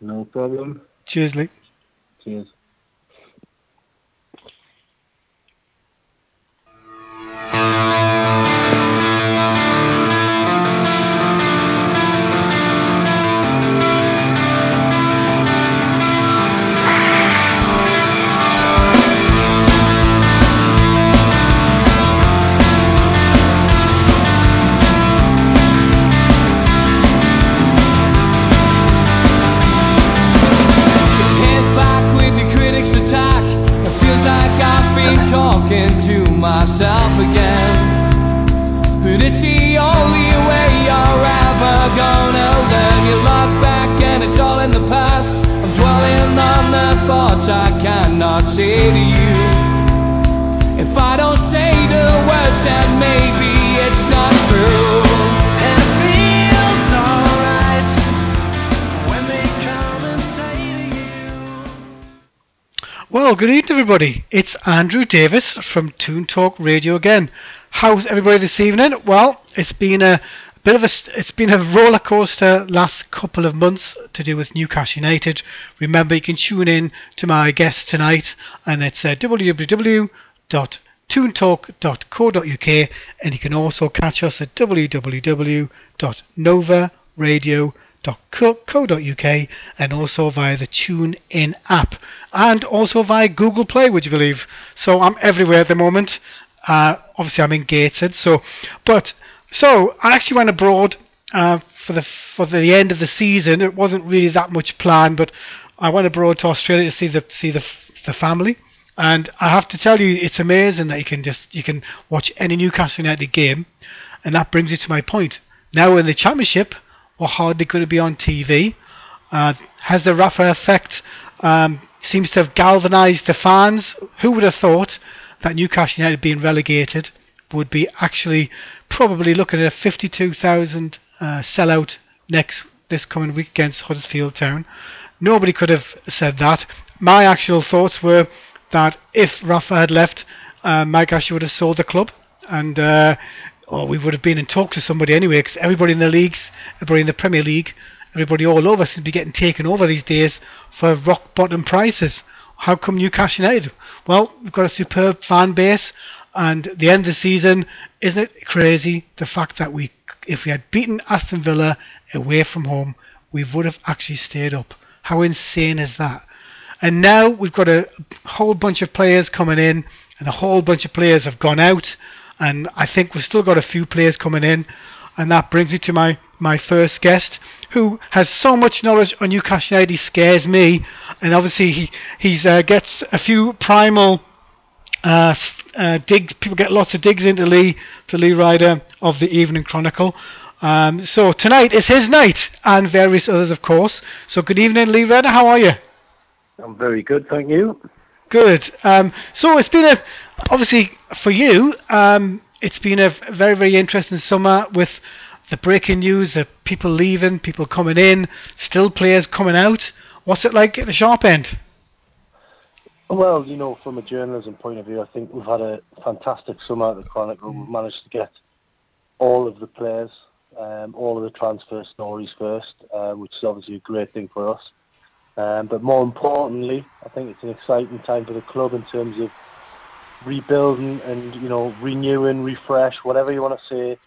No problem. Cheers, Lee. Cheers. Hands everybody. It's Andrew Davis from Toon Talk Radio again. How's everybody this evening? Well, it's been a bit of a it's been a roller coaster last couple of months to do with Newcastle United. Remember, you can tune in to my guest tonight, and it's uh, www.toontalk.co.uk, and you can also catch us at www.novaradio.co.uk and also via the Tune In app and also via Google Play, would you believe? So I'm everywhere at the moment. Uh, obviously, I'm in Gateshead, so but so I actually went abroad uh, for the for the end of the season. It wasn't really that much planned, but I went abroad to Australia to see the see the the family. And I have to tell you, it's amazing that you can just you can watch any Newcastle United game, and that brings you to my point. Now in the Championship, we're hardly going to be on TV. Uh, has the Rafa effect um, seems to have galvanised the fans? Who would have thought that Newcastle United being relegated would be actually probably looking at a 52,000 uh, sellout next this coming week against Huddersfield Town? Nobody could have said that. My actual thoughts were that if Rafa had left, uh, Mike Ashley would have sold the club, and uh, or we would have been in talk to somebody anyway, because everybody in the leagues, everybody in the Premier League, everybody all over seems to be getting taken over these days for rock bottom prices. How come Newcastle United? Well, we've got a superb fan base, and the end of the season, isn't it crazy? The fact that we, if we had beaten Aston Villa away from home, we would have actually stayed up. How insane is that? And now we've got a whole bunch of players coming in, and a whole bunch of players have gone out, and I think we've still got a few players coming in, and that brings me to my, my first guest, who has so much knowledge on Newcastle United, he scares me, and obviously he he's uh, gets a few primal uh, uh, digs. People get lots of digs into Lee, to Lee Ryder of the Evening Chronicle. Um, so tonight is his night, and various others, of course. So good evening, Lee Ryder. How are you? I'm very good, thank you. Good. Um, so it's been a obviously for you. Um, it's been a very very interesting summer with the breaking news, the people leaving, people coming in, still players coming out. What's it like at the sharp end? Well, you know, from a journalism point of view, I think we've had a fantastic summer at the Chronicle. We've managed to get all of the players, um, all of the transfer stories first, uh, which is obviously a great thing for us. Um, but more importantly, I think it's an exciting time for the club in terms of rebuilding and you know renewing, refresh, whatever you want to say.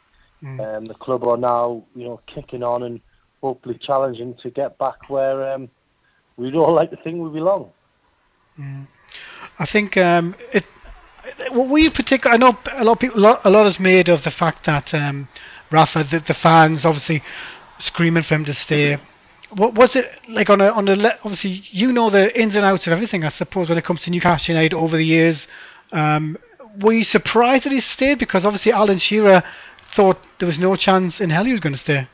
Mm. Um, the club are now you know kicking on and hopefully challenging to get back where um, we'd all like to think we belong. Mm. I think um, it. What we particular, I know a lot of people, a lot, a lot is made of the fact that um, Rafa, the, the fans, obviously screaming for him to stay. What was it like on a on a obviously you know the ins and outs of everything I suppose when it comes to Newcastle United over the years. Um, were you surprised that he stayed because obviously Alan Shearer thought there was no chance in hell he was going to stay.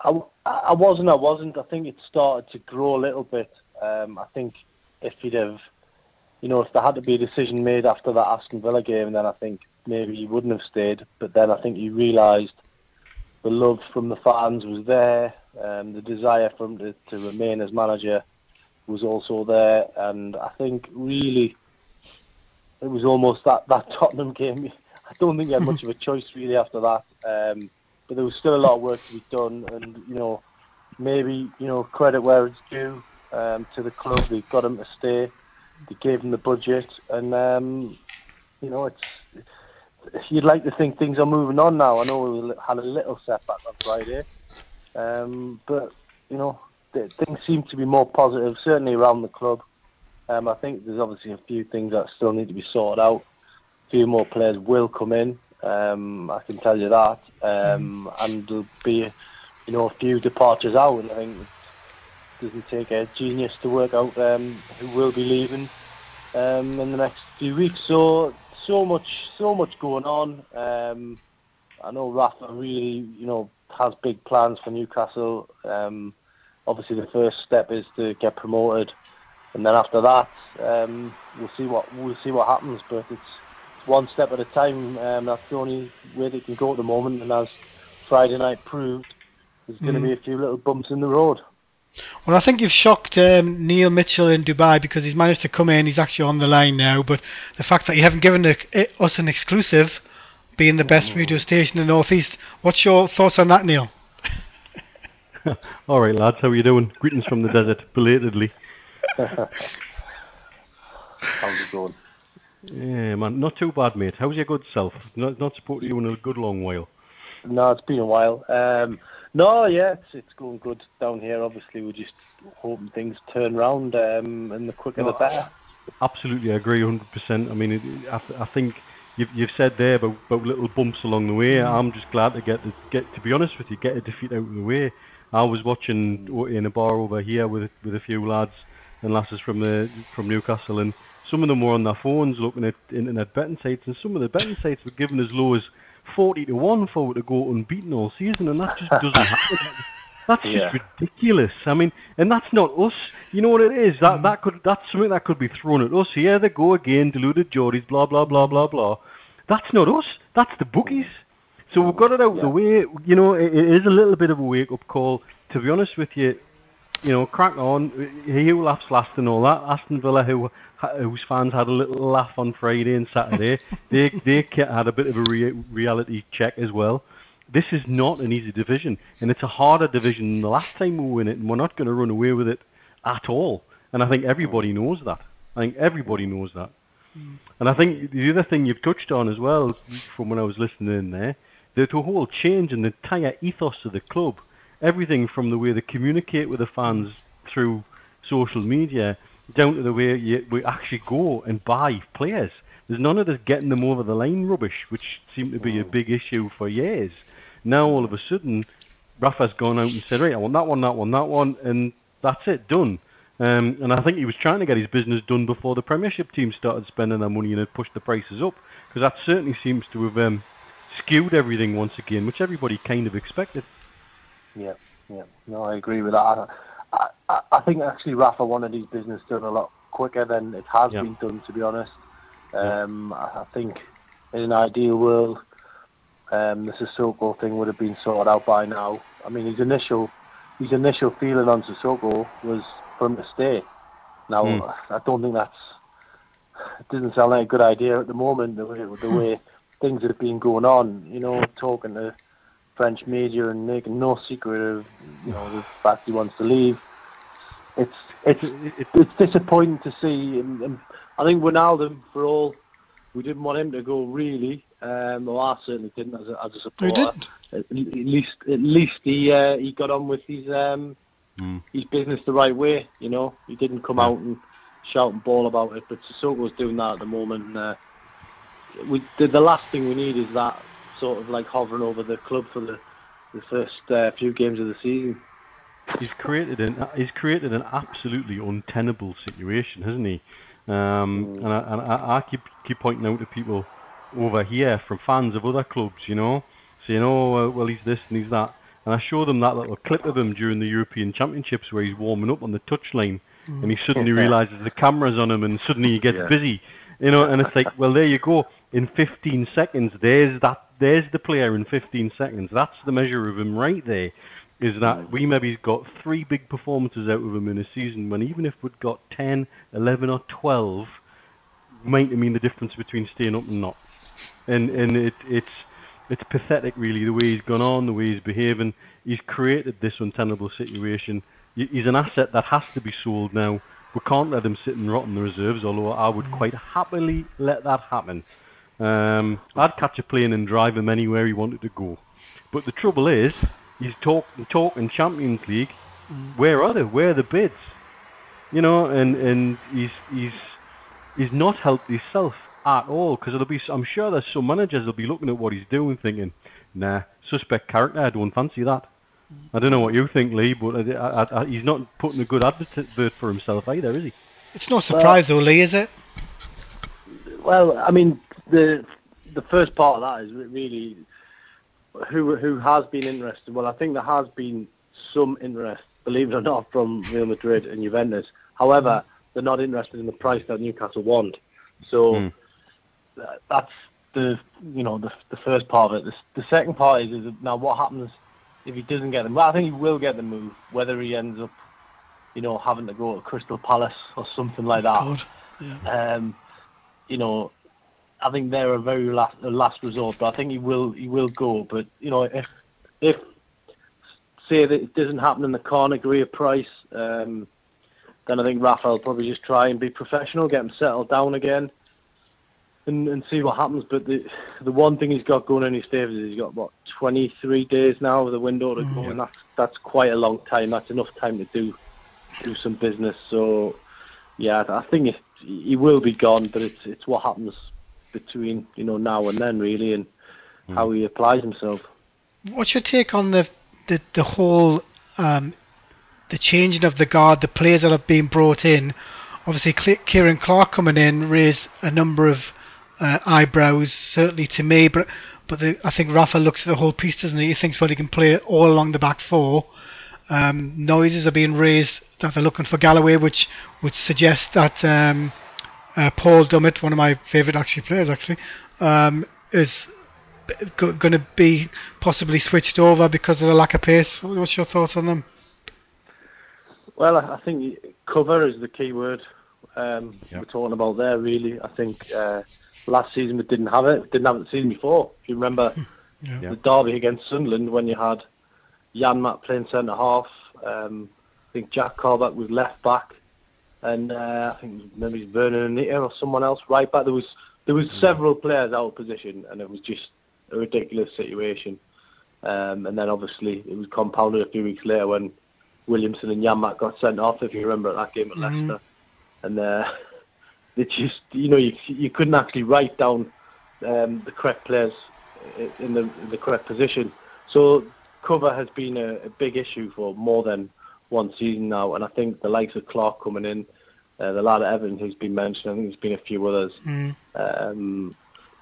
I, I wasn't. I wasn't. I think it started to grow a little bit. Um, I think if he'd have, you know, if there had to be a decision made after that Aston Villa game, then I think maybe he wouldn't have stayed. But then I think he realised the love from the fans was there, um, the desire for him to, to remain as manager was also there, and I think really it was almost that that Tottenham game. I don't think he had much of a choice really after that. Um, but there was still a lot of work to be done, and you know, maybe you know credit where it's due um, to the club. They got him to stay. They gave him the budget, and um, you know it's. You'd like to think things are moving on now. I know we had a little setback on Friday, um, but you know th- things seem to be more positive, certainly around the club. Um, I think there's obviously a few things that still need to be sorted out. A few more players will come in. Um, I can tell you that, um, and there'll be, you know, a few departures out. And I think it doesn't take a genius to work out um, who will be leaving um, in the next few weeks. So, so much, so much going on. Um, I know Rafa really, you know, has big plans for Newcastle. Um, obviously, the first step is to get promoted, and then after that, um, we'll see what we'll see what happens. But it's one step at a time. Um, that's the only way they can go at the moment. And as Friday night proved, there's going to Mm. be a few little bumps in the road. Well, I think you've shocked um, Neil Mitchell in Dubai because he's managed to come in. He's actually on the line now. But the fact that you haven't given a, us an exclusive, being the best radio station in the Northeast, what's your thoughts on that, Neil? All right, lads, how are you doing? Greetings from the desert, belatedly. How's it going? Yeah, man, not too bad, mate. How's your good self? Not not to you in a good long while. No, it's been a while. Um, no, yeah, it's, it's going good down here. Obviously, we're just hoping things turn round, um, and the quicker No, the better. Absolutely, I agree 100%. I mean, it, I, I think you've, you've said there about, about little bumps along the way. I'm just glad to get, the, get to be honest with you, get a defeat out of the way. I was watching in a bar over here with with a few lads and lasses from the from Newcastle, and some of them were on their phones looking at internet betting sites, and some of the betting sites were giving as low as 40 to 1 for it to go unbeaten all season, and that just doesn't happen. That's Yeah. just ridiculous. I mean, and that's not us. You know what it is? That that could that's something that could be thrown at us. Here they go again, deluded Geordies, blah blah blah blah blah. That's not us. That's the bookies. So we've got it out the way. You know, it, it is a little bit of a wake up call. To be honest with you, you know, crack on. He who laughs last and all that. Aston Villa, who whose fans had a little laugh on Friday and Saturday, they they had a bit of a rea- reality check as well. This is not an easy division, and it's a harder division than the last time we win it, and we're not going to run away with it at all. And I think everybody knows that. I think everybody knows that. Hmm. And I think the other thing you've touched on as well, from when I was listening in there, the, the whole change in the entire ethos of the club, everything from the way they communicate with the fans through social media, down to the way you, we actually go and buy players. There's none of this getting them over the line rubbish, which seemed to be a big issue for years. Now all of a sudden, Rafa's gone out and said, right, I want that one, that one, that one, and that's it, done. Um, and I think he was trying to get his business done before the Premiership team started spending their money and had pushed the prices up, because that certainly seems to have um, skewed everything once again, which everybody kind of expected. Yeah, yeah. No, I agree with that. I, I, I think actually Rafa wanted his business done a lot quicker than it has Yeah. been done, to be honest. Um, I, I think in an ideal world, um, the Sissoko thing would have been sorted out by now. I mean, his initial his initial feeling on Sissoko was for him to stay. Now, Mm. I don't think that's it doesn't sound like a good idea at the moment. The way the way things have been going on, you know, talking to French media and making no secret of you know the fact he wants to leave. It's it's it's disappointing to see. And, and I think Ronaldo, for all we didn't want him to go, really. Um, well, I certainly didn't as a, as a We supporter. didn't. At, at least at least he uh, he got on with his um, Mm. his business the right way. You know, he didn't come Yeah. out and shout and bawl about it. But Sissoko's doing that at the moment. And, uh, we the, the last thing we need is that sort of like hovering over the club for the the first uh, few games of the season. he's created an he's created an absolutely untenable situation, hasn't he? Um, and I, and I, I keep keep pointing out to people over here from fans of other clubs, you know, saying, "Oh, uh, well, he's this and he's that," and I show them that little clip of him during the European Championships where he's warming up on the touchline, and he suddenly Yeah. realizes the camera's on him, and suddenly he gets Yeah. busy, you know, and it's like, well, there you go. In 15 seconds, there's that. There's the player in 15 seconds. That's the measure of him right there is that we maybe got three big performances out of him in a season when even if we'd got 10, 11 or 12, might mean the difference between staying up and not. And and it it's it's pathetic, really, the way he's gone on, the way he's behaving. He's created this untenable situation. He's an asset that has to be sold now. We can't let him sit and rot in the reserves, although I would quite happily let that happen. Um, I'd catch a plane and drive him anywhere he wanted to go. But the trouble is, he's talking talking Champions League. Mm. Where are they? Where are the bids? You know, and and he's he's he's not helped himself at all because there'll be I'm sure there's some managers that'll be looking at what he's doing thinking, nah, suspect character. I don't fancy that. Mm. I don't know what you think, Lee, but uh, I, I, I, he's not putting a good advert for himself either, is he? It's no surprise, though, Lee, is it? Well, I mean, the the first part of that is really who who has been interested. Well, I think there has been some interest, believe it or not, from Real Madrid and Juventus. However, they're not interested in the price that Newcastle want. So tha- that's the you know the the first part of it. The, the second part is, is now what happens if he doesn't get them. Well, I think he will get the move, whether he ends up you know having to go to Crystal Palace or something like that. God. Yeah. Um, you know, I think they're a very last, a last resort, but I think he will he will go. But you know, if if say that it doesn't happen and the can't agree a price, um, then I think Rafa will probably just try and be professional, get him settled down again, and and see what happens. But the the one thing he's got going in his favour is he's got what 23 days now with a window to go, Mm. and that's that's quite a long time. That's enough time to do do some business. So yeah, I think it, he will be gone, but it's it's what happens between you know now and then really, and how he applies himself. What's your take on the the, the whole um, the changing of the guard, the players that have been brought in? Obviously, Ciaran Clark coming in raised a number of uh, eyebrows, certainly to me. But but the, I think Rafa looks at the whole piece, doesn't he? He thinks well he can play all along the back four. Um, noises are being raised that they're looking for Galloway, which would suggest that um, uh, Paul Dummett, one of my favourite actually players, actually, um, is going to be possibly switched over because of the lack of pace. What's your thoughts on them? Well, I I think cover is the key word um, Yeah. we're talking about there. Really, I think uh, last season we didn't have it. Didn't have it the season before. If you remember Yeah. Yeah. the derby against Sunderland when you had Janmaat playing centre half. Um, I think Jack Colback was left back, and uh, I think maybe Vurnon Anita or someone else right back. There was there was several players out of position, and it was just a ridiculous situation. Um, and then obviously it was compounded a few weeks later when Williamson and Yamak got sent off. If you remember that game at Mhm. Leicester, and uh, it just you know you you couldn't actually write down um, the correct players in the in the correct position. So cover has been a, a big issue for more than one season now, and I think the likes of Clark coming in, uh, the lad at Everton who's been mentioned, I think there's been a few others. Mm. Um,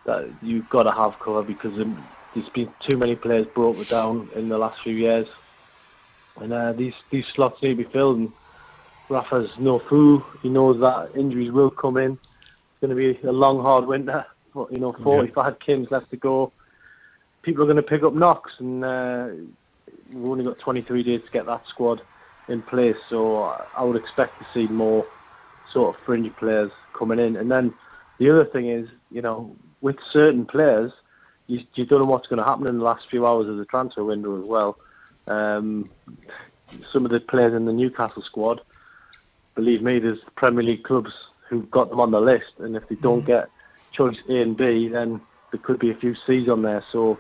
that you've got to have cover because there's been too many players broken down in the last few years, and uh, these these slots need to be filled. And Rafa's no fool; he knows that injuries will come in. It's going to be a long, hard winter. But, You know, 45 games left to go. People are going to pick up knocks, and uh, we've only got 23 days to get that squad in place. So I would expect to see more sort of fringe players coming in. And then the other thing is, you know, with certain players, you, you don't know what's going to happen in the last few hours of the transfer window as well. Um, some of the players in the Newcastle squad, believe me, there's Premier League clubs who've got them on the list, and if they don't get choice A and B, then there could be a few C's on there. So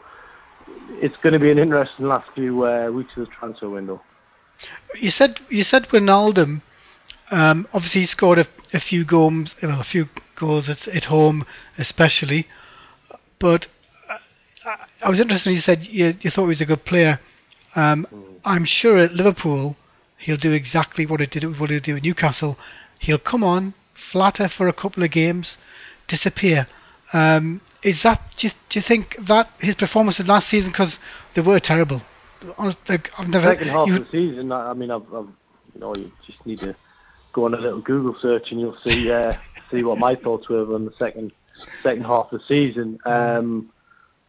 it's going to be an interesting last few uh, weeks of the transfer window. You said you said Wijnaldum. Um, obviously, he scored a, a few goals, well, a few goals at, at home, especially. But uh, I, I was interested. when You said you, you thought he was a good player. Um, I'm sure at Liverpool he'll do exactly what he did what he did at Newcastle. He'll come on, flatter for a couple of games, disappear. Um, is that do you, do you think that his performance performances last season because they were terrible? I've never. second half you- of the season, I I mean, I've, I've, you know, you just need to go on a little Google search and you'll see uh, see what my thoughts were on the second second half of the season. Um,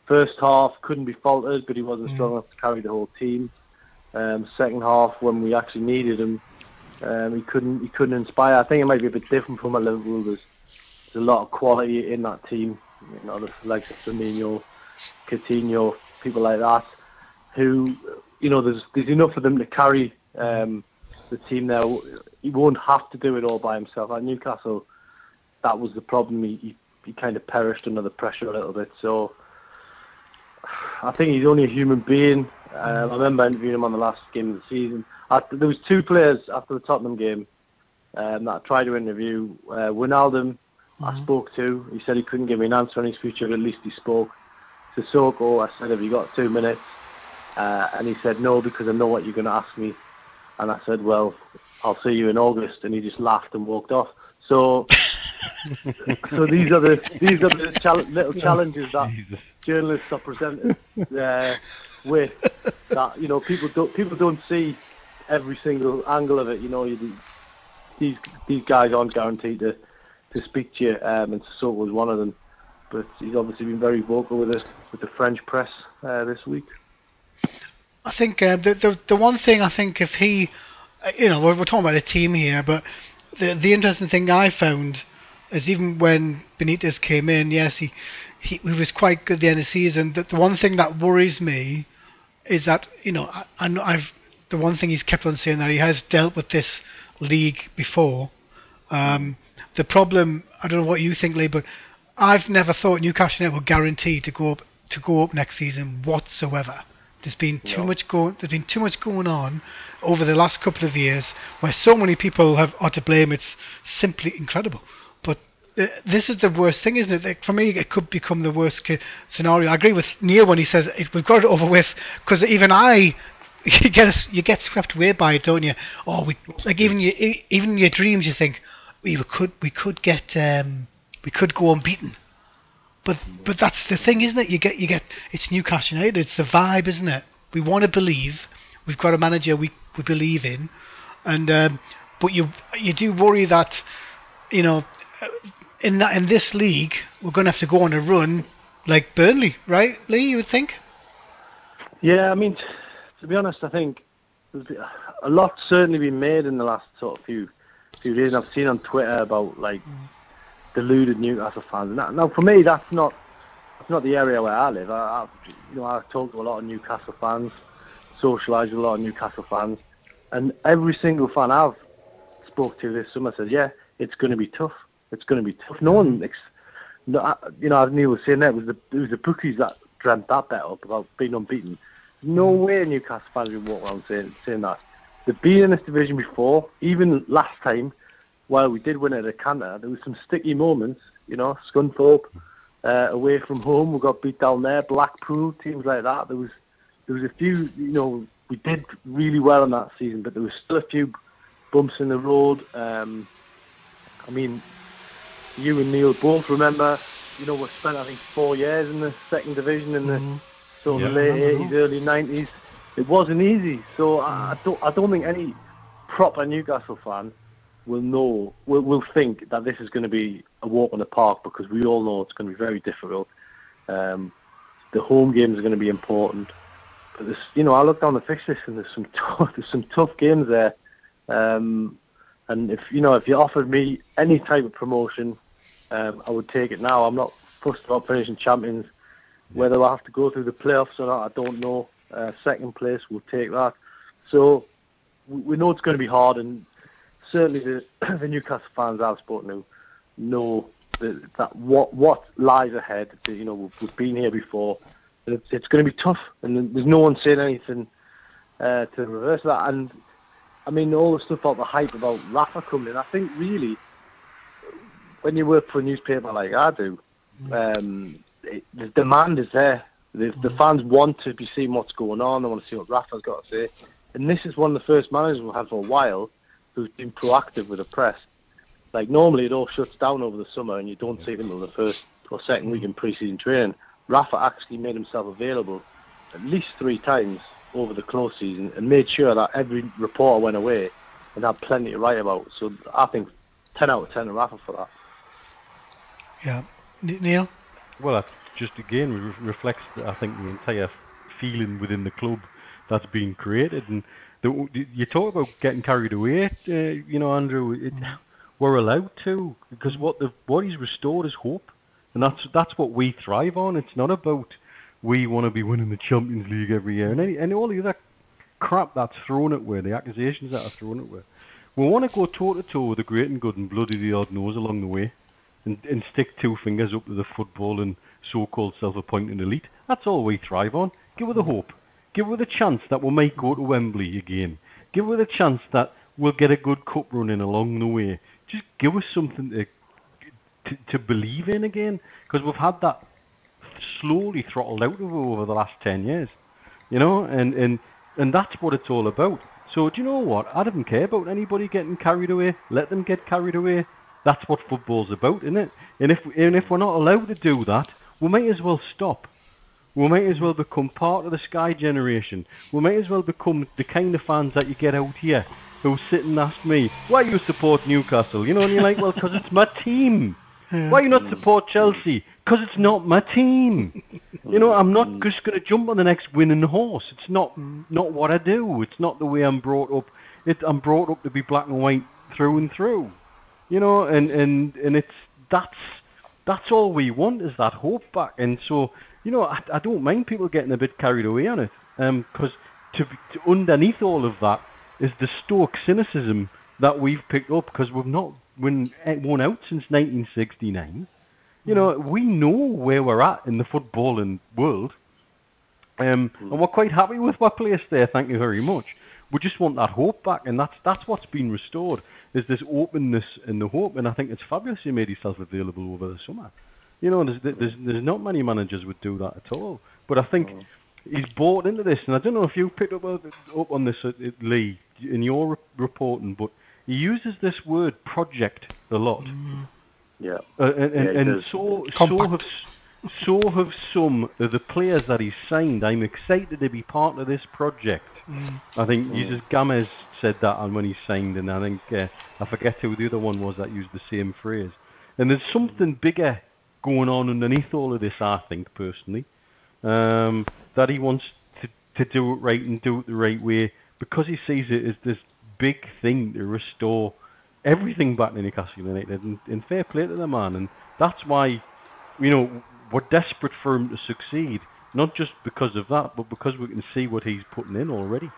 first half couldn't be faulted, but he wasn't Mm. strong enough to carry the whole team. Um, second half, when we actually needed him, um, he couldn't he couldn't inspire. I think it might be a bit different from at Liverpool. There's, there's a lot of quality in that team. You know, the likes of Firmino, Coutinho, people like that, who you know there's there's enough of them to carry um, the team there. He won't have to do it all by himself. At Newcastle, that was the problem. He, he, he kind of perished under the pressure a little bit. So I think he's only a human being. Um, I remember interviewing him on the last game of the season. After, there was two players after the Tottenham game um, that I tried to interview. Uh, Wijnaldum, mm-hmm. I spoke to. He said he couldn't give me an answer on his future, but at least he spoke. Sissoko, I said, have you got two minutes? Uh, and he said, no, because I know what you're going to ask me. And I said, well, I'll see you in August. And he just laughed and walked off. So, so these are the these are the chal- little challenges that Jesus. journalists are presented uh, with. That you know, people don't people don't see every single angle of it. You know, you, these these guys aren't guaranteed to to speak to you, um, and Sissoko was one of them. But he's obviously been very vocal with us with the French press uh, this week. I think uh, the, the the one thing I think if he, uh, you know, we're, we're talking about a team here, but the the interesting thing I found is even when Benitez came in, yes, he he, he was quite good at the end of the season. The, the one thing that worries me is that you know I, I've the one thing he's kept on saying that he has dealt with this league before. Um, the problem, I don't know what you think, Lee, but I've never thought Newcastle United were guaranteed to go up to go up next season whatsoever. There's been too no. much going. There's been too much going on over the last couple of years, where so many people have are to blame. It's simply incredible. But uh, this is the worst thing, isn't it? Like, for me, it could become the worst scenario. I agree with Neil when he says it, we've got it over with, because even I you get you get swept away by it, don't you? Oh, we like even you even your dreams. You think we could we could get um, we could go unbeaten. But but that's the thing, isn't it? You get you get it's Newcastle United. It's the vibe, isn't it? We want to believe. We've got a manager we we believe in, and um, but you you do worry that you know in that in this league we're going to have to go on a run like Burnley, right, Lee? You would think. Yeah, I mean, to be honest, I think a lot certainly been made in the last sort of few few days. I've seen on Twitter about like mm deluded Newcastle fans. And that, now, for me, that's not that's not the area where I live. I, I you know I talk to a lot of Newcastle fans, socialise with a lot of Newcastle fans, and every single fan I've spoke to this summer says, yeah, it's going to be tough. It's going to be tough. No one, ex- no, you know, as Neil was saying, there it was the it was the bookies that dreamt that bet up about being unbeaten. No mm. way Newcastle fans would walk around saying saying that. They've been in this division before. Even last time, while we did win at a canter, there was some sticky moments. You know, Scunthorpe uh, away from home, we got beat down there. Blackpool, teams like that. There was there was a few. You know, we did really well in that season, but there was still a few bumps in the road. Um, I mean, you and Neil both remember. You know, we spent I think four years in the second division in the mm-hmm. sort of yeah, late eighties, early nineties. It wasn't easy. So I don't I don't think any proper Newcastle fan will know, will, will think that this is going to be a walk in the park because we all know it's going to be very difficult. Um, the home games are going to be important. But this, you know, I look down the fixture list and there's some tough, there's some tough games there. Um, and if you know, if you offered me any type of promotion, um, I would take it now. I'm not fussed about finishing champions. Whether I have to go through the playoffs or not, I don't know. Uh, second place, we'll take that. So we know it's going to be hard, and certainly the, the Newcastle fans I've spoken to know that, that what what lies ahead. That, you know, we've, we've been here before. It's, it's going to be tough, and there's no one saying anything uh, to reverse that. And I mean, all the stuff about the hype about Rafa coming in. I think really, when you work for a newspaper like I do, um, it, the demand is there. The, the mm-hmm. fans want to be seeing what's going on. They want to see what Rafa's got to say. And this is one of the first managers we've had for a while who's been proactive with the press. Like normally it all shuts down over the summer and you don't see them until the first or second week in pre-season training. Rafa actually made himself available at least three times over the close season and made sure that every reporter went away and had plenty to write about. So I think 10 out of 10 to Rafa for that. Yeah. Neil? Well, that just again reflects, I think, the entire feeling within the club that's being created. And the, you talk about getting carried away, uh, you know, Andrew. It, we're allowed to because what the what he's restored is hope, and that's that's what we thrive on. It's not about we want to be winning the Champions League every year, and any, and all the other crap that's thrown at where the accusations that are thrown at where. We want to go toe to toe with the great and good and bloody the odd nose along the way, and, and stick two fingers up to the football and so-called self-appointed elite. That's all we thrive on. Give her the hope. Give her the chance that we might go to Wembley again. Give her the chance that we'll get a good cup run in along the way. Just give us something to to, to believe in again, because we've had that slowly throttled out of her over the last ten years, you know, and and and that's what it's all about. So do you know what? I don't care about anybody getting carried away. Let them get carried away. That's what football's about, isn't it? And if and if we're not allowed to do that, we might as well stop. We might as well become part of the Sky generation. We might as well become the kind of fans that you get out here who sit and ask me, why you support Newcastle? You know, and you're like, well, because it's my team. Why you not support Chelsea? Because it's not my team. You know, I'm not just going to jump on the next winning horse. It's not not what I do. It's not the way I'm brought up. It, I'm brought up to be black and white through and through. You know, and and and it's that's that's all we want is that hope back. And so, you know, I, I don't mind people getting a bit carried away on it, because to, to underneath all of that is the stoic cynicism that we've picked up because we've not won, eh, won out since 1969. You know, we know where we're at in the footballing world, um, and we're quite happy with our place there. Thank you very much. We just want that hope back, and that's that's what's been restored. Is this openness and the hope, and I think it's fabulous you made yourself available over the summer. You know, there's there's, there's not many managers would do that at all. But I think he's bought into this, and I don't know if you picked up, up on this, uh, Lee, in your reporting, but he uses this word project a lot. Yeah. Uh, and and, Yeah, he and does. so so have so have some of the players that he's signed. I'm excited to be part of this project. I think Jesus Gamez said that on when he signed, and I think uh, I forget who the other one was that used the same phrase. And there's something bigger going on underneath all of this. I think personally um, that he wants to to do it right and do it the right way because he sees it as this big thing to restore everything back to Newcastle United. And, and fair play to the man, and that's why you know we're desperate for him to succeed. Not just because of that, but because we can see what he's putting in already.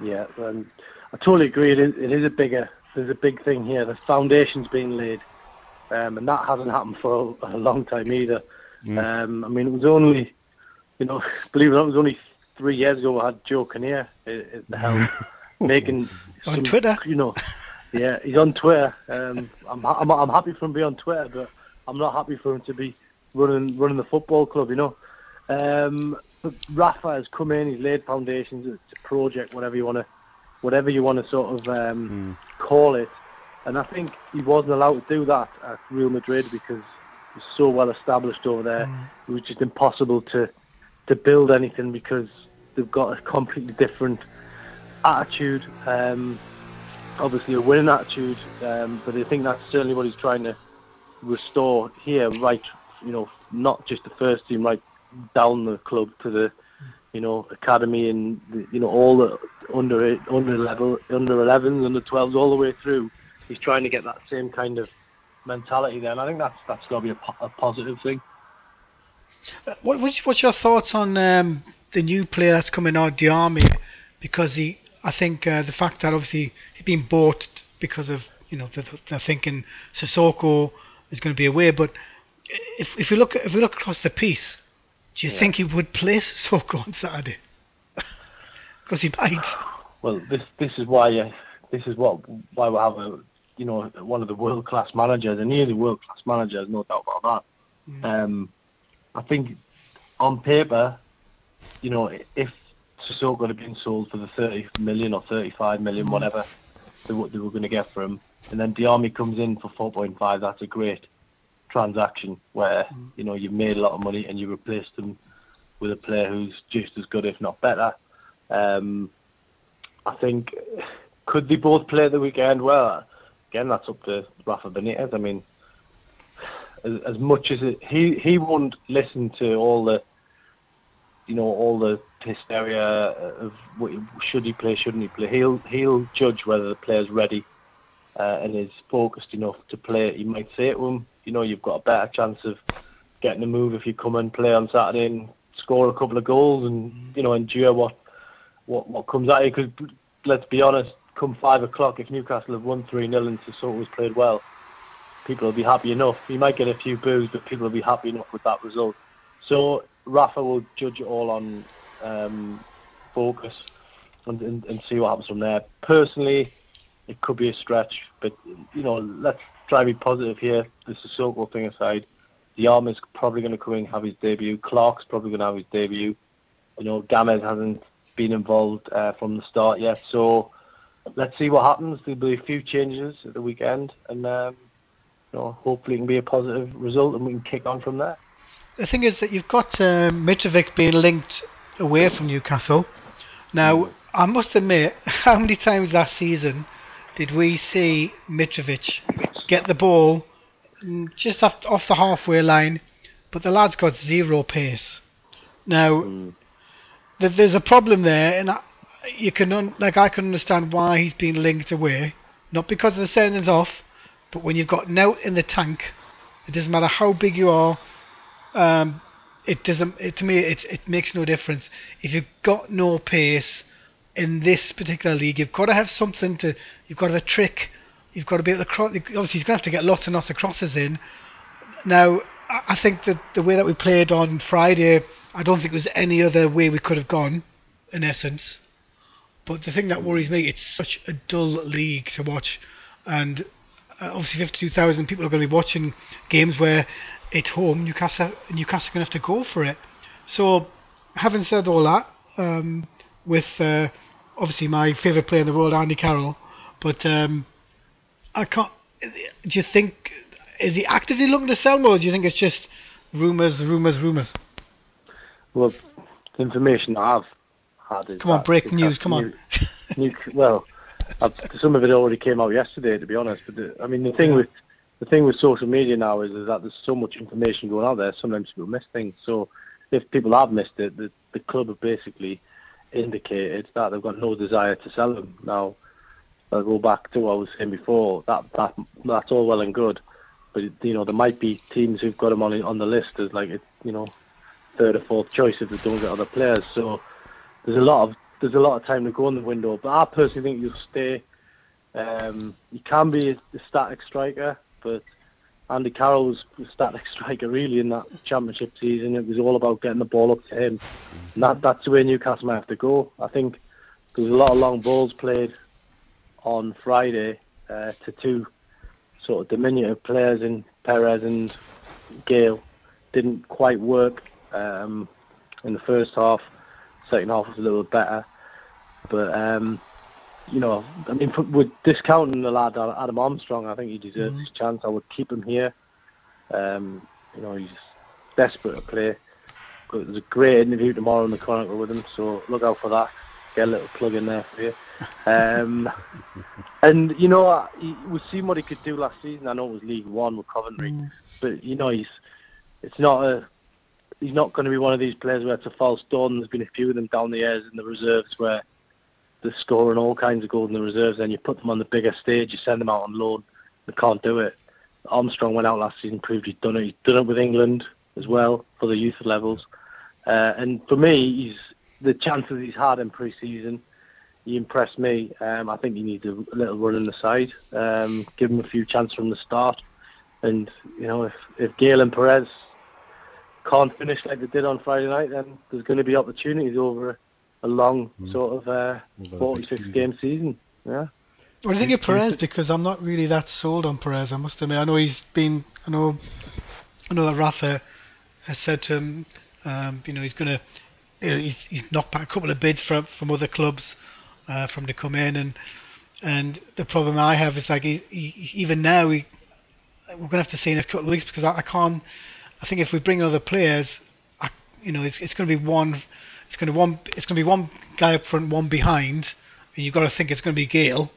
Yeah, um, I totally agree. It is, it is a bigger, there's a big thing here. The foundation's being laid, um, and that hasn't happened for a, a long time either. Um, I mean, it was only, you know, believe it or not, it was only three years ago I had Joe Kinnear at, at the helm, making On some, Twitter. You know, yeah, he's on Twitter. Um, I'm, I'm I'm happy for him to be on Twitter, but I'm not happy for him to be running running the football club. You know, um, but Rafa has come in. He's laid foundations. It's a project, whatever you want to, whatever you want to sort of um, call it. And I think he wasn't allowed to do that at Real Madrid because he's so well established over there. It was just impossible to to build anything because they've got a completely different attitude. Um, obviously, a winning attitude, um, but I think that's certainly what he's trying to restore here. Right, you know, not just the first team, right down the club to the you know academy and the, you know all the under under level, under 11s, under 12s, all the way through. He's trying to get that same kind of mentality there, and I think that's that's got to be a, po- a positive thing. What, what's, your thoughts on um, the new player that's coming out, Diame? Because he, I think uh, the fact that obviously he's been bought because of you know they're, they're thinking Sissoko is going to be away, but if if we look if we look across the piece, do you think he would play Sissoko on Saturday? Because he might. Well, this this is why uh, this is what why we have a you know one of the world class managers, and nearly world class manager, no doubt about that. Um, I think on paper, you know, if Sissoko had been sold for the 30 million or 35 million, whatever they, were- they were going to get for him, and then Diame comes in for 4.5, that's a great transaction where you know you've made a lot of money and you replaced them with a player who's just as good, if not better. Um, I think could they both play the weekend? Well, again, that's up to Rafa Benitez. I mean, as, as much as it, he he won't listen to all the, you know, all the hysteria of what, should he play, shouldn't he play. He'll he'll judge whether the player's ready uh, and is focused enough to play. He might say to him, you know, you've got a better chance of getting a move if you come and play on Saturday and score a couple of goals and you know endure what what what comes at you. Because let's be honest, come five o'clock, if Newcastle have won three 0 and Sissoko's played well, people will be happy enough. You might get a few boos, but people will be happy enough with that result. So Rafa will judge it all on um, focus and, and, and see what happens from there. Personally, it could be a stretch, but you know, let's try to be positive here. The Sissoko thing aside, Diame is probably going to come in and have his debut. Clark's probably going to have his debut. You know, Gamez hasn't been involved uh, from the start yet, so let's see what happens. There'll be a few changes at the weekend, and um, you know, hopefully it can be a positive result, and we can kick on from there. The thing is that you've got um, Mitrovic being linked away from Newcastle. Now, I must admit, how many times last season did we see Mitrovic get the ball mm, just off, off the halfway line, but the lad's got zero pace. Now, Mm. th- there's a problem there, and I, you can un- like I can understand why he's been linked away, not because of the sendings off, but when you've got Nout in the tank, it doesn't matter how big you are. Um, it doesn't. It, to me, it it makes no difference if you've got no pace in this particular league. You've got to have something to. You've got to have a trick. You've got to be able to cross. Obviously, he's going to have to get lots and lots of crosses in. Now, I I think that the way that we played on Friday, I don't think there was any other way we could have gone, in essence. But the thing that worries me, it's such a dull league to watch, and uh, obviously 52,000 people are going to be watching games where it's home. Newcastle, Newcastle are going to have to go for it. So, having said all that, um, with uh, obviously my favourite player in the world, Andy Carroll, but um, I can't. Do you think is he actively looking to sell more? Or do you think it's just rumours, rumours, rumours? Well, the information I've had is Come on, breaking news. Come on. New, well, I've, some of it already came out yesterday, to be honest. But the, I mean, the thing with the thing with social media now is, is that there's so much information going out there. Sometimes people miss things. So if people have missed it, the, the club have basically indicated that they've got no desire to sell them. Now, I'll go back to what I was saying before. That that that's all well and good, but you know there might be teams who've got them on on the list as like you know third or fourth choice if they don't get other players. So there's a lot of there's a lot of time to go in the window. But I personally think you'll stay. Um, you can be a, static striker, but Andy Carroll was a static striker really in that championship season. It was all about getting the ball up to him. And that that's where Newcastle might have to go. I think there was a lot of long balls played on Friday uh, to two sort of diminutive players in Perez and Gayle. Didn't quite work um, in the first half. Second half was a little better, but um, you know, I mean, with discounting the lad Adam Armstrong, I think he deserves his chance. I would keep him here. Um, you know, he's desperate to play. But There's a great interview tomorrow in the Chronicle with him, so look out for that. Get a little plug in there for you. Um, and you know, he, we've seen what he could do last season. I know it was League One with Coventry, but you know, he's it's not a he's not going to be one of these players where it's a false dawn. There's been a few of them down the years in the reserves where they're scoring all kinds of goals in the reserves. Then you put them on the bigger stage, you send them out on loan, they can't do it. Armstrong went out last season, proved he'd done it. He's done it with England as well for the youth levels. Uh, and for me, he's the chances he's had in pre-season. He impressed me. Um, I think he needs a little run in the side. Um, give him a few chances from the start. And you know, if if Gayle and Perez can't finish like they did on Friday night, then there's going to be opportunities over a long sort of uh, 46 game season. Yeah. What do you think of Perez? Because I'm not really that sold on Perez. I must admit. I know he's been. I know. I know that Rafa has said to him. Um, you know, he's gonna. You know, he's, he's knocked back a couple of bids from from other clubs uh, from to come in, and and the problem I have is like he, he, even now he, we're gonna have to see in a couple of weeks because I, I can't. I think if we bring in other players, I, you know, it's it's going to be one. It's going to one. It's going to be one guy up front, one behind, and you've got to think it's going to be Gayle.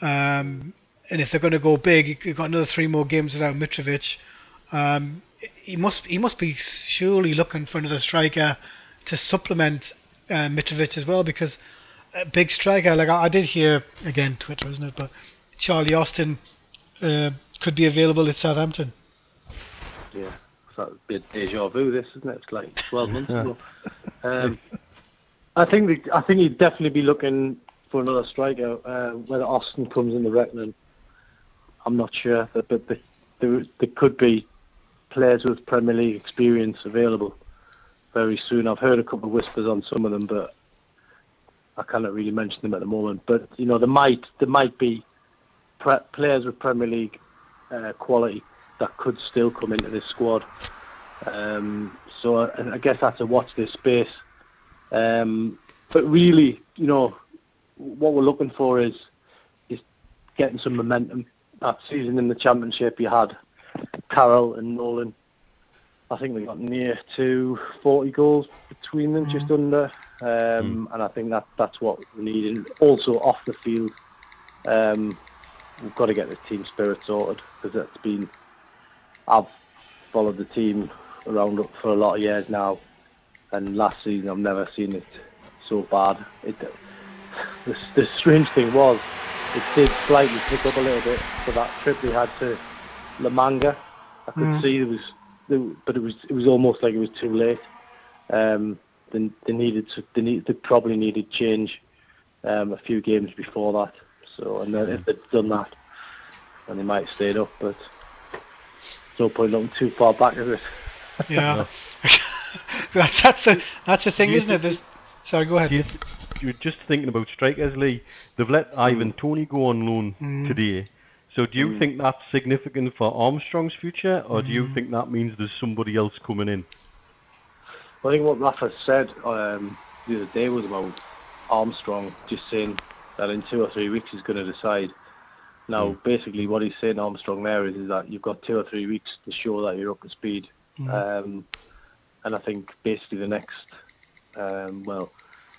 Um, and if they're going to go big, you've got another three more games without Mitrovic. Um, he must he must be surely looking for another striker to supplement uh, Mitrovic as well because a big striker like I, I did hear again Twitter isn't it but Charlie Austin uh, could be available at Southampton. Yeah. a bit deja vu, this isn't it? It's like 12 months ago. Um, I think the, I think he'd definitely be looking for another striker. Uh, whether Austin comes in the reckoning, I'm not sure. But, but the, there, there could be players with Premier League experience available very soon. I've heard a couple of whispers on some of them, but I cannot really mention them at the moment. But you know, there might there might be pre- players with Premier League uh, quality that could still come into this squad. Um, so I, I guess that's a watch this space. Um, but really, you know, what we're looking for is is getting some momentum. That season in the championship, you had Carroll and Nolan. I think they got near to 40 goals between them, just under. Um, And I think that that's what we need. And also off the field, um, we've got to get the team spirit sorted because it's been. I've followed the team around for a lot of years now, and last season I've never seen it so bad. It, the, the strange thing was, it did slightly pick up a little bit for that trip we had to La Manga. I could Mm. see there was, there, but it was it was almost like it was too late. Um, they, they needed to, they need they probably needed change um, a few games before that. So and then if they'd done that, then they might have stayed up. But no point looking too far back at it. Yeah. that's that's the that's the thing, you isn't it? There's, sorry, go ahead. You, you're just thinking about strikers, Lee. They've let Ivan Toney go on loan Mm. today. So do you think that's significant for Armstrong's future, or do you think that means there's somebody else coming in? I think what Rafa said um, the other day was about Armstrong just saying that in two or three weeks he's going to decide. Now, basically, what he's saying Armstrong there is, is that you've got two or three weeks to show that you're up to speed. Um, and I think basically the next, um, well,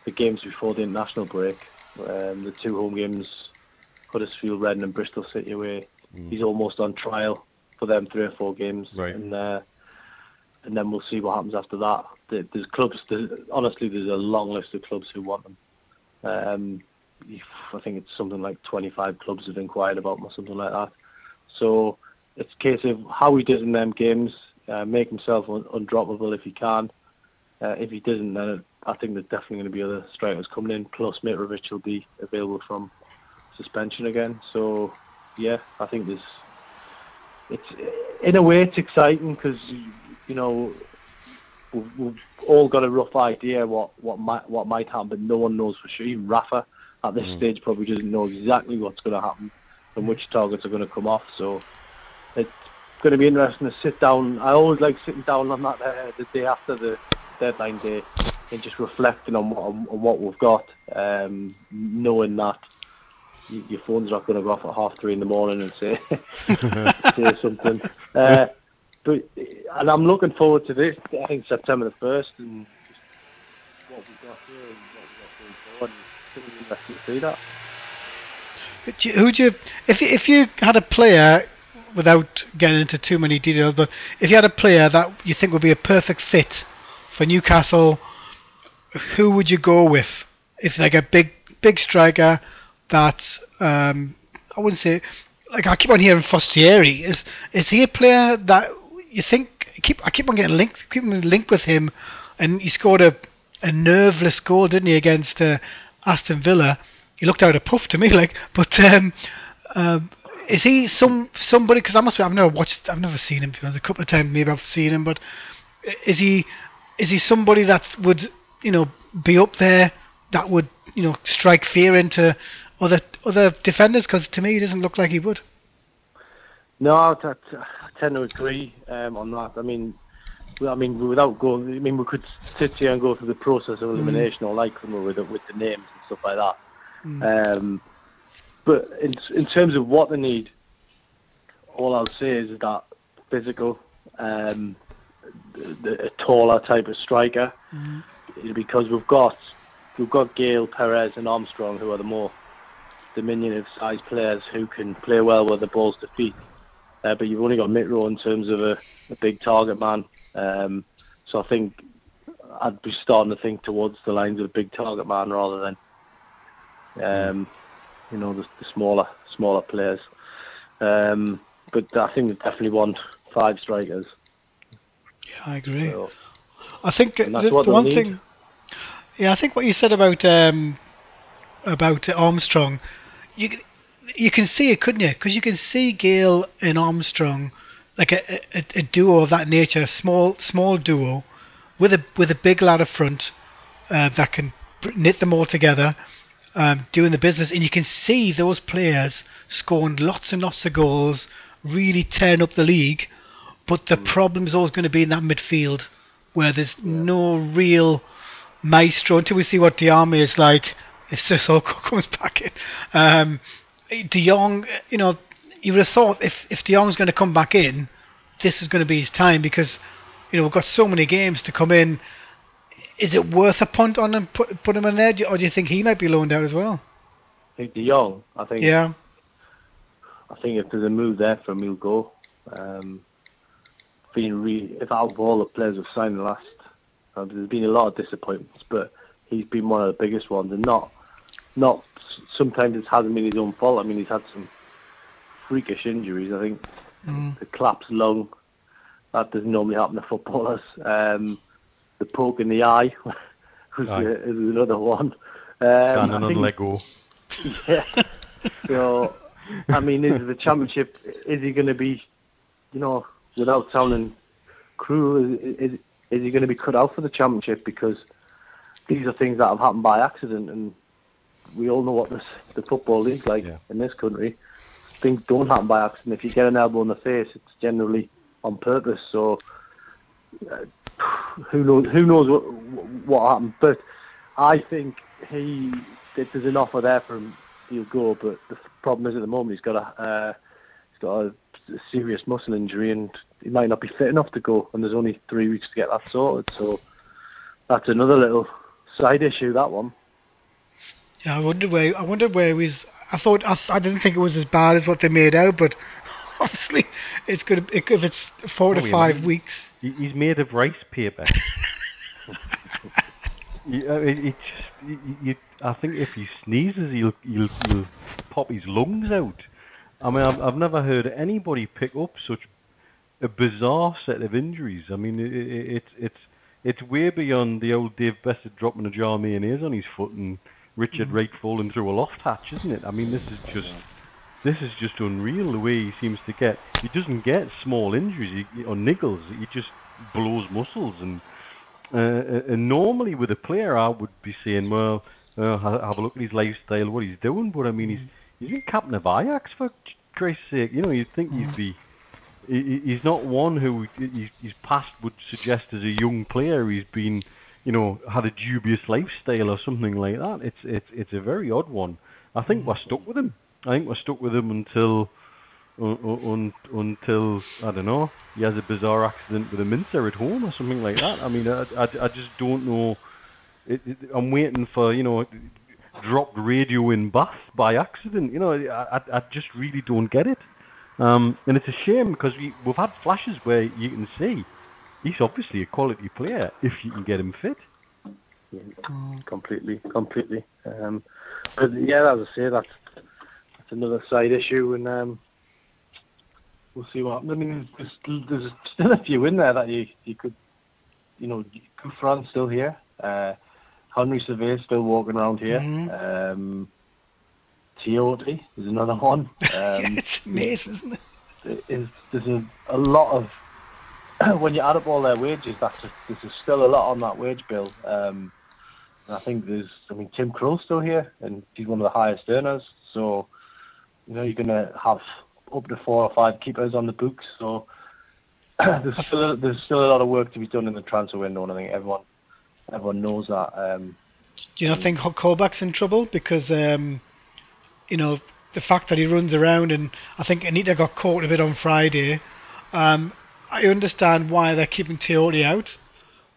the games before the international break, um, the two home games, Huddersfield, Reading, and Bristol City away, he's almost on trial for them three or four games. Right. And uh, and then we'll see what happens after that. There's clubs. There's, honestly, there's a long list of clubs who want them. Um, I think it's something like 25 clubs have inquired about or something like that. So it's a case of how he does in them games. Uh, make himself un- undroppable if he can. Uh, if he doesn't, then I think there's definitely going to be other strikers coming in. Plus, Mitrovic will be available from suspension again. So yeah, I think there's. It's in a way it's exciting because you know we've, we've all got a rough idea what what might what might happen, but no one knows for sure. Even Rafa at this stage probably doesn't know exactly what's going to happen and which targets are going to come off. So it's going to be interesting to sit down. I always like sitting down on that uh, the day after the deadline day and just reflecting on what on, on what we've got, um, knowing that y- your phone's not going to go off at half three in the morning and say say something. Uh, but and I'm looking forward to this. I think September the first and just what we've got here and what we've got going forward. Do you- Who'd you, if you, if you had a player, without getting into too many details, but if you had a player that you think would be a perfect fit for Newcastle, who would you go with? If like a big big striker that um, I wouldn't say like I keep on hearing Forestieri. Is is he a player that you think keep I keep on getting linked keep on linked with him, and he scored a a nerveless goal, didn't he, against uh, Aston Villa? He looked out of puff to me, like. But um, um, is he some somebody? Because I must be. I've never watched. I've never seen him. A couple of times, maybe I've seen him. But is he is he somebody that would you know be up there? That would you know strike fear into other other defenders? Because to me, he doesn't look like he would. No, I, I, I tend to agree um, on that. I mean, well, I mean, without going, I mean, we could sit here and go through the process of elimination, or like with the, with the names and stuff like that. Um, but in in terms of what they need, all I'll say is that physical, um, the, the, a taller type of striker, because we've got we've got Gayle, Perez, and Armstrong, who are the more diminutive sized players who can play well with the balls to feet. Uh, but you've only got Mitro in terms of a, a big target man. Um, so I think I'd be starting to think towards the lines of a big target man rather than, um, you know, the, the smaller smaller players. Um, but I think we definitely want five strikers. Yeah, I agree. So, I think that's the, what the one need. thing. Yeah, I think what you said about um, about Armstrong, you you can see it, couldn't you? Because you can see Gayle and Armstrong, like a, a, a duo of that nature, a small small duo, with a with a big lad up front uh, that can knit them all together, um, doing the business, and you can see those players scoring lots and lots of goals, really tearing up the league. But the problem is always going to be in that midfield, where there's no real maestro until we see what Diame is like if Sissoko comes back in. Um, De Jong, you know, you would have thought if if De Jong's going to come back in, this is going to be his time because you know we've got so many games to come in. Is it worth a punt on him, put put him in there, or do you think he might be loaned out as well? I think De Jong. I think. Yeah, I think if there's a move there for him, he'll go. Um, being re- if out of all the players we've signed the last, uh, there's been a lot of disappointments, but he's been one of the biggest ones, and not, not. Sometimes it hasn't been his own fault. I mean, he's had some freakish injuries. I think mm. the collapsed lung that doesn't normally happen to footballers. Um, the poke in the eye was, uh, is another one. Um, and think- Lego. yeah. So, I mean, is the championship? Is he going to be, you know, without sounding cruel, is, is, is he going to be cut out for the championship? Because these are things that have happened by accident, and we all know what this, the football league like Yeah. in this country. Things don't happen by accident. If you get an elbow in the face, it's generally on purpose. So, uh, who knows? Who knows what what happened? But I think he there's an offer there for him, he'll go. But the problem is at the moment he's got a uh, he's got a serious muscle injury and he might not be fit enough to go. And there's only three weeks to get that sorted. So that's another little side issue. That one. Yeah. I wondered where I wondered where he was. I thought I, I didn't think it was as bad as what they made out, but obviously it's good if it's four Oh, to five man. weeks. He's made of rice paper. You- uh, it, it just, you, I think if he sneezes, he'll, he'll, he'll pop his lungs out. I mean, I've, I've never heard anybody pick up such a bizarre set of injuries. I mean, it, it, it's it's it's way beyond the old Dave Beasant dropping a jar of mayonnaise on his foot and Richard Wright falling through a loft hatch, isn't it? I mean, this is just this is just unreal the way he seems to get. He doesn't get small injuries he, or niggles. He just blows muscles and. Uh, and normally with a player, I would be saying, well, uh, have a look at his lifestyle, what he's doing. But I mean, he's he's been captain of Ajax for Christ's sake. You know, you'd think he'd be. he- he- He's not one who his past would suggest as a young player he's been, you know, had a dubious lifestyle or something like that. It's it's it's a very odd one. I think we're stuck with him. I think we're stuck with him until un, un, until I don't know he has a bizarre accident with a mincer at home or something like that. I mean, I, I, I just don't know. It, it, I'm waiting for you know dropped radio in Bath by accident. You know, I, I, just really don't get it. Um, and it's a shame because we, we've had flashes where you can see he's obviously a quality player if you can get him fit. completely, completely. Um, but yeah, as I say, that's that's another side issue, and um, we'll see what happens. I mean, there's, there's, there's still a few in there that you you could, you know, Gouffran's still here. Uh, Henri Saivet's still walking around here. Mhm. Um, Tiote is another one. yeah, Um, it's amazing, isn't it? there is there's a, a lot of when you add up all their wages, that's a, there's still a lot on that wage bill. Um, and I think there's, I mean, Tim Krul's still here, and he's one of the highest earners. So, you know, you're going to have up to four or five keepers on the books. So there's still a, there's still a lot of work to be done in the transfer window, and I think everyone everyone knows that. Um, Do you not think Colback's in trouble because um, you know the fact that he runs around and I think Anita got caught a bit on Friday. Um, I understand why they're keeping Tiote out,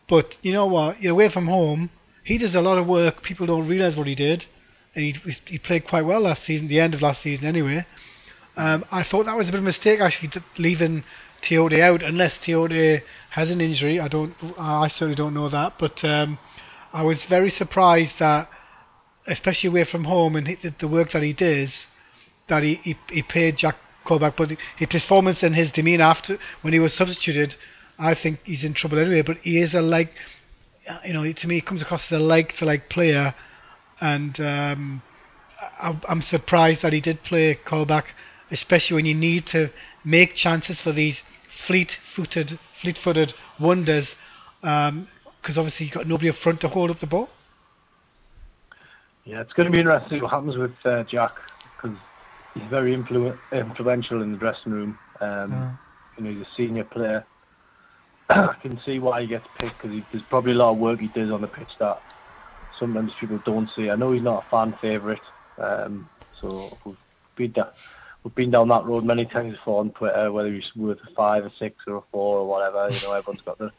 but you know what? You're away from home. He does a lot of work. People don't realise what he did, and he he played quite well last season. The end of last season, anyway. Um, I thought that was a bit of a mistake actually, leaving Tiote out unless Tiote has an injury. I don't. I certainly don't know that, but um, I was very surprised that, especially away from home and he, the work that he does, that he, he, he paid Jack Colback, but his performance and his demeanour after when he was substituted I think he's in trouble anyway. But he is a like, you know, to me, he comes across as a like for like player, and um, I'm surprised that he did play Colback, especially when you need to make chances for these fleet-footed, fleet-footed wonders, because obviously you've got nobody up front to hold up the ball. Yeah, it's going to be interesting what happens with uh, Jack because he's very influ- influential in the dressing room. Um. You know, he's a senior player. I can see why he gets picked because there's probably a lot of work he does on the pitch that sometimes people don't see. I know he's not a fan favourite, um, so we've been, da- we've been down that road many times before on Twitter, whether he's worth a five, a six, or a four, or whatever. You know, everyone's got the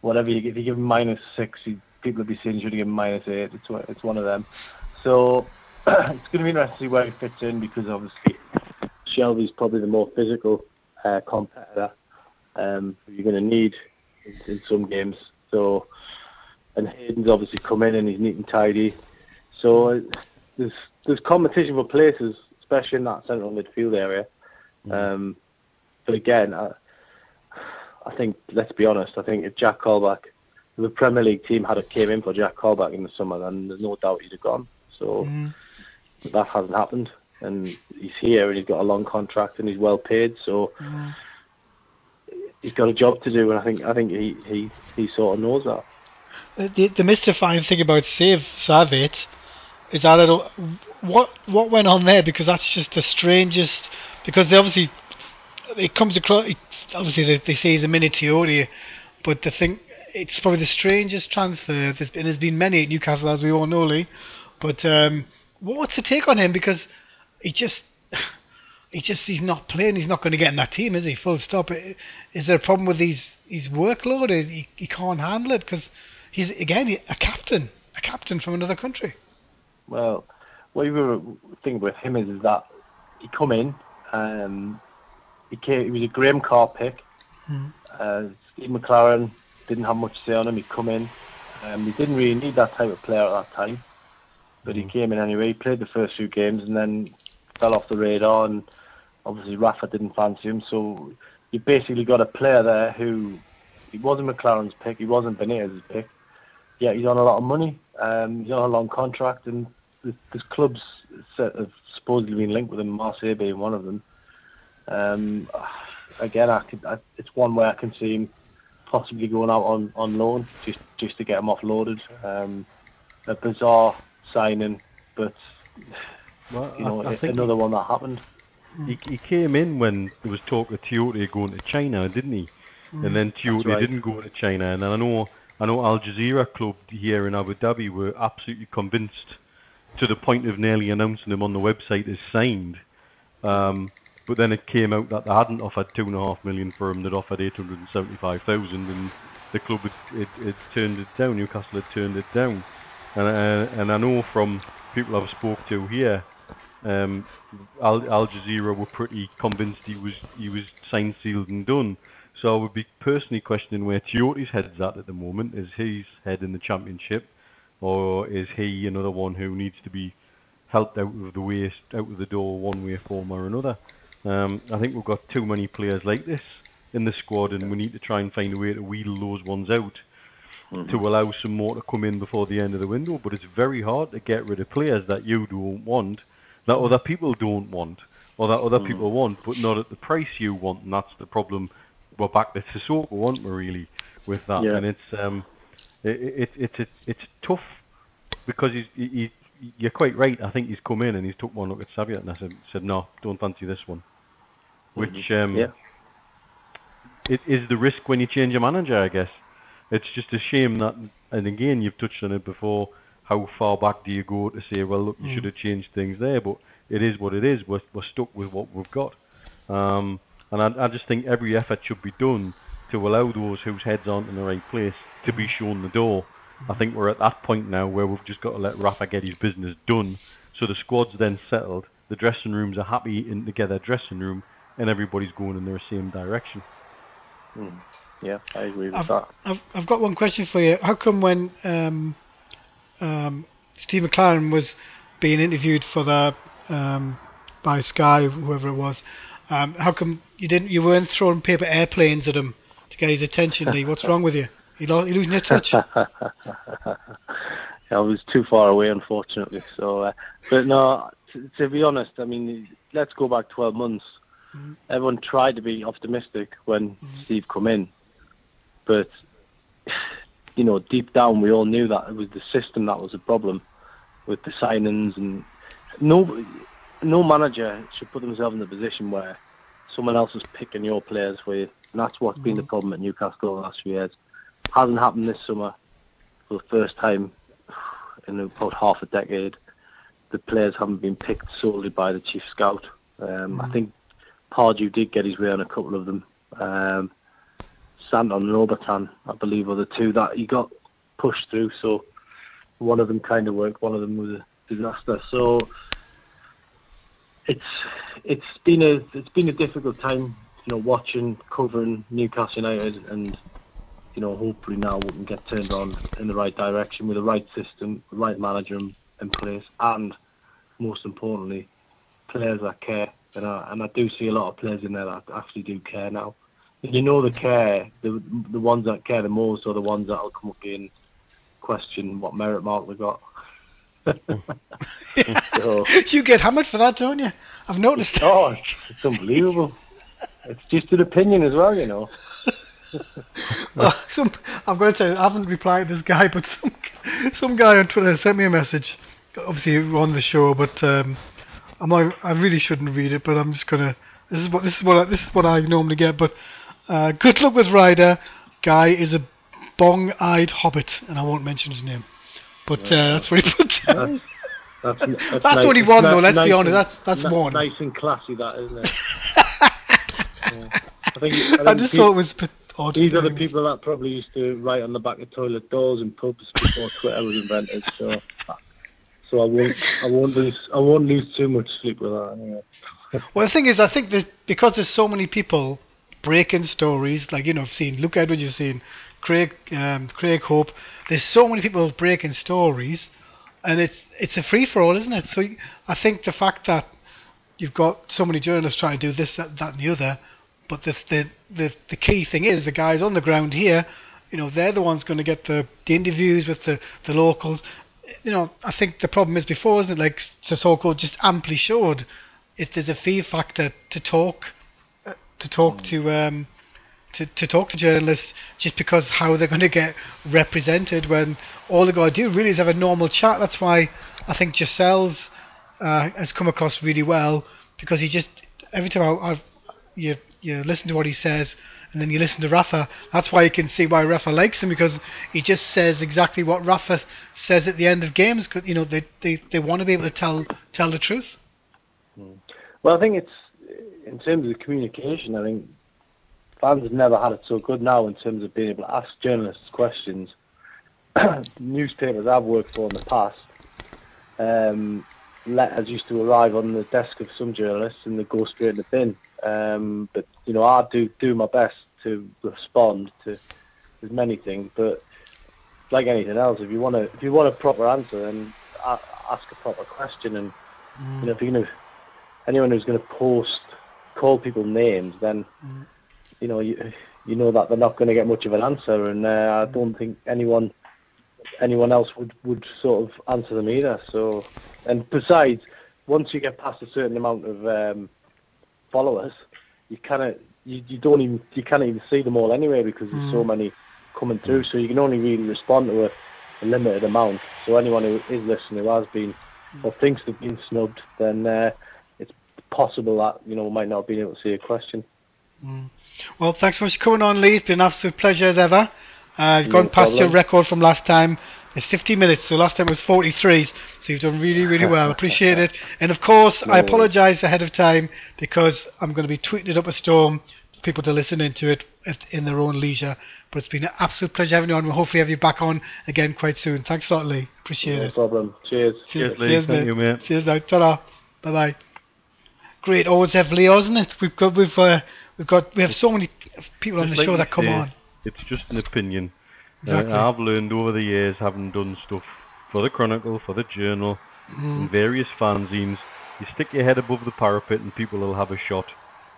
whatever. You, if you give him minus six, he, people will be saying you should give him minus eight. It's one- it's one of them. So it's going to be interesting to see where he fits in because obviously Shelvey's probably the more physical uh, competitor um, you're going to need in, in some games. So and Hayden's obviously come in and he's neat and tidy. So uh, there's there's competition for places, especially in that central midfield area. Um, but again, I, I think let's be honest. I think if Jack Colback, if the Premier League team had came in for Jack Colback in the summer, then there's no doubt he'd have gone. So Mm. that hasn't happened, and he's here and he's got a long contract and he's well paid. So Mm. he's got a job to do, and I think I think he he, he sort of knows that. Uh, The, the mystifying thing about Save Saivet is that I don't, what what went on there because that's just the strangest because they obviously it comes across obviously they, they say he's a mini but the thing it's probably the strangest transfer there's been there's been many at Newcastle as we all know Lee but um, what's the take on him because he just he just he's not playing he's not going to get in that team is he full stop is there a problem with his his workload he, he can't handle it because he's again a captain a captain from another country Well, what you were thinking with him is, is that he come in, um, he came, he was a Graham Carr pick. Mhm. Uh, Steve McClaren didn't have much say on him. He come in. Um, he didn't really need that type of player at that time, but he came in anyway. He played the first few games and then fell off the radar. And obviously Rafa didn't fancy him, so you basically got a player there who he wasn't McClaren's pick. He wasn't Benitez's pick. Yeah, he's on a lot of money. Um, he's on a long contract, and there's, there's clubs that have supposedly been linked with him, Marseille being one of them. Um, again, I could, I, it's one way I can see him possibly going out on, on loan just just to get him offloaded. Um, a bizarre signing, but Well, you know, I, I think another one that happened. he, he came in when there was talk of Tiote going to China, didn't he? And then Tiote right. didn't go to China. And I know I know Al Jazira Club here in Abu Dhabi were absolutely convinced to the point of nearly announcing him on the website as signed. Um, but then it came out that they hadn't offered two and a half million for him; they'd offered eight hundred and seventy-five thousand, and the club had it, it turned it down. Newcastle had turned it down, and uh, and I know from people I've spoke to here, um, Al, Al Jazira were pretty convinced he was he was signed, sealed, and done. So I would be personally questioning where Tiote's head's at at the moment. Is his head in the championship, or is he another one who needs to be helped out of the way, out of the door, one way, form or another? Um, I think we've got too many players like this in the squad, and we need to try and find a way to wheedle those ones out to allow some more to come in before the end of the window. But it's very hard to get rid of players that you don't want, that other people don't want, or that other people want, but not at the price you want. And that's the problem. We're back to Sissoko, aren't we? Really, with that, Yeah. and it's um, it, it, it's it's it's tough because he's he, he, you're quite right. I think he's come in and he's took one look at Saivet and I said said no, don't fancy this one. Which um, Yeah. it is the risk when you change a manager, I guess. It's just a shame that, and again, you've touched on it before. How far back do you go to say, well, look, you should have changed things there? But it is what it is. We're, we're stuck with what we've got, um, and I, I just think every effort should be done to allow those whose heads aren't in the right place to be shown the door. I think we're at that point now where we've just got to let Rafa get his business done, so the squad's then settled, the dressing rooms are happy in together dressing room, and everybody's going in their same direction. Mm. Yeah, I agree with I've, that. I've, I've got one question for you. How come when um, um, Steve McClaren was being interviewed for the um, by Sky, whoever it was, um, how come you didn't you weren't throwing paper airplanes at him to get his attention, Lee. What's wrong with you? You lo- you losing your touch? I was too far away, unfortunately. So, uh, but no, t- to be honest, I mean, let's go back 12 months. Mhm. Everyone tried to be optimistic when Mhm. Steve come in, but you know, deep down, we all knew that it was the system that was the problem with the signings, and no, no manager should put themselves in the position where someone else is picking your players for you. And that's what's been the Mhm. problem at Newcastle over the last few years. Hasn't happened this summer for the first time in about half a decade. The players haven't been picked solely by the chief scout. Um, I Mhm. think Pardew did get his way on a couple of them. Um, Santon and I believe, are the two that he got pushed through. So one of them kind of worked, one of them was a disaster. So it's it's been a it's been a difficult time, you know, watching covering Newcastle United, and you know, hopefully now we can get turned on in the right direction with the right system, the right manager in, in place, and most importantly, players that care. And I, and I do see a lot of players in there that actually do care now. You know, the care, the the ones that care the most are the ones that will come up and question what merit mark they got. so, you get hammered for that, don't you? I've noticed. Oh, it's, it's unbelievable. It's just an opinion as well, you know. Oh, some, I'm going to tell you, I haven't replied to this guy, but some some guy on Twitter sent me a message. Obviously, on the show, but um, I'm not, I really shouldn't read it. But I'm just gonna. This is what this is what I, this is what I normally get. But uh, good luck with Ryder. Guy is a bong-eyed hobbit, and I won't mention his name. But uh, that's what he put down. That's, that's, that's, That's nice- only one, though, let's be and- honest, that's- that's one. Nice and classy, that isn't it? Yeah. I think, I, think I just pe- thought it was odd. these are the people that probably used to write on the back of toilet doors in pubs before Twitter was invented. So, so I won't, I won't lose, I won't lose too much sleep with that. Anyway. Well, the thing is, I think that because there's so many people breaking stories, like you know, I've seen Luke Edwards, you've seen Craig, um, Craig Hope. There's so many people breaking stories, and it's it's a free for all, isn't it? So I think the fact that you've got so many journalists trying to do this, that, that, and the other, but the the the, the key thing is the guys on the ground here. You know, they're the ones going to get the, the interviews with the, the locals. You know, I think the problem is before, isn't it? Like the so-called just amply showed if there's a fear factor to talk uh, to talk to um to, to talk to journalists just because how they're going to get represented when all they've got to do really is have a normal chat. That's why I think Lascelles uh, has come across really well because he just every time I, I, you you listen to what he says and then you listen to Rafa. That's why you can see why Rafa likes him because he just says exactly what Rafa says at the end of games. 'cause, you know they, they, they want to be able to tell tell the truth. Well, I think it's in terms of communication. I think fans have never had it so good now in terms of being able to ask journalists questions. Newspapers I've worked for in the past, um, letters used to arrive on the desk of some journalists and they go straight in the bin. Um, but you know, I do do my best to respond to as many things. But like anything else, if you want to if you want a proper answer, then ask a proper question. And you know, if you're going to anyone who's going to post call people names, then Mm. you know you you know that they're not going to get much of an answer, and uh, I don't think anyone anyone else would would sort of answer them either. So, and besides, once you get past a certain amount of um, followers, you kind of you, you don't even you can't even see them all anyway because there's so Mm. many coming through. So you can only really respond to a, a limited amount. So anyone who is listening who has been or thinks they've been snubbed, then uh, possible that you know might not be able to see a question. Mm. Well, thanks so much for coming on, Lee. It's been an absolute pleasure as ever. Uh, you've No gone past your record from last time. It's 50 minutes, so last time was 43, so you've done really, really well. Appreciate it. And of course, No I apologise ahead of time because I'm going to be tweeting it up a storm for people to listen into it in their own leisure. But it's been an absolute pleasure having you on. We'll hopefully have you back on again quite soon. Thanks a lot, Lee. Appreciate no it. No problem. Cheers. Cheers, Lee. Cheers, Thank mate. you, mate. Cheers, now. Ta-ra. Bye-bye. Great. Always have Leo, isn't it? We've got, we've, uh, we've got, we have so many people on the like show that come say, on. It's just an opinion. Uh, Exactly. I've learned over the years, having done stuff for the Chronicle, for the Journal, Mm. and various fanzines, you stick your head above the parapet and people will have a shot.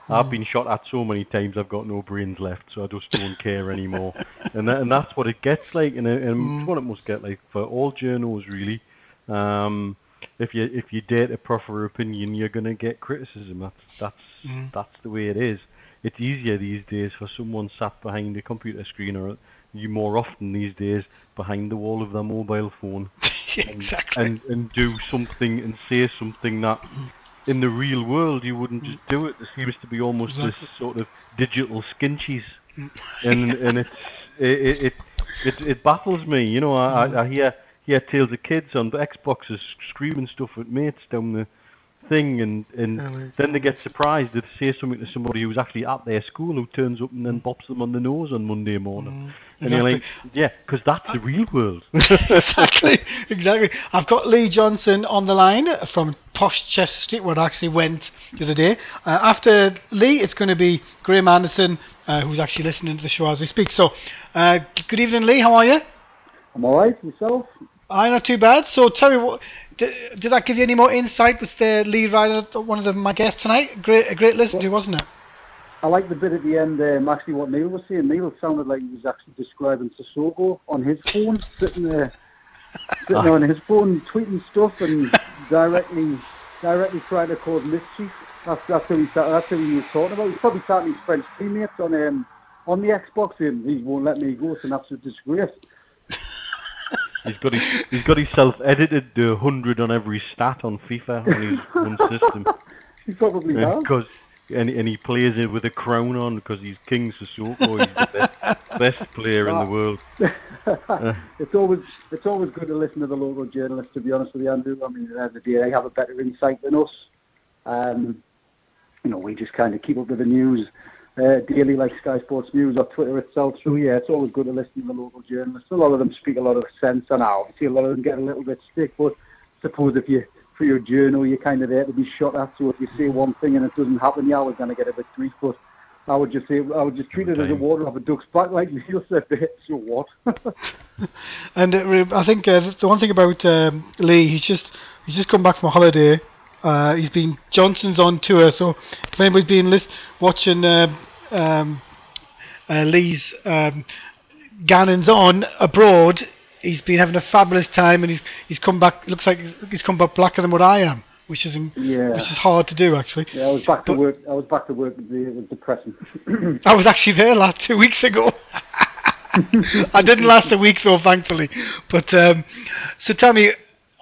I've been shot at so many times I've got no brains left, so I just don't care anymore. and that, and that's what it gets like, and, and it's what it must get like for all journals really. Um, if you if you dare to proffer opinion, you're gonna get criticism. That's that's Mm. that's the way it is. It's easier these days for someone sat behind a computer screen, or you more often these days behind the wall of their mobile phone, Yeah, exactly. and and do something and say something that in the real world you wouldn't just do it. There seems to be almost Exactly. this sort of digital skinchies, and and it's it it it, it baffles me. You know, I, I, I hear hear tales of kids on the Xboxes screaming stuff at mates down the thing, and and Yeah, then they get surprised they say something to somebody who's actually at their school who turns up and then bops them on the nose on Monday morning. And you're like, yeah, because that's the real world. exactly, exactly. I've got Lee Johnson on the line from Posh Chester Street, where I actually went the other day. Uh, after Lee, it's going to be Graham Anderson, uh, who's actually listening to the show as we speak. So, uh, good evening, Lee. How are you? I'm alright, yourself? I'm not too bad. So, tell me, what, did, did that give you any more insight with the Lee Ryder, one of the, my guests tonight? Great, a great listen to, wasn't it? I like the bit at the end, there, um, actually, what Neil was saying. Neil sounded like he was actually describing Sissoko on his phone, sitting there, sitting on his phone, tweeting stuff and directly directly trying to cause mischief. That's, that's, who he, that's who he was talking about. He's probably talking to his French teammates on um, on the Xbox, and he won't let me go. It's an absolute disgrace. He's got his, he's got himself edited the hundred on every stat on FIFA on his own system. He probably has. Because and, and he plays it with a crown on because he's King Sissoko. He's the best, best player in the world. it's always it's always good to listen to the local journalists. To be honest with you, Andrew, I mean, at the end of the day, they have a better insight than us. Um, you know, we just kind of keep up with the news uh, daily, like Sky Sports News or Twitter itself. So yeah, it's always good to listen to the local journalists. A lot of them speak a lot of sense, and obviously a lot of them get a little bit stick. But suppose if you for your journal, you're kind of there to be shot at. So if you say one thing and it doesn't happen, you're always going to get a bit grief. But I would just say I would just treat it as a water off a duck's back, like Neil said. So what? And uh, I think uh, the one thing about um, Lee, he's just he's just come back from a holiday. Uh, he's been Johnson's on tour, so if anybody's been lis- watching uh, um, uh, Lee's um, Gannon's on abroad, he's been having a fabulous time, and he's he's come back. Looks like he's come back blacker than what I am, which is Yeah. which is hard to do actually. Yeah, I was back to work. I was back to work. It was depressing. I was actually there last two weeks ago. I didn't last a week though, thankfully. But um, so tell me,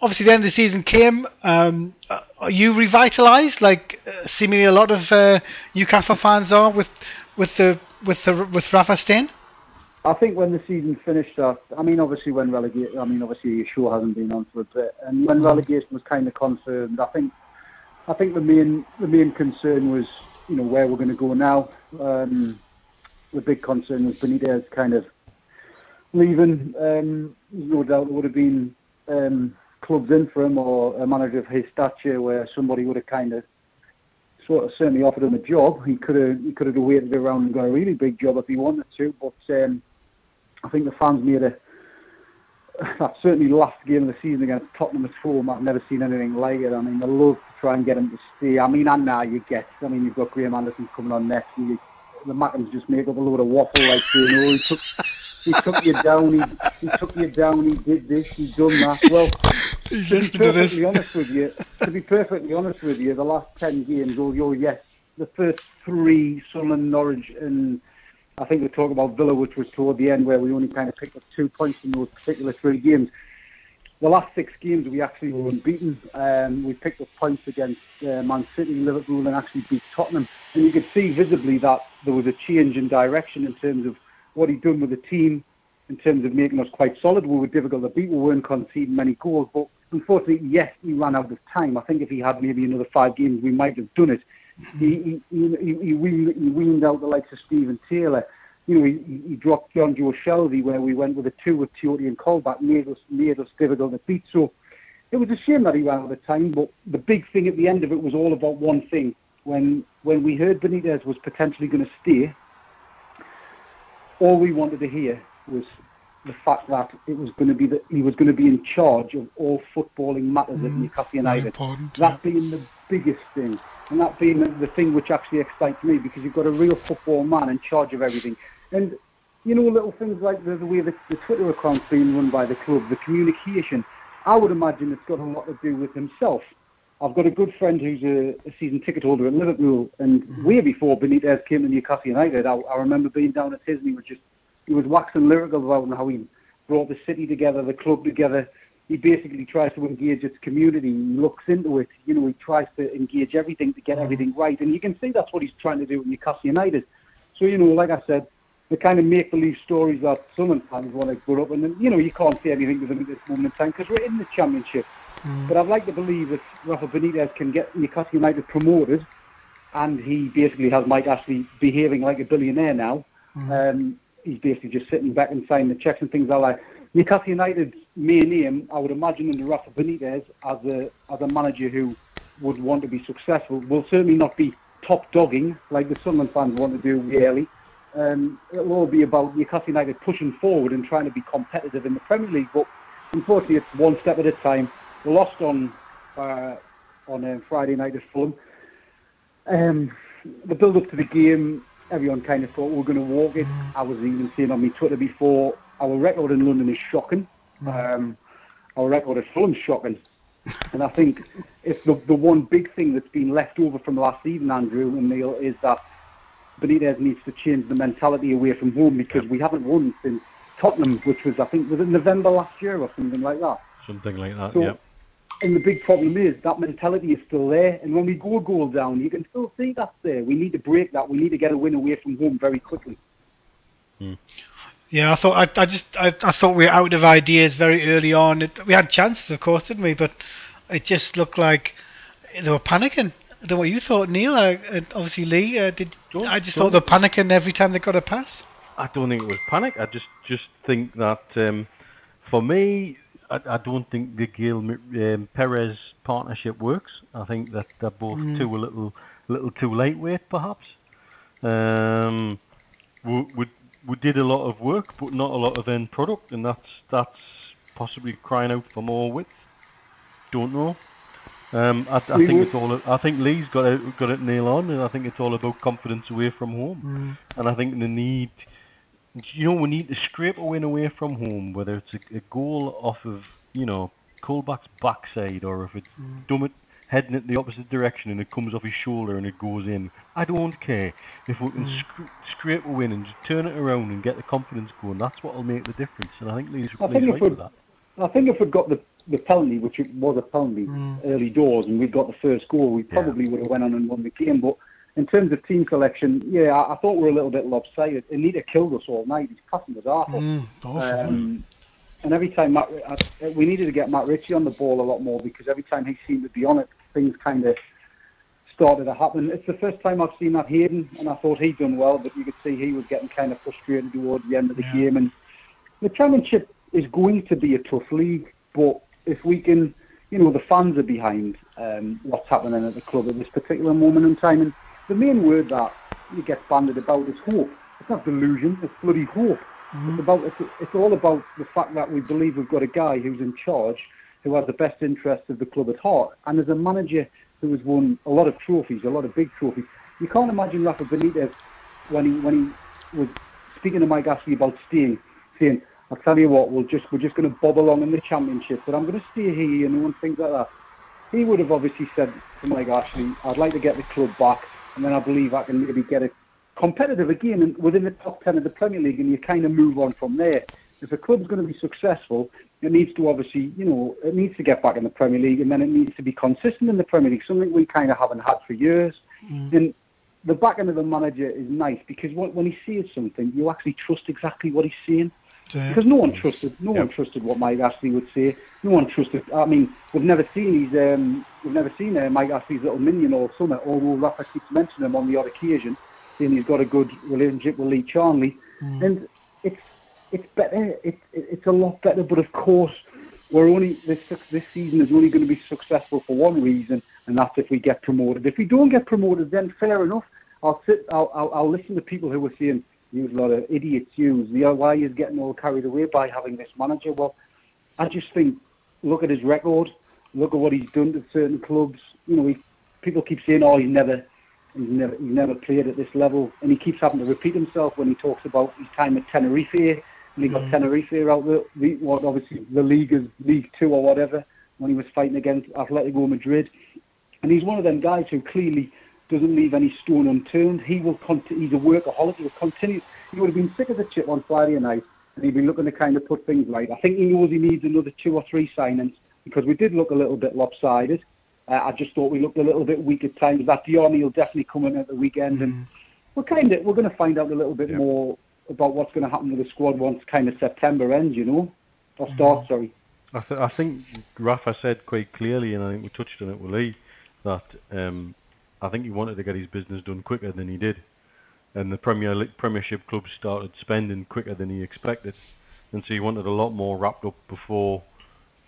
obviously the end of the season came. Um, are you revitalised, like uh, seemingly a lot of uh, Newcastle fans are with with the with the with Rafa Stein? I think when the season finished, uh, I mean, obviously when relegation, I mean, obviously your show hasn't been on for a bit, and when relegation was kind of confirmed, I think, I think the main the main concern was, you know, where we're going to go now. Um, the big concern was Benitez kind of leaving. Um, there's no doubt there would have been um, clubs in for him or a manager of his stature where somebody would have kind of sort of certainly offered him a job. He could have he could have waited around and got a really big job if he wanted to. But um, I think the fans made a that certainly last game of the season against Tottenham at home. I've never seen anything like it. I mean, they love to try and get him to stay. I mean, and now you get. I mean, you've got Graham Anderson coming on next. And you, the Mackems just make up a load of waffle like saying, "Oh, he took he took you down. He, he took you down. He did this. He done that." Well, He's to be perfectly honest with you, to be perfectly honest with you, the last ten games, oh, oh yes, the first three, Sunderland, Norwich, and I think we talk about Villa, which was toward the end, where we only kind of picked up two points in those particular three games. The last six games, we actually were unbeaten. Um, we picked up points against uh, Man City, Liverpool, and actually beat Tottenham. And you could see visibly that there was a change in direction in terms of what he'd done with the team, in terms of making us quite solid. We were difficult to beat. We weren't conceding many goals, but unfortunately, yes, he ran out of time. I think if he had maybe another five games, we might have done it. He, he, he, he, he, weaned, he weaned out the likes of Steven Taylor. You know, he, he dropped John Joe Shelby where we went with a two with Tiote and Colback, made us made us difficult to beat. So it was a shame that he ran out of time, but the big thing at the end of it was all about one thing. When when we heard Benitez was potentially going to stay, all we wanted to hear was the fact that it was going to be that he was going to be in charge of all footballing matters at Mm, Newcastle very United. important, That being the biggest thing, and that being the, the thing which actually excites me because you've got a real football man in charge of everything. And you know, little things like the, the way the, the Twitter account's being run by the club, the communication. I would imagine it's got a lot to do with himself. I've got a good friend who's a, a season ticket holder at Liverpool, and Mm-hmm. way before Benitez came to Newcastle United, I, I remember being down at his and he was just he was waxing lyrical about how he brought the city together, the club together. He basically tries to engage its community. He looks into it. You know, he tries to engage everything to get mm-hmm. everything right, and you can see that's what he's trying to do with Newcastle United. So you know, like I said, the kind of make-believe stories that Sunderland fans want to put up, and then, you know, you can't say anything to them at this moment in time because we're in the Championship. Mm-hmm. But I'd like to believe that Rafa Benitez can get Newcastle United promoted, and he basically has Mike Ashley behaving like a billionaire now. Mm-hmm. Um, he's basically just sitting back and signing the checks and things like that. Newcastle United's main aim, I would imagine, under Rafa Benitez as a as a manager who would want to be successful, will certainly not be top dogging like the Sunderland fans want to do yearly. Um, it'll all be about Newcastle United pushing forward and trying to be competitive in the Premier League. But unfortunately, it's one step at a time. We lost on uh, on um, Friday night at Fulham. Um, the build up to the game, everyone kind of thought we were going to walk it. I was even saying on my Twitter before, our record in London is shocking. Um, our record at Fulham's shocking. And I think it's the, the one big thing that's been left over from last season, Andrew and Neil, is that Benitez needs to change the mentality away from home because we haven't won since Tottenham, which was, I think, was it November last year or something like that. Something like that, So, yeah. And the big problem is that mentality is still there. And when we go a goal down, you can still see that's there. We need to break that. We need to get a win away from home very quickly. Yeah, I thought I, I just I, I thought we were out of ideas very early on. It, we had chances, of course, didn't we? But it just looked like they were panicking. I don't know what you thought, Neil. Uh, uh, obviously, Lee. Uh, did Don't- I just thought they were panicking every time they got a pass? I don't think it was panic. I just just think that um, for me, I, I don't think the Gil um, Perez partnership works. I think that they're both too a little little too lightweight, perhaps. Um, we, we we did a lot of work, but not a lot of end product, and that's that's possibly crying out for more width. Don't know. Um, I, I think it's all. I think Lee's got it got it nail on, and I think it's all about confidence away from home. And I think the need, you know, we need to scrape a win away from home, whether it's a, a goal off of you know Colback's backside or if it's mm. Dummett heading it the opposite direction and it comes off his shoulder and it goes in. I don't care if we can mm. scr- scrape a win and just turn it around and get the confidence going. That's what will make the difference. And I think Lee's, I Lee's think if right we with that. I think if we'd got the the penalty, which it was a penalty mm. early doors, and we'd got the first goal, we probably would have went on and won the game. But in terms of team selection, yeah, I, I thought we were a little bit lopsided. Anita killed us all night. His passing was awful. Mm. Um, and every time Matt, I, we needed to get Matt Ritchie on the ball a lot more because every time he seemed to be on it, things kind of started to happen. It's the first time I've seen that Hayden, and I thought he'd done well, but you could see he was getting kind of frustrated towards the end of the Yeah. game. And the championship is going to be a tough league, but if we can, you know, the fans are behind um, what's happening at the club at this particular moment in time. And the main word that you get banded about is hope. It's not delusion, it's bloody hope. It's mm. about it's, it's all about the fact that we believe we've got a guy who's in charge, who has the best interests of the club at heart, and as a manager who has won a lot of trophies, a lot of big trophies. You can't imagine Rafa Benitez when he when he was speaking to Mike Ashley about staying, saying, "I'll tell you what, we'll just we're just going to bob along in the championship, but I'm going to stay here," know, and things like that. He would have obviously said to Mike Ashley, "I'd like to get the club back, and then I believe I can maybe get it competitive again and within the top 10 of the Premier League and you kind of move on from there. If a club's going to be successful, it needs to obviously, you know, it needs to get back in the Premier League and then it needs to be consistent in the Premier League, something we kind of haven't had for years. Mm. And the backing of the manager is nice because when, when he says something, you actually trust exactly what he's saying. Yeah. Because no one trusted, no one trusted what Mike Ashley would say. No one trusted. I mean, we've never seen his, um, we've never seen uh, Mike Ashley's little minion all summer. Although Rafa keeps mentioning him on the odd occasion, saying he's got a good relationship with Lee Charnley, and it's it's better. It, it, it's a lot better. But of course, we're only this this season is only going to be successful for one reason, and that's if we get promoted. If we don't get promoted, then fair enough. I'll sit. I'll I'll, I'll listen to people who are saying a lot of idiots. Use the why is getting all carried away by having this manager. Well, I just think look at his record. Look at what he's done to certain clubs. You know, he people keep saying, "Oh, he's never, he's never, he's never played at this level," and he keeps having to repeat himself when he talks about his time at Tenerife, and he got Mhm. Tenerife out the, the what obviously the league is League Two or whatever when he was fighting against Atletico Madrid, and he's one of them guys who clearly doesn't leave any stone unturned. He will continue. He's a workaholic. He will continue. He would have been sick as a chip on Friday night, and he'd be looking to kind of put things right. I think he knows he needs another two or three signings because we did look a little bit lopsided. Uh, I just thought we looked a little bit weak at times. That Dion will definitely come in at the weekend, and we're kind of we're going to find out a little bit Yeah. more about what's going to happen with the squad once kind of September ends, you know, or start. Sorry. I, th- I think Rafa said quite clearly, and I think we touched on it with Lee, that um, I think he wanted to get his business done quicker than he did, and the Premier League, Premiership clubs started spending quicker than he expected, and so he wanted a lot more wrapped up before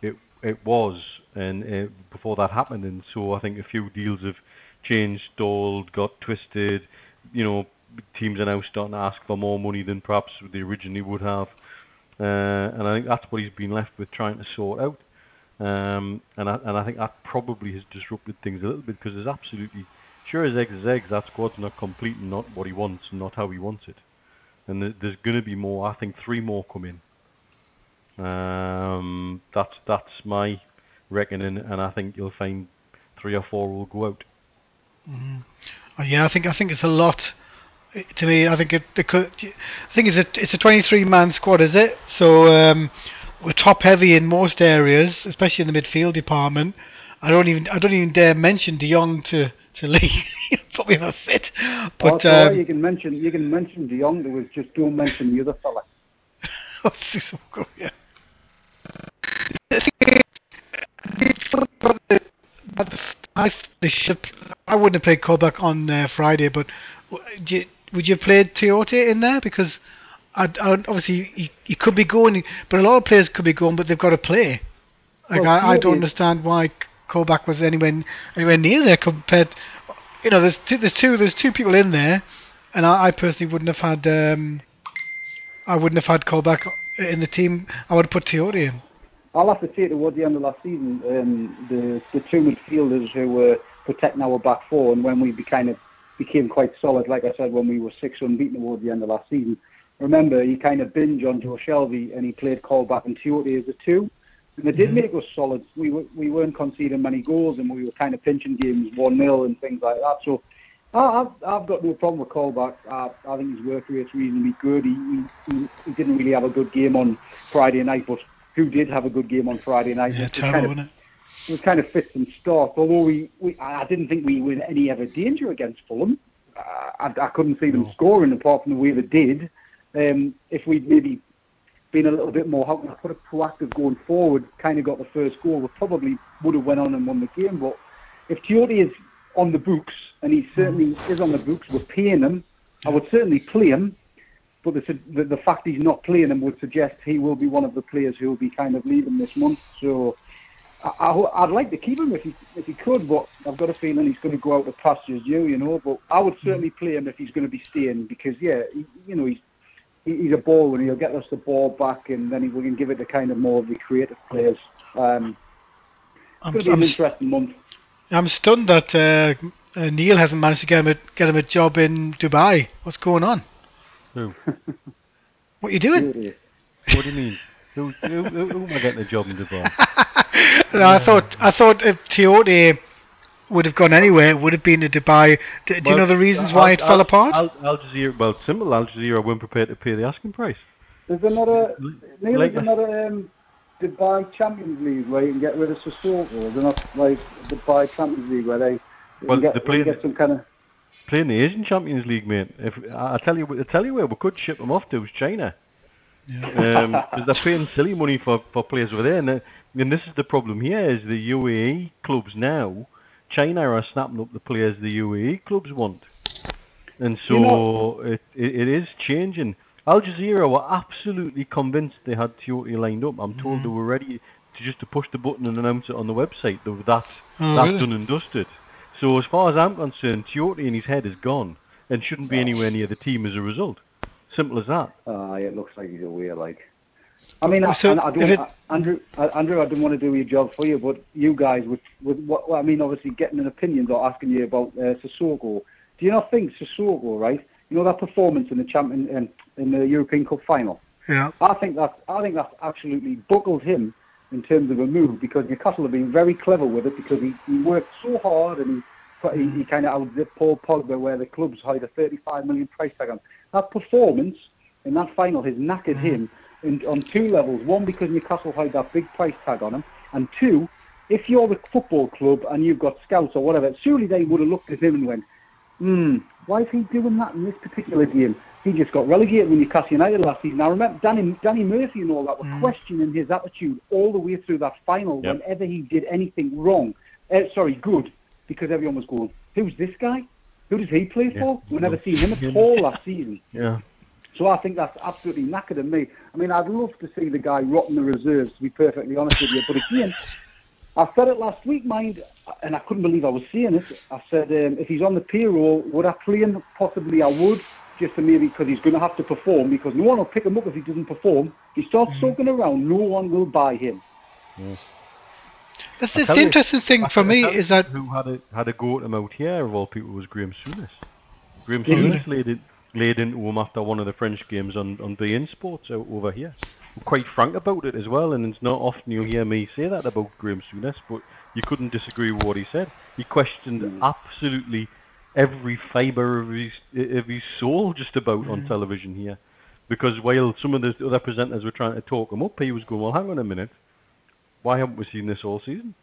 it it was, and uh, before that happened, and so I think a few deals have changed, stalled, got twisted. You know, teams are now starting to ask for more money than perhaps they originally would have. Uh, and I think that's what he's been left with trying to sort out. Um, and I, and I think that probably has disrupted things a little bit because there's absolutely sure as eggs as eggs that squad's not complete and not what he wants and not how he wants it. And there- there's going to be more. I think three more come in. Um, that's that's my reckoning, and I think you'll find three or four will go out. Uh, yeah, I think I think it's a lot. To me, I think it. it could, I think it's a it's a 23 man squad, is it? So um, we're top heavy in most areas, especially in the midfield department. I don't even I don't even dare mention De Jong to to Lee. He'll Probably have a fit. But also, Oh, you um, can mention you can mention De Jong. There was just don't mention the other fella. yeah. I think I they should, I wouldn't have played Colback on uh, Friday, but you, would you have played Tiote in there? Because I, I, obviously he, he could be going, but a lot of players could be going, but they've got to play. Like Well, I, I don't understand why Colback was anywhere anywhere near there compared. You know, there's two, there's two there's two people in there, and I, I personally wouldn't have had um, I wouldn't have had Colback in the team. I would have put Tiote in. I'll have to say towards the end of last season, um, the the two midfielders who were protecting our back four, and when we be kind of became quite solid, like I said, when we were six unbeaten towards the end of last season. Remember, he kind of binged on Joe Shelvey, and he played Colback and Tiote as a two, and it did Mhm. make us solid. We were, we weren't conceding many goals, and we were kind of pinching games one 0 and things like that. So. I've, I've got no problem with Colback. I, I think his work rate's reasonably good. He, he, he, didn't really have a good game on Friday night, but who did have a good game on Friday night? Yeah, terrible, kind of, wasn't it? it was kind of fits and starts. Although we, we, I didn't think we were in any ever danger against Fulham. Uh, I, I couldn't see them No. scoring apart from the way they did. Um, if we'd maybe been a little bit more, how can I put it, proactive going forward, kind of got the first goal, we probably would have went on and won the game. But if Tiote is on the books, and he certainly mm-hmm. is on the books, we're paying him, I would certainly play him. But the, the, the fact he's not playing him would suggest he will be one of the players who will be kind of leaving this month. So I, I'd like to keep him if he if he could, but I've got a feeling he's going to go out to pastures you, you know. But I would mm-hmm. certainly play him if he's going to be staying because yeah, he, you know he's he- he's a ball and he'll get us the ball back, and then he, we can give it to kind of more of the creative players. Um, I'm, it's going to be I'm, an interesting month. I'm stunned that uh, uh, Neil hasn't managed to get him a, get him a job in Dubai. What's going on? Who? What are you doing? What do you mean? Who, who, who, who am I getting a job in Dubai? no, I thought I thought if Tiote would have gone anywhere, it would have been to Dubai. D- do you know the reasons Al- why it Al- fell apart? Al, Al Jazira, well, it's simple. Al Jazira weren't prepared to pay the asking price. There's another L- Neil, like- there's another um, Dubai Champions League where you can get rid of Sissoko. They're not like Dubai Champions League where they, you Well, get, they where you play get some kind of Playing the Asian Champions League, mate. If I I tell you, I tell you where we could ship them off to is China. Um, 'cause they're paying silly money for, for players over there, and, uh, and this is the problem here: is the UAE clubs now, China are snapping up the players the UAE clubs want, and so You know- it, it it is changing. Al Jazira were absolutely convinced they had Tiote lined up. I'm told they were ready to just to push the button and announce it on the website. They were that Oh, that really? done and dusted. So as far as I'm concerned, Tiote in his head is gone and shouldn't be anywhere near the team as a result. Simple as that. Uh, it looks like he's away. Like I mean, I, So, and I don't, it- Andrew, Andrew, I didn't want to do your job for you, but you guys, with, with what I mean, obviously getting an opinion or asking you about uh, Sissoko. Do you not think Sissoko, right? You know that performance in the champion in, in the European Cup final. Yeah. I think that I think that's absolutely buckled him in terms of a move because Newcastle have been very clever with it because he, he worked so hard and he he, he kind of outdipped Paul Pogba where the clubs had a 35 million price tag on. That performance in that final has knackered him in, on two levels. One because Newcastle had that big price tag on him, and two, if you're the football club and you've got scouts or whatever, surely they would have looked at him and went, hmm, why is he doing that in this particular game? He just got relegated with Newcastle United last season. I remember Danny, Danny Murphy and all that were questioning his attitude all the way through that final Yep. whenever he did anything wrong. Uh, sorry, good, because everyone was going, who's this guy? Who does he play for? We've never seen him at all last season. Yeah. So I think that's absolutely knackered at me. I mean, I'd love to see the guy rotting the reserves, to be perfectly honest with you. But again, I said it last week, mind, and I couldn't believe I was saying it. I said, um, if he's on the payroll, would I play him? Possibly I would, just to maybe because he's going to have to perform, because no one will pick him up if he doesn't perform. If he starts soaking around, no one will buy him. That's, I that's tell the you- interesting thing I for me is that who had a had a go at him out here of all people was Graham Souness. Graham Did he? Souness laid it laid into him after one of the French games on on beIN Sports out over here. I'm Quite frank about it as well, and it's not often you hear me say that about Graham Souness, but you couldn't disagree with what he said. He questioned Mm. absolutely every fibre of his of his soul just about Mm. on television here. Because while some of the other presenters were trying to talk him up, he was going, "Well, hang on a minute, why haven't we seen this all season?"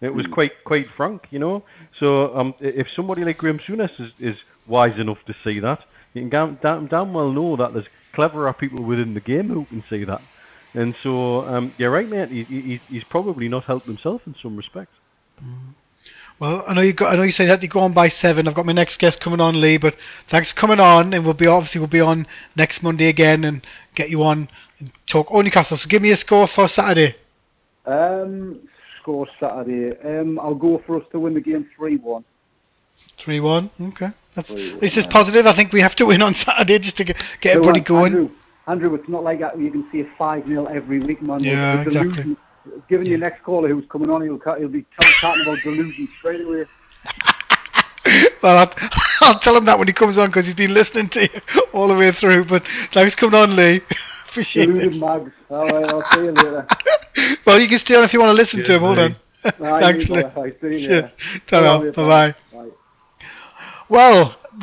It was quite quite frank, you know. So um, if somebody like Graham Souness is, is wise enough to see that, you can damn, damn, damn well know that there's cleverer people within the game who can see that. And so um, you're right, mate. He, he, he's probably not helped himself in some respects. Well, I know you got. I know you said that you go on by seven. I've got my next guest coming on, Lee. But thanks for coming on, and we'll be obviously we'll be on next Monday again and get you on and talk all Newcastle. So give me a score for Saturday. Um, score Saturday. Um, I'll go for us to win the game 3 1. Three one. Okay, that's Three one, this is positive. I think we have to win on Saturday just to get, get everybody going. Andrew, Andrew, it's not like that you can see a 5 0 every week, man. Yeah, exactly. delusion- Given your next caller who's coming on, he'll, he'll be talking about delusion straight away. well, I'll, I'll tell him that when he comes on because he's been listening to you all the way through. But thanks for coming on, Lee. Appreciate Deluded it. mags. All right, I'll see you later. well, you can stay on if you want to listen to Cheers, him. Hold Lee. on. Bye, Thanks, mate, Lee. Cheers. Bye Bye-bye. Well,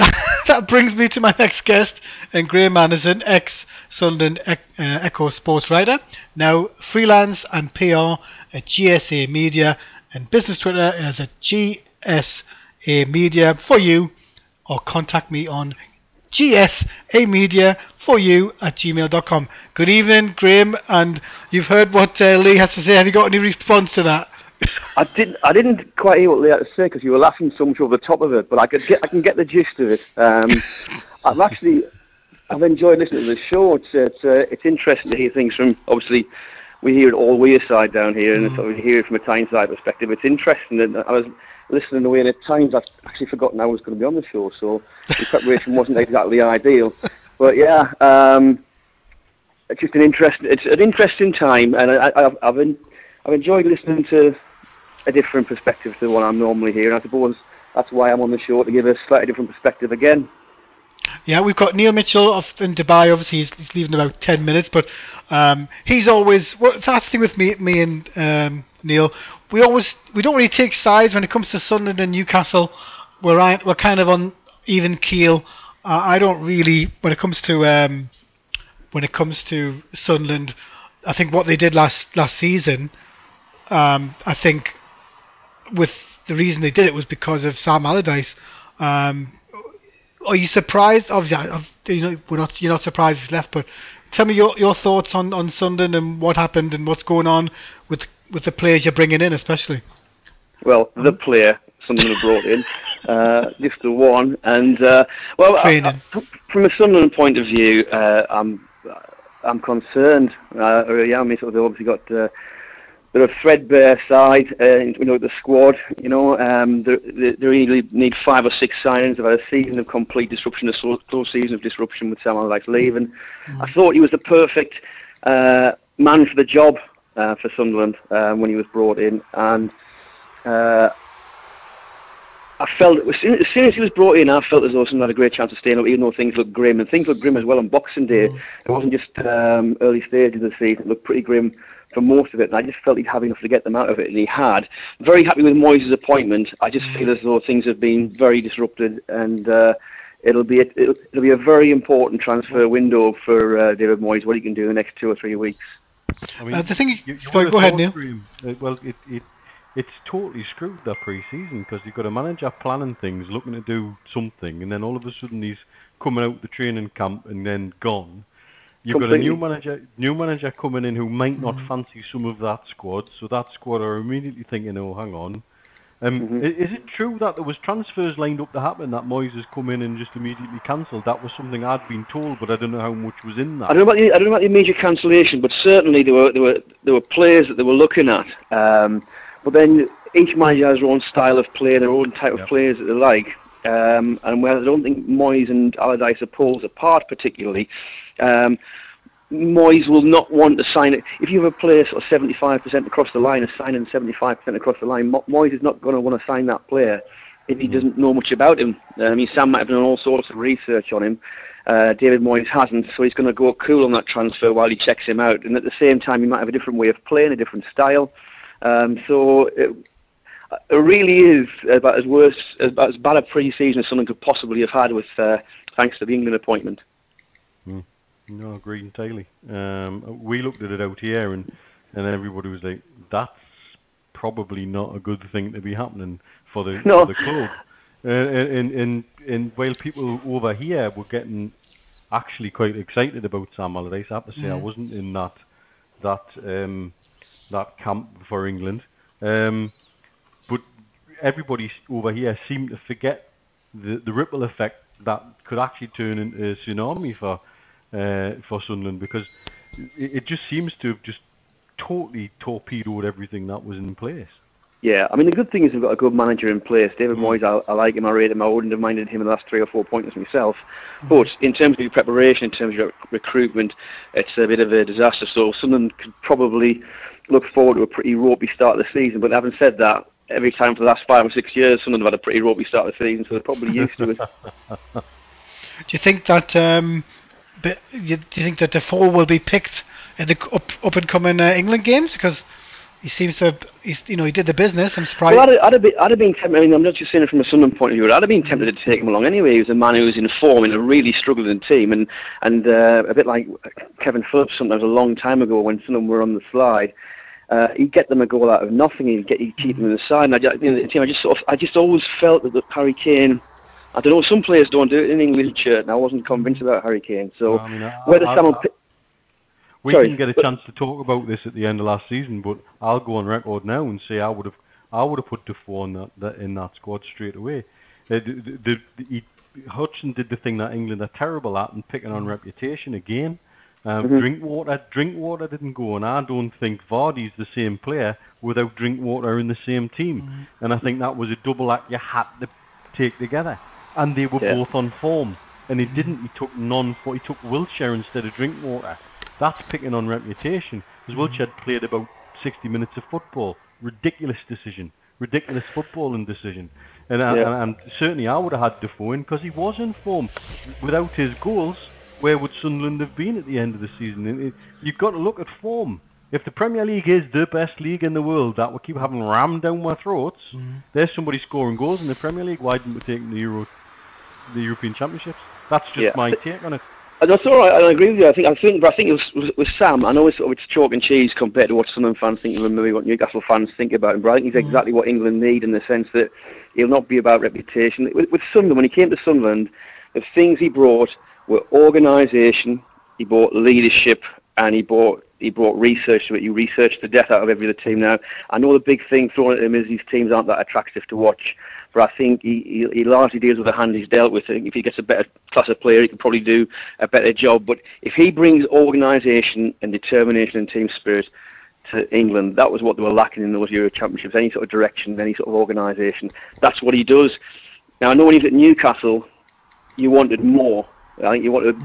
that brings me to my next guest, and Graham Anderson, ex Sunderland ec- uh, Echo sports writer, now freelance and PR at GSA Media, and business Twitter is at GSA Media for you, or contact me on GSA Media for you at gmail.com. Good evening, Graham, and you've heard what uh, Lee has to say. Have you got any response to that? I didn't. I didn't quite hear what Lee had to say because you were laughing so much over the top of it. But I could get. I can get the gist of it. Um, I've actually. I've enjoyed listening to the show. It's it's uh, it's interesting to hear things from. Obviously, we hear it all Wearside down here, and so we hear it from a Tyneside perspective. It's interesting. And I was listening away, and at times I've actually forgotten I was going to be on the show, so the preparation wasn't exactly ideal. But yeah. Um, it's just an interesting. It's an interesting time, and I, I, I've en- I've enjoyed listening to a different perspective to the one I'm normally hearing. I suppose that's why I'm on the show to give a slightly different perspective again. Yeah, we've got Neil Mitchell off in Dubai. Obviously, he's, he's leaving in about ten minutes, but um, he's always. Well, that's the thing with me, me and um, Neil. We always we don't really take sides when it comes to Sunderland and Newcastle. We're we're kind of on even keel. Uh, I don't really when it comes to um, when it comes to Sunderland. I think what they did last last season. Um, I think with the reason they did it was because of Sam Allardyce. Um, are you surprised? Obviously, I- you know, we're not. You're not surprised he's left, but tell me your your thoughts on on Sunderland and what happened and what's going on with with the players you're bringing in, especially. Well, the player, someone who brought in, uh, just the one, and uh, well, I, I, from a Sunderland point of view, uh, I'm I'm concerned. Uh, I really am. Sort of, they've obviously got. Uh, they're a threadbare side, uh, you know, the squad, you know, um, they, they they really need five or six signings. They've had a season of complete disruption, a slow, slow season of disruption with Sam Allardyce leaving. I thought he was the perfect uh, man for the job uh, for Sunderland um, when he was brought in, and uh, I felt as soon, as soon as he was brought in, I felt as though Sunderland had a great chance of staying up, even though things looked grim, and things looked grim as well on Boxing Day. Mm. It wasn't just um, early stages of the season; it looked pretty grim for most of it, and I just felt he'd have enough to get them out of it, and he had. Very happy with Moyes' appointment. I just feel as though things have been very disrupted, and uh, it'll be a, it'll, it'll be a very important transfer window for uh, David Moyes. What he can do in the next two or three weeks. I mean, Uh, the thing is- you, you sorry, go ahead, Neil. Graham, uh, well, it, it it's totally screwed that pre-season because you've got a manager planning things, looking to do something, and then all of a sudden he's coming out the training camp and then gone. You've got a new manager, new manager coming in who might not Mm-hmm. fancy some of that squad, so that squad are immediately thinking, "Oh, hang on." Um, Mhm. Is it true that there was transfers lined up to happen that Moyes has come in and just immediately cancelled? That was something I'd been told, but I don't know how much was in that. I don't know about the, I don't know about the immediate cancellation, but certainly there were there were there were players that they were looking at. Um, but then each manager has their own style of play, their own type Yep. of players that they like. Um, and where I don't think Moyes and Allardyce are poles apart particularly. Um, Moyes will not want to sign it. If you have a player sort of 75% across the line, a signing 75% across the line, Mo- Moyes is not going to want to sign that player if he doesn't know much about him. I mean, Sam might have done all sorts of research on him. Uh, David Moyes hasn't, so he's going to go cool on that transfer while he checks him out. And at the same time, he might have a different way of playing, a different style. Um, so it, it really is about as worse, about as bad a pre-season as someone could possibly have had with, uh, thanks to the England appointment. No, agree entirely. Um, we looked at it out here, and and everybody was like, "That's probably not a good thing to be happening for the No. for the club." Uh, and and and while people over here were getting actually quite excited about Sam Allardyce, I have to say I Mhm. wasn't in that that um, that camp for England. Um, but everybody over here seemed to forget the the ripple effect that could actually turn into a tsunami for Uh, for Sunderland because it, it just seems to have just totally torpedoed everything that was in place. Yeah, I mean the good thing is we've got a good manager in place. David mm. Moyes, I, I like him, I rate him. I wouldn't have minded him in the last three or four pointers myself. Mm. But in terms of your preparation, in terms of your recruitment, it's a bit of a disaster. So Sunderland could probably look forward to a pretty ropey start of the season. But having said that, every time for the last five or six years, Sunderland have had a pretty ropey start of the season, so they're probably used to it. Do you think that um, but you, do you think that Defoe will be picked in the up up and coming uh, England games because he seems to he's, you know he did the business. I'm surprised. Well, I'd, I'd, have been, I'd have been tempted, I mean, I'm not just saying it from a Sunderland point of view, I'd have been tempted to take him along anyway. He was a man who was in form in a really struggling team, and, and uh, a bit like Kevin Phillips sometimes a long time ago when Sunderland were on the slide. Uh, he'd get them a goal out of nothing. He'd get he'd keep them in the side. And I, you know, the team, I just sort of, I just always felt that, that Harry Kane. I don't know. Some players don't do it in English shirt, and I wasn't convinced about Harry Kane. So I mean, I- whether I- We Sorry, didn't get a chance to talk about this at the end of last season, but I'll go on record now and say I would have I would have put Defoe in that, that in that squad straight away. Uh, the, the, the, he, Hodgson did the thing that England are terrible at and picking on reputation again. Um, Mhm. Drinkwater, Drinkwater didn't go, and I don't think Vardy's the same player without Drinkwater in the same team. And I think that was a double act you had to take together. And they were Yeah. both on form. And he didn't. He took non. He took Wilshere instead of Drinkwater. That's picking on reputation. Because Wilshere had mm. played about 60 minutes of football. Ridiculous decision. Ridiculous footballing decision. And, I, Yeah. and, and certainly I would have had Defoe in because he was in form. Without his goals, where would Sunderland have been at the end of the season? And it, you've got to look at form. If the Premier League is the best league in the world that we keep having rammed down my throats, mm. there's somebody scoring goals in the Premier League. Why didn't we take the Euro, the European Championships? That's just Yeah. my take on it. Uh, That's all right. I agree with you. I think, I think, but I think it was, was with Sam. I know it's, it's chalk and cheese compared to what Sunderland fans think of him, maybe what Newcastle fans think about him. But I think he's exactly what England need in the sense that he'll not be about reputation. With, with Sunderland, when he came to Sunderland, the things he brought were organisation, he brought leadership, and he brought he brought research to it. He researched the death out of every other team. Now, I know the big thing thrown at him is these teams aren't that attractive to watch, but I think he, he, he largely deals with the hand he's dealt with. If he gets a better class of player, he can probably do a better job. But if he brings organisation and determination and team spirit to England, that was what they were lacking in those Euro Championships. Any sort of direction, any sort of organisation. That's what he does. Now, I know when he was at Newcastle, you wanted more. I think you wanted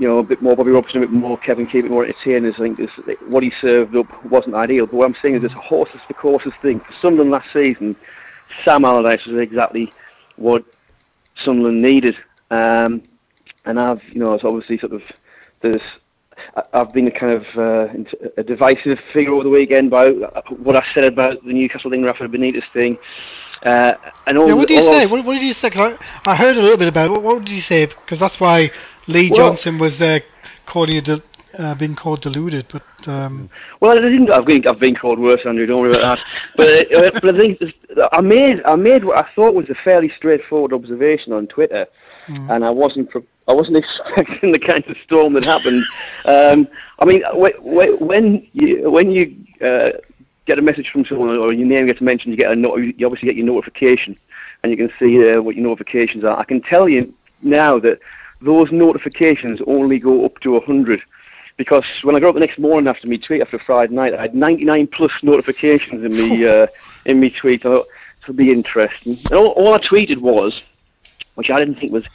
you know, a bit more Bobby Robson, a bit more Kevin Keegan, a bit more entertainers. I think this, what he served up wasn't ideal. But what I'm saying is it's a horses for courses thing. For Sunderland last season, Sam Allardyce was exactly what Sunderland needed. Um, and I've, you know, it's obviously sort of there's. I've been a kind of uh, a divisive figure over the weekend about what I said about the Newcastle thing, Rafa Benitez thing, uh, and all. Yeah, what did you say? What, what did you say? 'Cause I, I heard a little bit about it. What, what did you say? Because that's why Lee Well- Johnson was uh, calling you, del- uh, being called deluded. But um, Well, I didn't. I've been, I've been called worse, Andrew. Don't worry about that. But, uh, but I think I made I made what I thought was a fairly straightforward observation on Twitter, mm, and I wasn't pre- I wasn't expecting the kind of storm that happened. Um, I mean, wh- wh- when you when you uh, get a message from someone or your name gets mentioned, you get a not- you obviously get your notification, and you can see uh, what your notifications are. I can tell you now that those notifications only go up to 100 because when I got up the next morning after me tweet after Friday night, I had 99 plus notifications in me uh, in me tweet. I thought this will be interesting. And all, all I tweeted was, which I didn't think was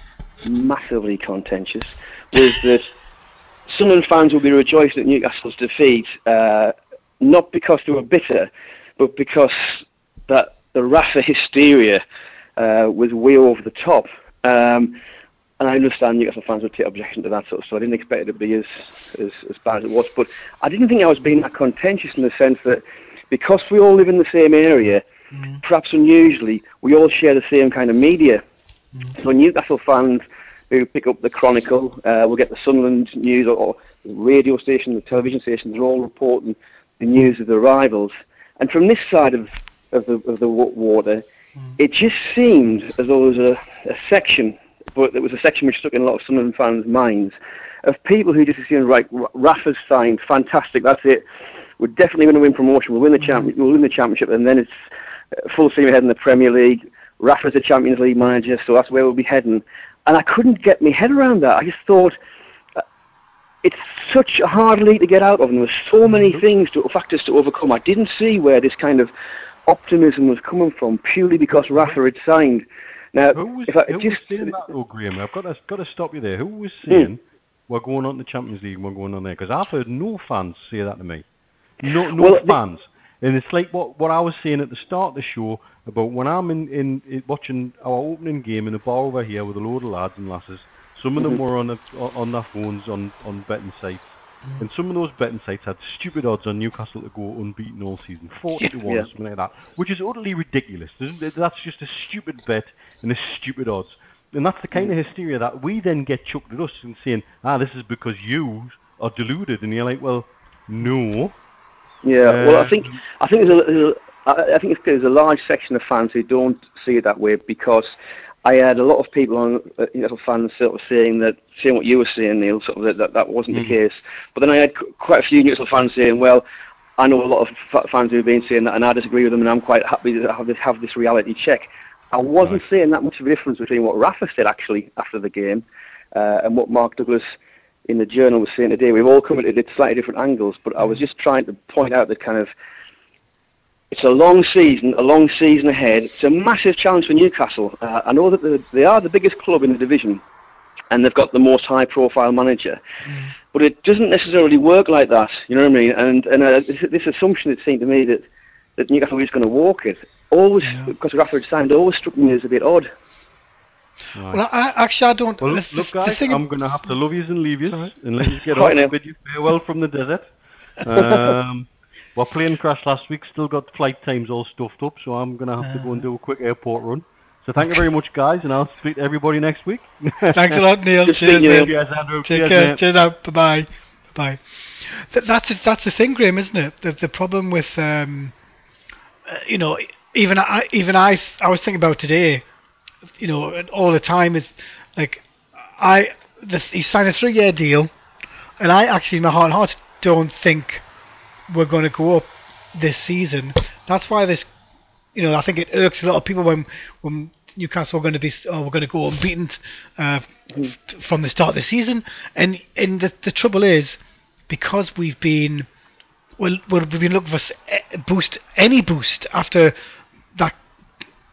massively contentious, was that Sunderland fans will be rejoicing at Newcastle's defeat, uh, not because they were bitter, but because that the Rafa hysteria uh, was way over the top. Um, and I understand Newcastle fans would take objection to that sort of stuff. I didn't expect it to be as, as, as bad as it was. But I didn't think I was being that contentious in the sense that because we all live in the same area, mm, perhaps unusually, we all share the same kind of media. Mm. So Newcastle fans who pick up the Chronicle, uh, will get the Sunderland news or, or the radio station, the television station, they're all reporting the news of the arrivals. And from this side of, of, the, of the water, Mm. it just seemed as though there was a, a section, but there was a section which stuck in a lot of Sunderland fans' minds, of people who just assumed, right, Rafa's signed, fantastic, that's it. We're definitely going to win promotion. We'll win the champ- We'll win the championship, and then it's uh, full steam ahead in the Premier League. Rafa's the Champions League manager, so that's where we'll be heading. And I couldn't get my head around that. I just thought it's such a hard league to get out of, and there were so many mm-hmm. things, to, factors to overcome. I didn't see where this kind of optimism was coming from purely because mm-hmm. Rafa had signed. Now, Who was, if I who just was saying that, though, Graham? I've got to, got to stop you there. Who was hmm. saying we're going on the Champions League and we're going on there? Because I've heard no fans say that to me. No, no Well, fans. And it's like what, what I was saying at the start of the show about when I'm in, in, in watching our opening game in a bar over here with a load of lads and lasses. Some of them were on, a, on their phones on, on betting sites. And some of those betting sites had stupid odds on Newcastle to go unbeaten all season, 40 to 1 Yeah. or something like that, which is utterly ridiculous. That's just a stupid bet and a stupid odds. And that's the kind of hysteria that we then get chucked at us and saying, ah, this is because you are deluded. And you're like, well, no. Yeah, well, I Uh, think I think there's a, there's a I think there's a large section of fans who don't see it that way because I had a lot of people on uh, Newcastle fans sort of saying that saying what you were saying, Neil, sort of that that, that wasn't Mm. the case. But then I had qu- quite a few Newcastle fans saying, well. I know a lot of f- fans who've been saying that, and I disagree with them, and I'm quite happy to have this, have this reality check. I wasn't Right. seeing that much of a difference between what Rafa said actually after the game uh, and what Mark Douglas in the journal was saying today. We've all come at it at slightly different angles, but I was just trying to point out that kind of it's a long season, a long season ahead. It's a massive challenge for Newcastle. Uh, I know that they are the biggest club in the division, and they've got the most high-profile manager. But it doesn't necessarily work like that. You know what I mean? And and uh, this, this assumption it seemed to me that that Newcastle was going to walk it always Yeah. because Rafa had signed always struck me as a bit odd. Right. well, I, actually, I don't. Well, the, look, look the, the guys, thing I'm going to have to love yous and leave yous Sorry. and let you get Right off now. bid you farewell from the desert. Um, well, plane crashed last week, still got flight times all stuffed up, so I'm going to have to go and do a quick airport run. So thank you very much, guys, and I'll speak to everybody next week. Thanks a lot, Neil. Just Cheers, thinking Neil. of- Cheers, Andrew. Take Cheers, care. mate. Cheers out. Bye bye. Bye. Th- that's the- that's the thing, Graham, isn't it? The the problem with um, uh, you know, even I even I I was thinking about today, you know, all the time is like I the, he signed a three year deal, and I actually in my heart and heart don't think we're going to go up this season. That's why this, you know, I think it irks a lot of people when when Newcastle are going to be oh we're going to go unbeaten uh, from the start of the season, and and the the trouble is because we've been well, we've been looking for eh, boost any boost after that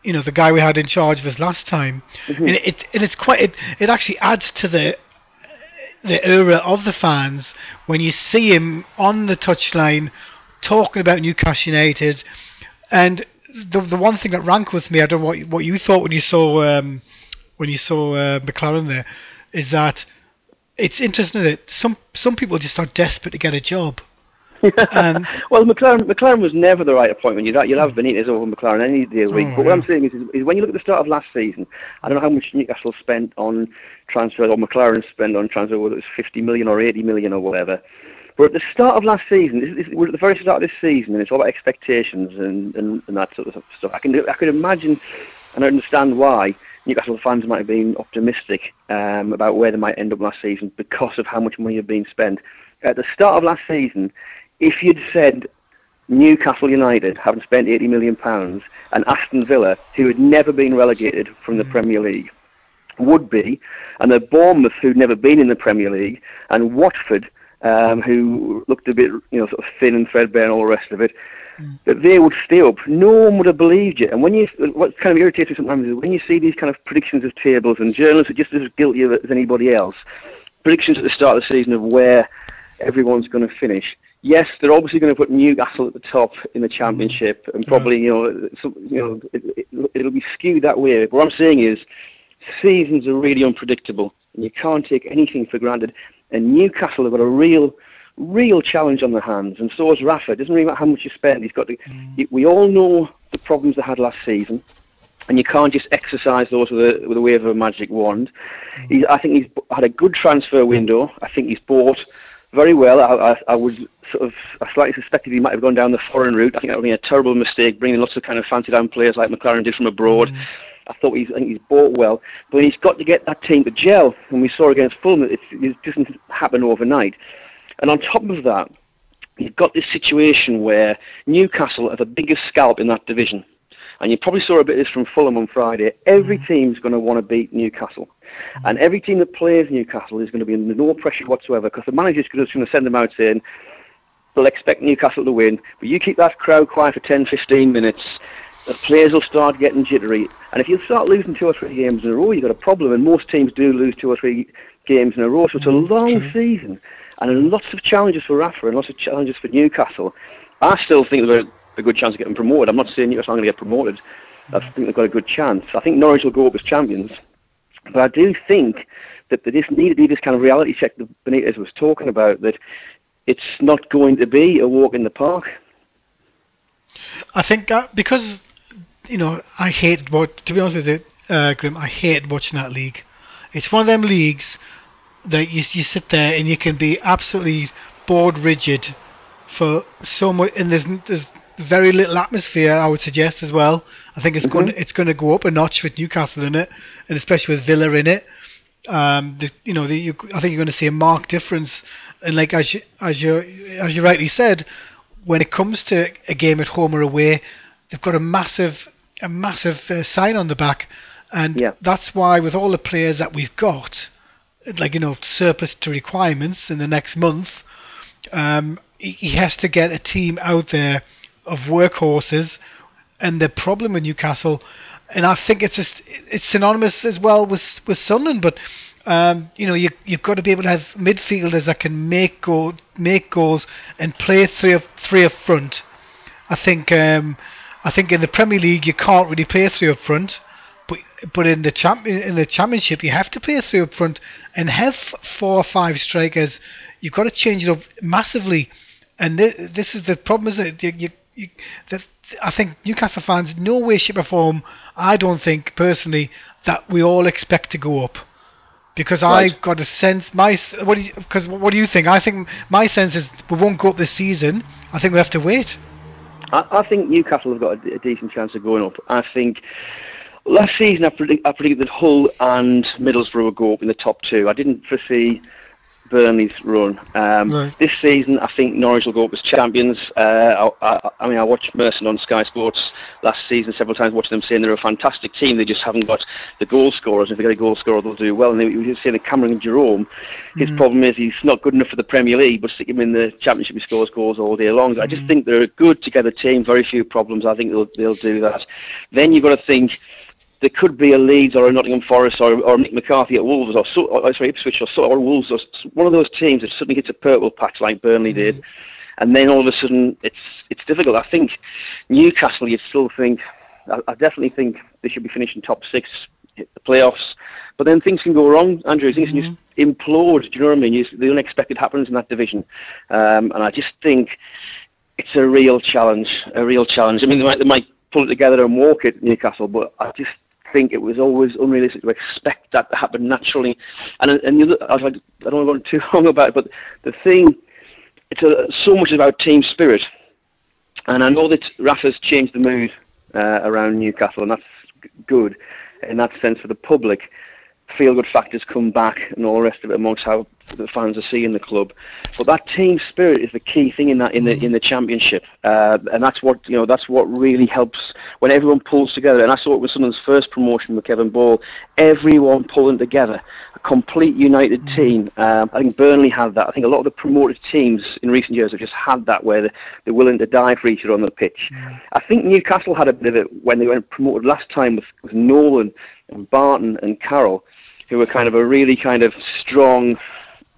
you know the guy we had in charge of us last time, and it and it's quite it, it actually adds to the the era of the fans when you see him on the touchline talking about Newcastle United, and the the one thing that ranked with me, I don't know what what you thought when you saw um, when you saw uh, McClaren there, is that it's interesting that some some people just are desperate to get a job. Um, well, McLaren, McClaren was never the right appointment. You'd, you'd have Benitez over McClaren any day of the week. Oh, but what yeah. I'm saying is, is, is when you look at the start of last season, I don't know how much Newcastle spent on transfer, or McClaren spent on transfer, whether it was 50 million or 80 million or whatever. But at the start of last season, this, this, we're at the very start of this season, and it's all about expectations and, and, and that sort of stuff. I can I could imagine and I understand why Newcastle fans might have been optimistic um, about where they might end up last season because of how much money had been spent. At the start of last season, if you'd said Newcastle United, having spent 80 million pounds, and Aston Villa, who had never been relegated from the Premier League, would be, and the Bournemouth, who'd never been in the Premier League, and Watford, um, who looked a bit, you know, sort of thin and threadbare and all the rest of it, that they would stay up. No one would have believed you. And when you, what kind of irritating sometimes is when you see these kind of predictions of tables, and journalists are just as guilty of it as anybody else. Predictions at the start of the season of where everyone's going to finish. Yes, they're obviously going to put Newcastle at the top in the Championship, mm-hmm. and probably you know, some, you know, it, it, it'll be skewed that way. But what I'm saying is, seasons are really unpredictable, and you can't take anything for granted. And Newcastle have got a real, real challenge on their hands, and so has Rafa. It doesn't really matter how much you spend. He's got. To, mm. We all know the problems they had last season. And you can't just exercise those with a, with a wave of a magic wand. Mm. He's, I think he's b- had a good transfer window. I think he's bought very well. I, I, I would sort of, I slightly suspected he might have gone down the foreign route. I think that would be a terrible mistake, bringing lots of kind of fancy down players like McClaren did from abroad. Mm. I thought he's, I think he's bought well, but he's got to get that team to gel. And we saw against Fulham, it, it doesn't happen overnight. And on top of that, you've got this situation where Newcastle are the biggest scalp in that division. And you probably saw a bit of this from Fulham on Friday. Every mm. team's going to want to beat Newcastle. Mm. And every team that plays Newcastle is going to be under no pressure whatsoever because the manager's just going to send them out saying, they'll expect Newcastle to win, but you keep that crowd quiet for 10, 15 minutes, the players will start getting jittery. And if you start losing two or three games in a row, you've got a problem. And most teams do lose two or three games in a row. So it's a mm, long season. And lots of challenges for Rafa and lots of challenges for Newcastle. I still think there's a, good chance of getting promoted. I'm not saying Newcastle are going to get promoted. I think they've got a good chance. I think Norwich will go up as champions. But I do think that there just need to be this kind of reality check that Benitez was talking about, that it's not going to be a walk in the park. I think uh, because you know I hate what to be honest with you, uh, Graham. I hate watching that league. It's one of them leagues that you you sit there and you can be absolutely bored rigid for so much, and there's there's very little atmosphere. I would suggest as well. I think it's going it's going to go up a notch with Newcastle in it, and especially with Villa in it. Um, the, you know, the, you, I think you're going to see a marked difference. And like as you as you as you rightly said, when it comes to a game at home or away, they've got a massive a massive uh, sign on the back, and Yeah. that's why with all the players that we've got, like you know surplus to requirements in the next month, um, he, he has to get a team out there of workhorses, and the problem with Newcastle, and I think it's just, it's synonymous as well with with Sunderland, but. Um, you know, you, you've got to be able to have midfielders that can make goal, make goals, and play three up, three up front. I think, um, I think in the Premier League you can't really play three up front, but but in the champ in the Championship you have to play three up front and have four or five strikers. You've got to change it up massively, and th- this is the problem, is that you, you, you that I think Newcastle fans, no way, shape or form, I don't think personally that we all expect to go up because Right. I've got a sense. My what do you, because what do you think? I think my sense is we won't go up this season. I think we have to wait. I, I think Newcastle have got a, a decent chance of going up. I think last season I, predict, I predicted that Hull and Middlesbrough would go up in the top two. I didn't foresee Burnley's run. Um, Right. This season, I think Norwich will go up as champions. Uh, I, I, I mean, I watched Merson on Sky Sports last season several times, watching them saying they're a fantastic team. They just haven't got the goal scorers. If they get a goal scorer, they'll do well. And they were just saying that Cameron Jerome, his problem is he's not good enough for the Premier League, but stick him in the Championship, he scores goals all day long. I just think they're a good together team, very few problems. I think they'll, they'll do that. Then you've got to think there could be a Leeds or a Nottingham Forest or, or Mick McCarthy at Wolves or, or sorry, Ipswich or, or Wolves or one of those teams that suddenly hits a purple patch like Burnley did, and then all of a sudden it's it's difficult. I think Newcastle, you'd still think, I, I definitely think they should be finishing top six, hit the playoffs, but then things can go wrong. Andrew, things can just implode. Do you know what I mean? You, the unexpected happens in that division, um, and I just think it's a real challenge. A real challenge. I mean, they might, they might pull it together and walk it, Newcastle, but I just think it was always unrealistic to expect that to happen naturally. And and the other, I, was like, I don't want to go too long about it, but the thing, it's a, so much about team spirit. And I know that Rafa's changed the mood uh, around Newcastle, and that's good in that sense for the public. Feel good factors come back and all the rest of it amongst how the fans are seeing the club. But that team spirit is the key thing in that in the in the championship, uh, and that's what you know. That's what really helps when everyone pulls together. And I saw it with Sunderland's first promotion with Kevin Ball. Everyone pulling together, a complete united team. Um, I think Burnley had that. I think a lot of the promoted teams in recent years have just had that, where they're, they're willing to die for each other on the pitch. I think Newcastle had a bit of it when they went promoted last time with, with Nolan and Barton and Carroll, who were kind of a really kind of strong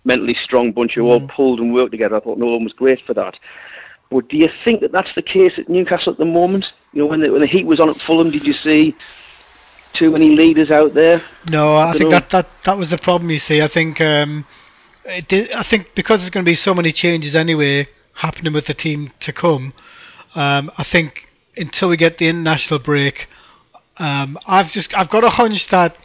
mentally strong bunch who all pulled and worked together. I thought Nolan was great for that. But do you think that that's the case at Newcastle at the moment? You know, when the, when the heat was on at Fulham, did you see too many leaders out there? No, I think that, that that was the problem. You see, I think um, it did, I think because there's going to be so many changes anyway happening with the team to come. Um, I think until we get the international break, um, I've just I've got a hunch that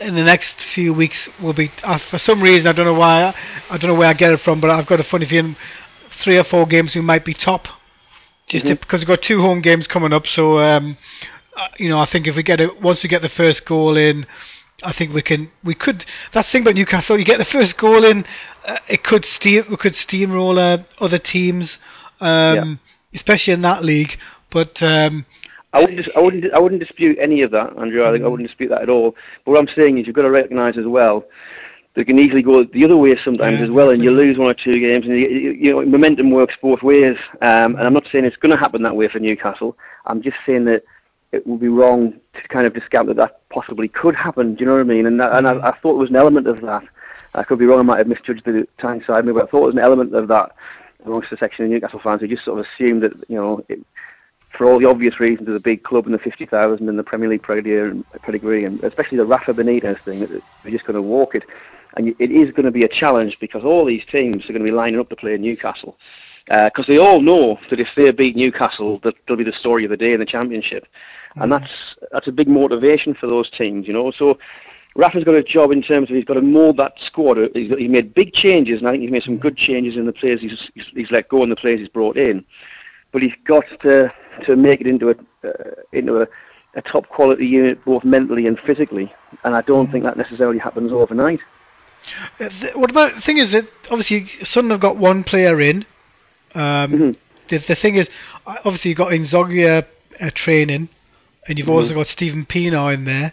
in the next few weeks will be uh, for some reason I don't know why I don't know where I get it from, but I've got a funny feeling three or four games we might be top, just to- because we've got two home games coming up. So um, uh, you know I think if we get it once we get the first goal in. I think we can. We could. That's the thing about Newcastle. You get the first goal in, uh, it could steam. We could steamroller other teams, um, especially in that league. But um, I wouldn't, dis- I wouldn't, I wouldn't dispute any of that, Andrew. I think I wouldn't dispute that at all. But what I'm saying is, you've got to recognise as well that it can easily go the other way sometimes Yeah, as well, and you lose one or two games, and you, you know momentum works both ways. Um, and I'm not saying it's going to happen that way for Newcastle. I'm just saying that it would be wrong to kind of discount that that possibly could happen. Do you know what I mean? And that, and I, I thought there was an element of that. I could be wrong. I might have misjudged the Tyneside but I thought there was an element of that amongst the section of Newcastle fans who just sort of assumed that you know it, for all the obvious reasons of the big club and the 50,000 and the Premier League pedigree and, especially the Rafa Benitez thing, they're just going to walk it. And it is going to be a challenge because all these teams are going to be lining up to play Newcastle. Uh, because they all know that if they beat Newcastle, that they'll be the story of the day in the Championship. And mm. that's that's a big motivation for those teams, you know. So Rafa's got a job in terms of he's got to mould that squad. He's, got, he's made big changes, and I think he's made some good mm. changes in the players he's, he's, he's let go and the players he's brought in but he's got to to make it into a uh, into a, a top quality unit both mentally and physically, and I don't think that necessarily happens overnight. Uh, what about the thing is that obviously Sunderland have got one player in. Um, Mhm. the, the thing is, uh, obviously you've got Inzoghi uh, training, and you've also got Steven Pienaar in there.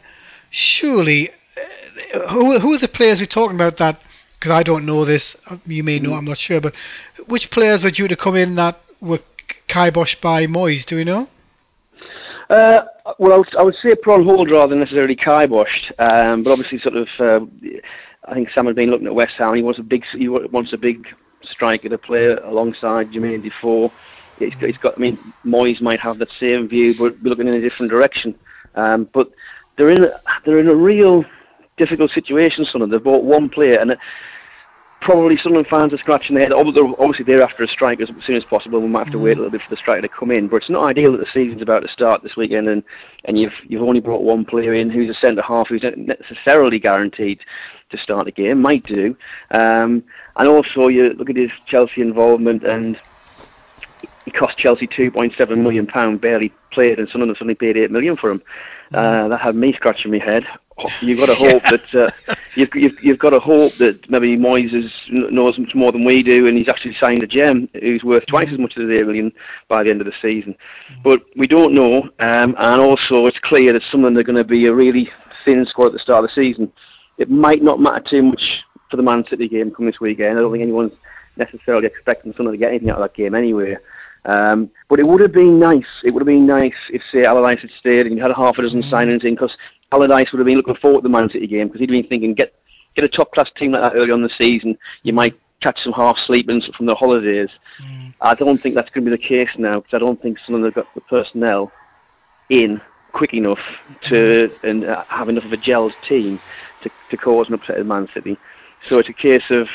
Surely, uh, who who are the players we're talking about that? Because I don't know this. uh, You may know. I'm not sure. But which players were due to come in that were kiboshed by Moyes? Do we know? Uh, well, I would, I would say prawn hold rather than necessarily kiboshed, um, but obviously, sort of, uh, I think Sam has been looking at West Ham. He wants a big, he wa- wants a big striker to play alongside Jermaine Defoe. He's got, he's got, I mean, Moyes might have that same view, but we're looking in a different direction. Um, but they're in, a, they're in a real difficult situation. Son, they've bought one player, and. Probably Sunderland fans are scratching their head. Obviously, they're after a striker as soon as possible. We might have to wait a little bit for the striker to come in. But it's not ideal that the season's about to start this weekend, and, and you've you've only brought one player in who's a centre half who's not necessarily guaranteed to start the game. Might do. Um, and also, you look at his Chelsea involvement, and he cost Chelsea 2.7 million pound, barely played, and Sunderland suddenly paid 8 million for him. Uh, that had me scratching my head. You've got to hope that uh, you've, you've you've got to hope that maybe Moyes is, knows much more than we do, and he's actually signed a gem who's worth twice as much as the 8 million by the end of the season. But we don't know, um, and also it's clear that Sunderland are going to be a really thin squad at the start of the season. It might not matter too much for the Man City game coming this weekend. I don't think anyone's necessarily expecting someone to get anything out of that game anyway. Um, but it would have been nice. It would have been nice if, say, Allardyce had stayed and you had a half a dozen signings in, because Allardyce would have been looking forward to the Man City game, because he'd been thinking, get get a top class team like that early on in the season, you might catch some half sleepings from the holidays. I don't think that's going to be the case now, because I don't think Sunderland have got the personnel in quick enough to and uh, have enough of a gelled team to, to cause an upset at Man City. So it's a case of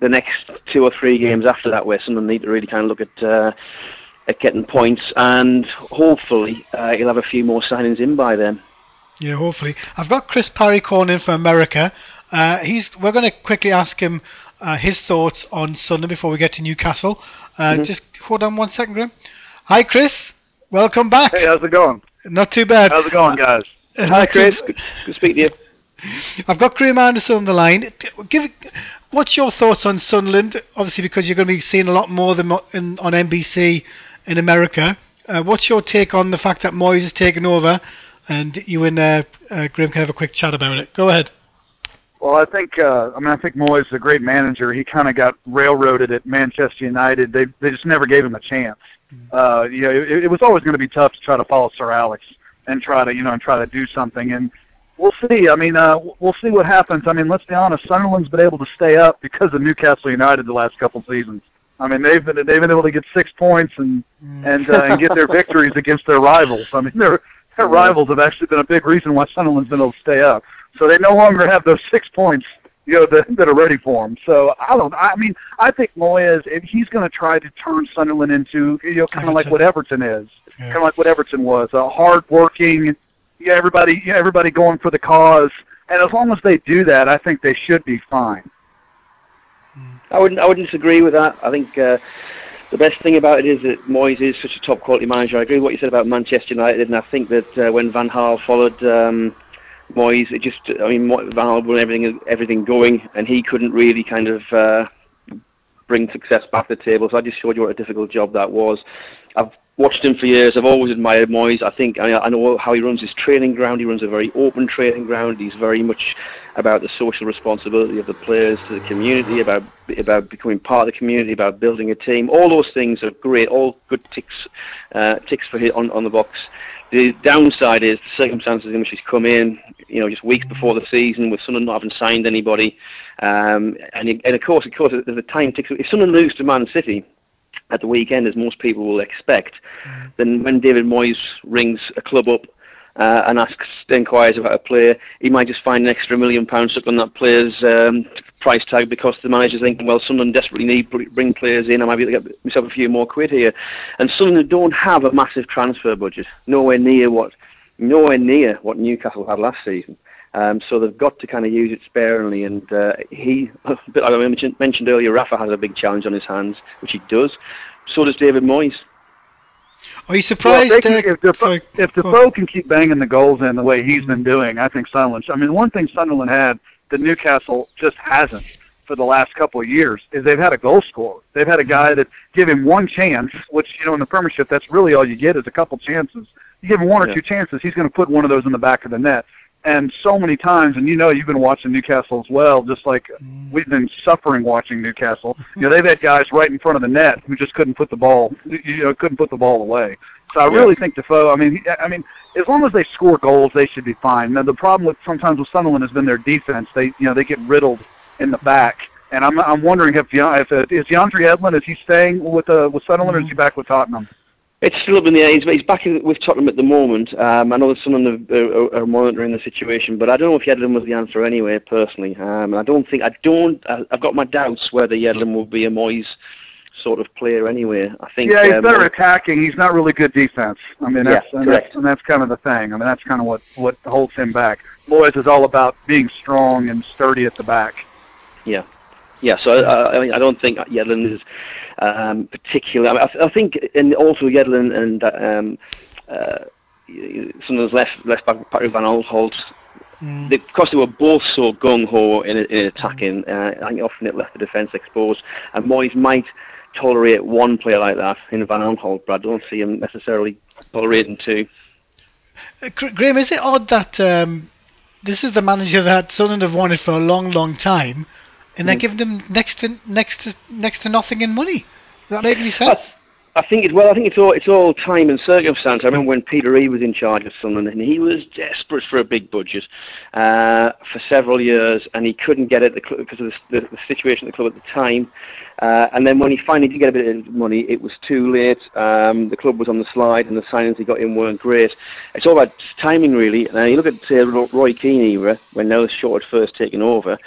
the next two or three games after that where Sunderland need to really kind of look at uh, at getting points, and hopefully uh, he'll have a few more signings in by then. Yeah, hopefully. I've got Chris Parry calling in from America. Uh, he's. We're going to quickly ask him uh, his thoughts on Sunday before we get to Newcastle. Uh, Just hold on one second, Graham. Hi, Chris. Welcome back. Hey, how's it going? Not too bad. How's it going, guys? Hi, Chris. Good, good to speak to you. I've got Graham Anderson on the line. Give, what's your thoughts on Sunderland? Obviously, because you're going to be seeing a lot more of them in, on NBC in America. Uh, what's your take on the fact that Moyes has taken over, and you and uh, uh, Graham can have a quick chat about it? Go ahead. Well, I think uh, I mean I think Moyes is a great manager. He kind of got railroaded at Manchester United. They they just never gave him a chance. Uh, you know, it, it was always going to be tough to try to follow Sir Alex and try to you know and try to do something. And we'll see. I mean, uh, we'll see what happens. I mean, let's be honest. Sunderland's been able to stay up because of Newcastle United the last couple of seasons. I mean, they've been they've been able to get six points and and uh, and get their victories against their rivals. I mean, their their rivals have actually been a big reason why Sunderland's been able to stay up. So they no longer have those six points, you know, that, that are ready for them. So I don't. I mean, I think Moyes, if he's going to try to turn Sunderland into, you know, kind of like what Everton is, Yeah. kind of like what Everton was, a hard-working, yeah, everybody, yeah, everybody going for the cause. And as long as they do that, I think they should be fine. I wouldn't. I wouldn't disagree with that. I think uh, the best thing about it is that Moyes is such a top quality manager. I agree with what you said about Manchester United, and I think that uh, when Van Gaal followed um, Moyes, it just. I mean, Van Gaal won everything, everything going, and he couldn't really kind of uh, bring success back to the table. So I just showed you what a difficult job that was. I've watched him for years. I've always admired Moyes. I think I, I know how he runs his training ground. He runs a very open training ground. He's very much about the social responsibility of the players to the community, about about becoming part of the community, about building a team. All those things are great. All good ticks uh, ticks for him on on the box. The downside is the circumstances in which he's come in. You know, just weeks before the season, with Sunderland not having signed anybody, um, and and of course, of course, the time ticks. If Sunderland lose to Man City, at the weekend, as most people will expect, then when David Moyes rings a club up uh, and asks, inquires about a player, he might just find an extra million pounds stuck on that player's um, price tag because the manager's thinking, well, Sunderland desperately need to bring players in, I might be able to get myself a few more quid here. And Sunderland don't have a massive transfer budget, nowhere near what, nowhere near what Newcastle had last season. Um, so they've got to kind of use it sparingly. And uh, he, but I mentioned, mentioned earlier, Rafa has a big challenge on his hands, which he does. So does David Moyes. Are you surprised? Well, if, they uh, can, if, Defoe, sorry, if Defoe can keep banging the goals in the way he's been doing, I think Sunderland. I mean, one thing Sunderland had that Newcastle just hasn't for the last couple of years is they've had a goal scorer. They've had a guy that give him one chance, which you know in the Premiership that's really all you get is a couple chances. You give him one or Yeah. two chances, he's going to put one of those in the back of the net. And so many times, and you know, you've been watching Newcastle as well, just like we've been suffering watching Newcastle. You know, they've had guys right in front of the net who just couldn't put the ball, you know, couldn't put the ball away. So I Yeah. really think Defoe. I mean, he, I mean, as long as they score goals, they should be fine. Now the problem with sometimes with Sunderland has been their defense. They, you know, they get riddled in the back. And I'm I'm wondering if Deon- if uh, is DeAndre Yedlin is he staying with uh, with Sunderland or is he back with Tottenham? It's still up in the air. He's, he's back in, with Tottenham at the moment. Um, I know that Sunderland are, are, are monitoring the situation, but I don't know if Yedlin was the answer anyway. Personally, um, and I don't think I don't. I, I've got my doubts whether Yedlin will be a Moyes sort of player anyway. I think. Yeah, he's um, better attacking. He's not really good defense. I mean, that's Yeah, and that's, correct. and that's kind of the thing. I mean, that's kind of what what holds him back. Moyes is all about being strong and sturdy at the back. Yeah. Yeah, so uh, I mean, I don't think Yedlin is um, particular. I, mean, I, th- I think, and also Yedlin and um, uh, Sunderland's left left back Patrick Van Aanholt, Mm. they, because they were both so gung ho in, in attacking, uh, I think often it left the defence exposed. And Moyes might tolerate one player like that in Van Aanholt, but I don't see him necessarily tolerating two. Uh, Graham, is it odd that um, this is the manager that Sunderland have wanted for a long, long time, and they're Mm. giving them next to next to next to nothing in money? Does that make any sense? I think it's well. I think it's all it's all time and circumstance. I remember when Peter Reid was in charge of Sunderland, and he was desperate for a big budget uh, for several years, and he couldn't get it because of the, the, the situation at the club at the time. Uh, and then when he finally did get a bit of money, it was too late. Um, the club was on the slide, and the signings he got in weren't great. It's all about timing, really. Now you look at say, Roy Keane era when Ellis Short had first taken over,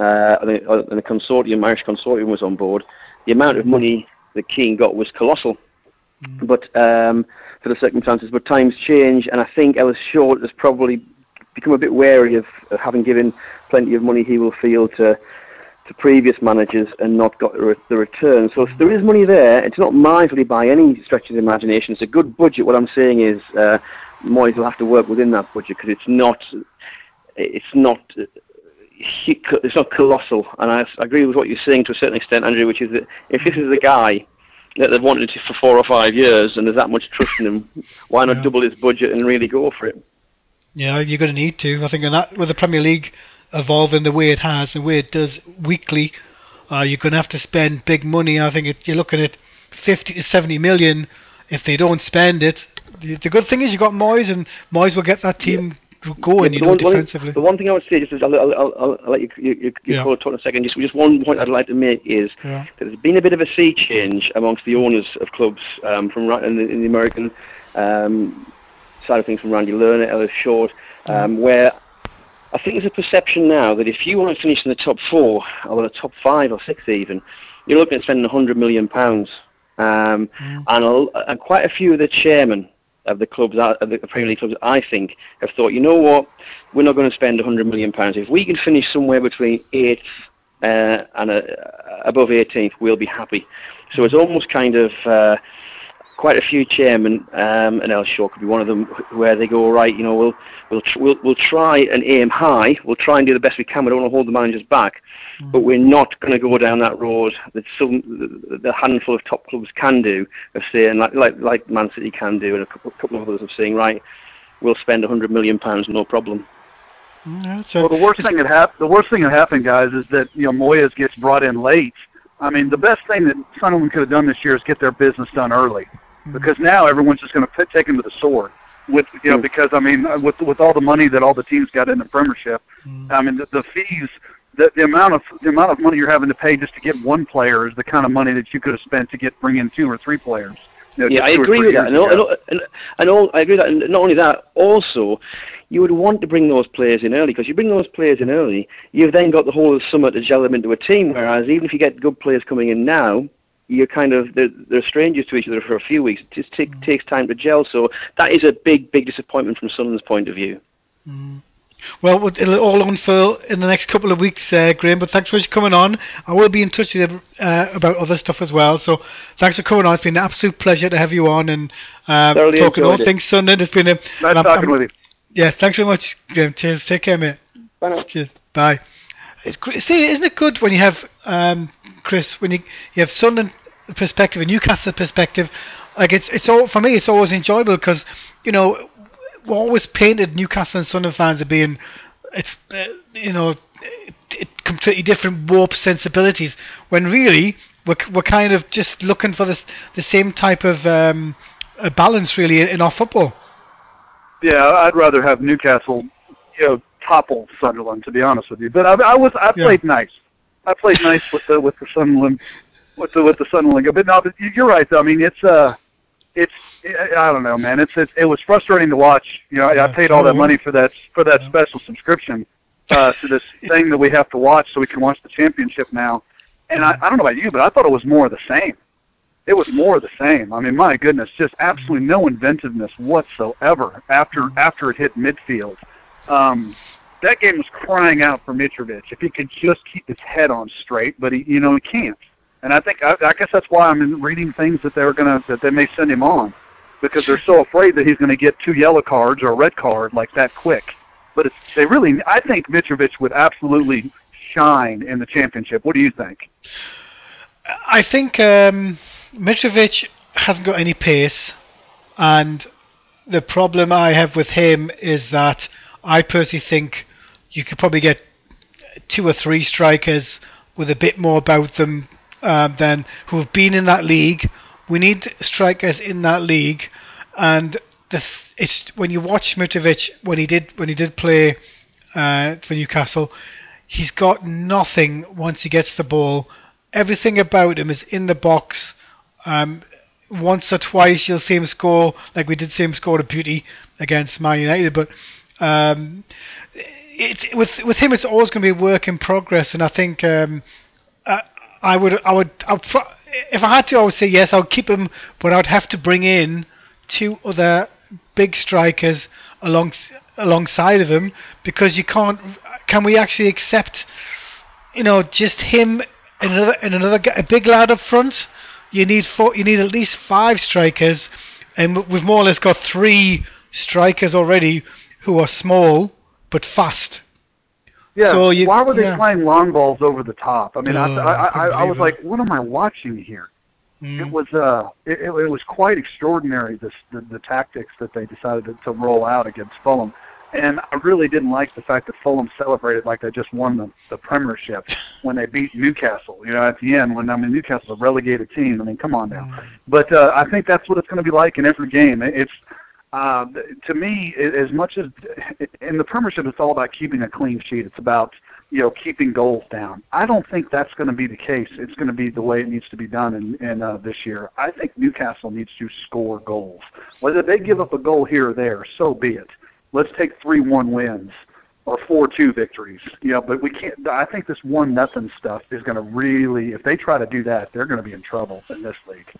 uh, and, the, and the consortium, Irish consortium, was on board. The amount of money that Keane got was colossal. Mm. But um, for the circumstances, but times change, and I think Ellis Short has probably become a bit wary of, of having given plenty of money he will feel to to previous managers and not got the, re- the return. So if there is money there, it's not mindfully by any stretch of the imagination. It's a good budget. What I'm saying is, uh, Moyes will have to work within that budget because it's not, it's not it's not colossal. And I agree with what you're saying to a certain extent, Andrew, which is that if this is a guy that they've wanted to for four or five years and there's that much trust in him, why not yeah. double his budget and really go for it? Yeah, you're going to need to. I think in that with the Premier League evolving the way it has, the way it does weekly, uh, you're going to have to spend big money. I think it, you're looking at 50 to 70 million if they don't spend it. The, the good thing is you've got Moyes, and Moyes will get that team going, yeah, you know, one, defensively. The one thing I would say, just is, I'll, I'll, I'll, I'll let you, you, you, you yeah. talk in a second, just, just one point I'd like to make is yeah. that there's been a bit of a sea change amongst the owners of clubs um, from in the, in the American um, side of things from Randy Lerner, Ellis Short, um, where I think there's a perception now that if you want to finish in the top four, or the top five or six even, you're looking at spending 100 million pounds. Um, mm. and, a, and quite a few of the chairmen of the clubs, uh, of the Premier League clubs, I think, have thought, you know what, we're not going to spend 100 million pounds. If we can finish somewhere between eighth uh, and uh, above 18th, we'll be happy. So it's almost kind of uh, quite a few chairmen, um, and Ellis Short could be one of them, where they go, right, you know, we'll we'll tr- we'll, we'll try and aim high. We'll try and do the best we can. We don't want to hold the managers back, mm. but we're not going to go down that road that some the, the handful of top clubs can do of saying like like like Man City can do, and a couple, couple of others of saying, right, we'll spend 100 million pounds, no problem. Mm, so well, the worst thing that hap- the worst thing that happened, guys, is that you know Moyes gets brought in late. I mean, the best thing that Sunderland could have done this year is get their business done early. Because now everyone's just going to take him to the sword with you know mm. because I mean uh, with with all the money that all the teams got in the Premiership, mm. I mean the, the fees. The, the amount of the amount of money you're having to pay just to get one player is the kind of money that you could have spent to get bring in two or three players. You know, yeah, I agree with that. And, all, and, and all, I agree that. And not only that, also, you would want to bring those players in early because you bring those players in early, you've then got the whole summer to gel them into a team. Whereas even if you get good players coming in now, you're kind of they're, they're, strangers to each other for a few weeks. It just take, mm. takes time to gel. So that is a big, big disappointment from Sunderland's point of view. Mm. Well, it'll all unfurl in the next couple of weeks, uh, Graham. But thanks for coming on. I will be in touch with you uh, about other stuff as well. So thanks for coming on. It's been an absolute pleasure to have you on and uh, talking all it. things Sunderland. It's been a nice talking I'm, with you. Yeah, thanks very much, Graham. Cheers. Take care, mate. Bye now. Cheers. Bye. It's see, isn't it good when you have um, Chris when you you have Sunderland perspective and Newcastle perspective? Like it's it's all for me. It's always enjoyable because you know we always painted Newcastle and Sunderland fans as being it's uh, you know it, it completely different warped sensibilities when really we're we're kind of just looking for this the same type of um, balance really in, in our football. Yeah, I'd rather have Newcastle, you know, topple Sunderland, to be honest with you. But I, I was I played yeah. nice. I played nice with the with the Sunderland with the with the Sunderland. But no, but you're right. Though. I mean, it's uh, it's I don't know, man. It's, it's it was frustrating to watch. You know, I, I paid all that money for that for that special subscription uh, to this thing that we have to watch so we can watch the championship now. And I, I don't know about you, but I thought it was more of the same. It was more of the same. I mean, my goodness, just absolutely no inventiveness whatsoever after after it hit midfield. Um, that game was crying out for Mitrovic if he could just keep his head on straight, but he, you know, he can't. And I think I, I guess that's why I'm reading things that they're gonna that they may send him on because they're so afraid that he's going to get two yellow cards or a red card like that quick. But it's, they really, I think Mitrovic would absolutely shine in the championship. What do you think? I think um, Mitrovic hasn't got any pace, and the problem I have with him is that I personally think you could probably get two or three strikers with a bit more about them um, than who have been in that league we need strikers in that league, and the th- it's when you watch Mitrovic when he did when he did play uh, for Newcastle, he's got nothing once he gets the ball. Everything about him is in the box. Um, once or twice you'll see him score, like we did see him score a beauty against Man United, but um, it's with with him it's always going to be a work in progress, and I think um, I would I would I would pro- if I had to I would say yes I'll keep him, but I'd have to bring in two other big strikers along alongside of him because you can't. Can we actually accept, you know, just him and another and another a big lad up front? You need four. You need at least five strikers, and we've more or less got three strikers already who are small but fast. Yeah. So you- why were they yeah. playing long balls over the top? I mean, I, Oh, I, I, I was like, what am I watching here? Mm. It was uh, it, it it was quite extraordinary this the, the tactics that they decided to, to roll out against Fulham, and I really didn't like the fact that Fulham celebrated like they just won the the Premiership when they beat Newcastle. You know, at the end when I mean Newcastle's a relegated team. I mean, come on now. But uh, I think that's what it's going to be like in every game. It- It's uh, to me, as much as in the Premiership, it's all about keeping a clean sheet. It's about you know keeping goals down. I don't think that's going to be the case. It's going to be the way it needs to be done in, in uh, this year. I think Newcastle needs to score goals. Whether they give up a goal here or there, so be it. Let's take three-one wins or four-two victories. You know, but we can't. I think this one nothing stuff is going to really. If they try to do that, they're going to be in trouble in this league.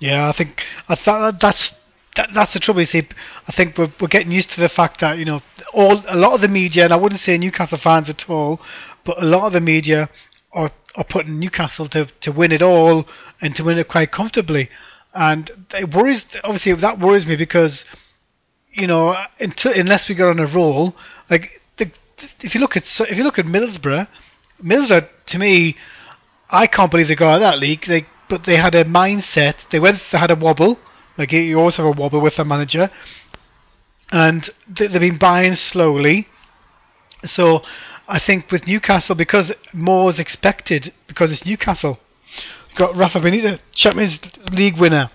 Yeah, I think I thought that's that, that's the trouble. You see, I think we're we're getting used to the fact that you know all a lot of the media, and I wouldn't say Newcastle fans at all, but a lot of the media are are putting Newcastle to to win it all and to win it quite comfortably, and it worries. Obviously, that worries me because you know until unless we get on a roll, like the, if you look at if you look at Middlesbrough, Middlesbrough to me, I can't believe they got out of that league. They but they had a mindset. They went. They had a wobble. Like you- always have a wobble with a manager, and they, they've been buying slowly. So I think with Newcastle, because more is expected, because it's Newcastle, got Rafa Benitez, Champions League winner.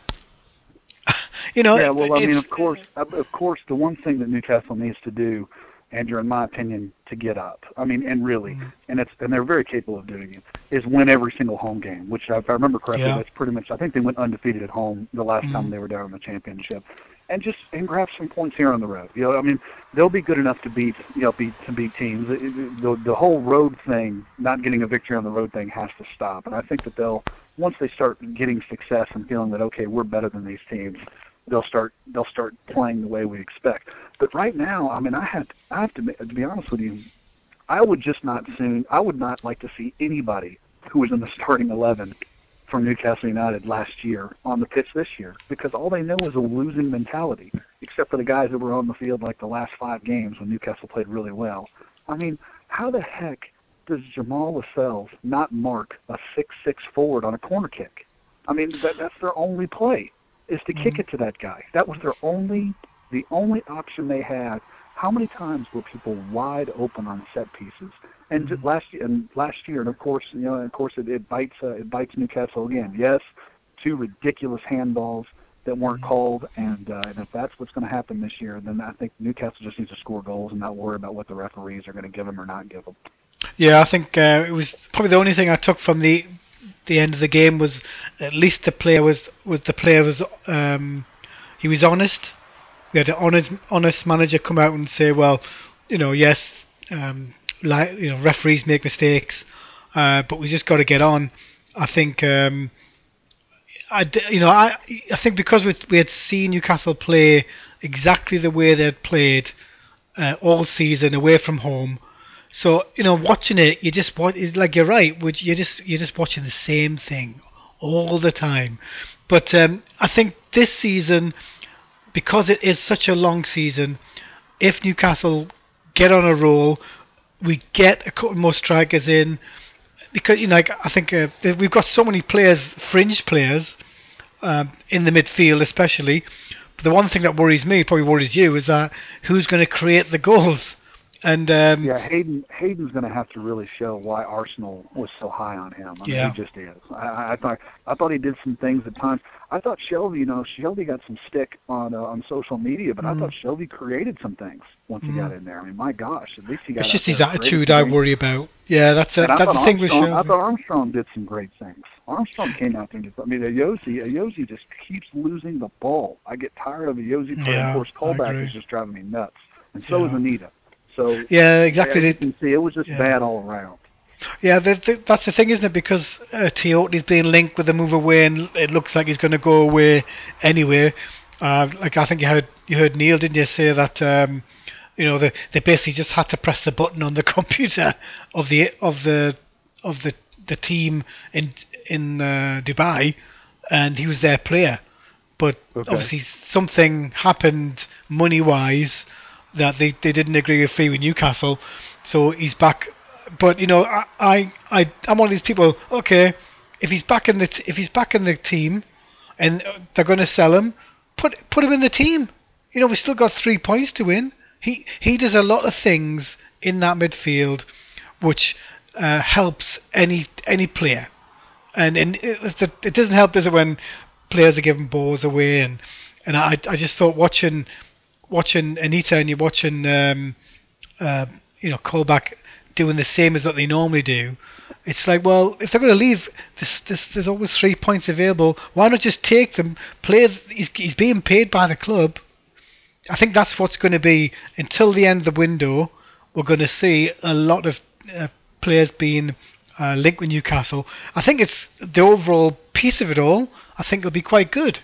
you know. yeah, well, I mean, of course, of course, the one thing that Newcastle needs to do, Andrew, in my opinion, to get up. I mean, and really, Mm-hmm. and it's and they're very capable of doing it. Is win every single home game, which if I remember correctly, Yeah. that's pretty much. I think they went undefeated at home the last Mhm. time they were down in the championship, and just and grab some points here on the road. You know, I mean, they'll be good enough to beat you know beat to beat teams. It- The the whole road thing, not getting a victory on the road thing, has to stop. And I think that they'll once they start getting success and feeling that okay, we're better than these teams, they'll start they'll start playing the way we expect. But right now, I mean, I had I have to to be honest with you, I would just not soon I would not like to see anybody who was in the starting eleven from Newcastle United last year on the pitch this year because all they know is a losing mentality, except for the guys that were on the field like the last five games when Newcastle played really well. I mean, how the heck does Jamal Lascelles not mark a six-six forward on a corner kick? I mean, that, that's their only play is to kick it to that guy. That was their only, the only option they had. How many times were people wide open on set pieces? And just last year, and last year, and of course, you know, of course, it, it bites, uh, it bites Newcastle again. Yes, two ridiculous handballs that weren't called, and uh, and if that's what's going to happen this year, then I think Newcastle just needs to score goals and not worry about what the referees are going to give them or not give them. Yeah, I think uh, it was probably the only thing I took from the the end of the game was at least the player was was the player was um, he was honest. We had an honest honest manager come out and say, well, you know, yes, um, like you know, referees make mistakes, uh, but we just got to get on. I think. Um, I, you know, I, I think because we, we had seen Newcastle play exactly the way they had played uh, all season away from home, so you know, watching it, you just watch. It's like you're right. Which you're just you're just watching the same thing all the time. But um, I think this season, because it is such a long season, if Newcastle get on a roll, we get a couple more strikers in. Because you know, like, I think uh, we've got so many players, fringe players, um, in the midfield especially. But the one thing that worries me, probably worries you, is that who's going to create the goals And um, Yeah, Hayden Hayden's going to have to really show why Arsenal was so high on him. I mean, Yeah. he just is. I, I I thought I thought he did some things at times. I thought Shelvey, you know, Shelvey got some stick on uh, on social media, but I Mm. thought Shelvey created some things once he Mm. got in there. I mean, my gosh, at least he got. it's just his there and created attitude I worry about. Yeah, that's a, that's the thing with Armstrong, I thought Armstrong did some great things. Armstrong came out there and just, I mean, Ayoze, Ayoze just keeps losing the ball. I get tired of Ayoze playing. Yeah, of course, I Colback is just driving me nuts. And so is Anita. So, Yeah, exactly. As you can see, it was just yeah. bad all around. Yeah, the, the, that's the thing, isn't it? Because uh, Tiote's being linked with the move away, and it looks like he's going to go away anyway. Uh, like I think you heard you heard Neil, didn't you, say that? Um, you know, they they basically just had to press the button on the computer of the of the of the the team in in uh, Dubai, and he was their player. But Okay. obviously something happened money wise that they, they didn't agree with fee with Newcastle, so he's back. But you know, I I I I'm one of these people. Okay, if he's back in the t- if he's back in the team, and they're going to sell him, put put him in the team. You know, we've still got three points to win. He he does a lot of things in that midfield, which uh, helps any any player. And and it, it it doesn't help, does it, when players are giving balls away? And and I I just thought watching watching Anita and you're watching um, uh, you know Colback doing the same as what they normally do. It's like, well, if they're going to leave, this, this, there's always three points available. Why not just take them? Play. He's, he's being paid by the club. I think that's what's going to be until the end of the window. We're going to see a lot of uh, players being uh, linked with Newcastle. I think it's the overall piece of it all. I think it'll be quite good.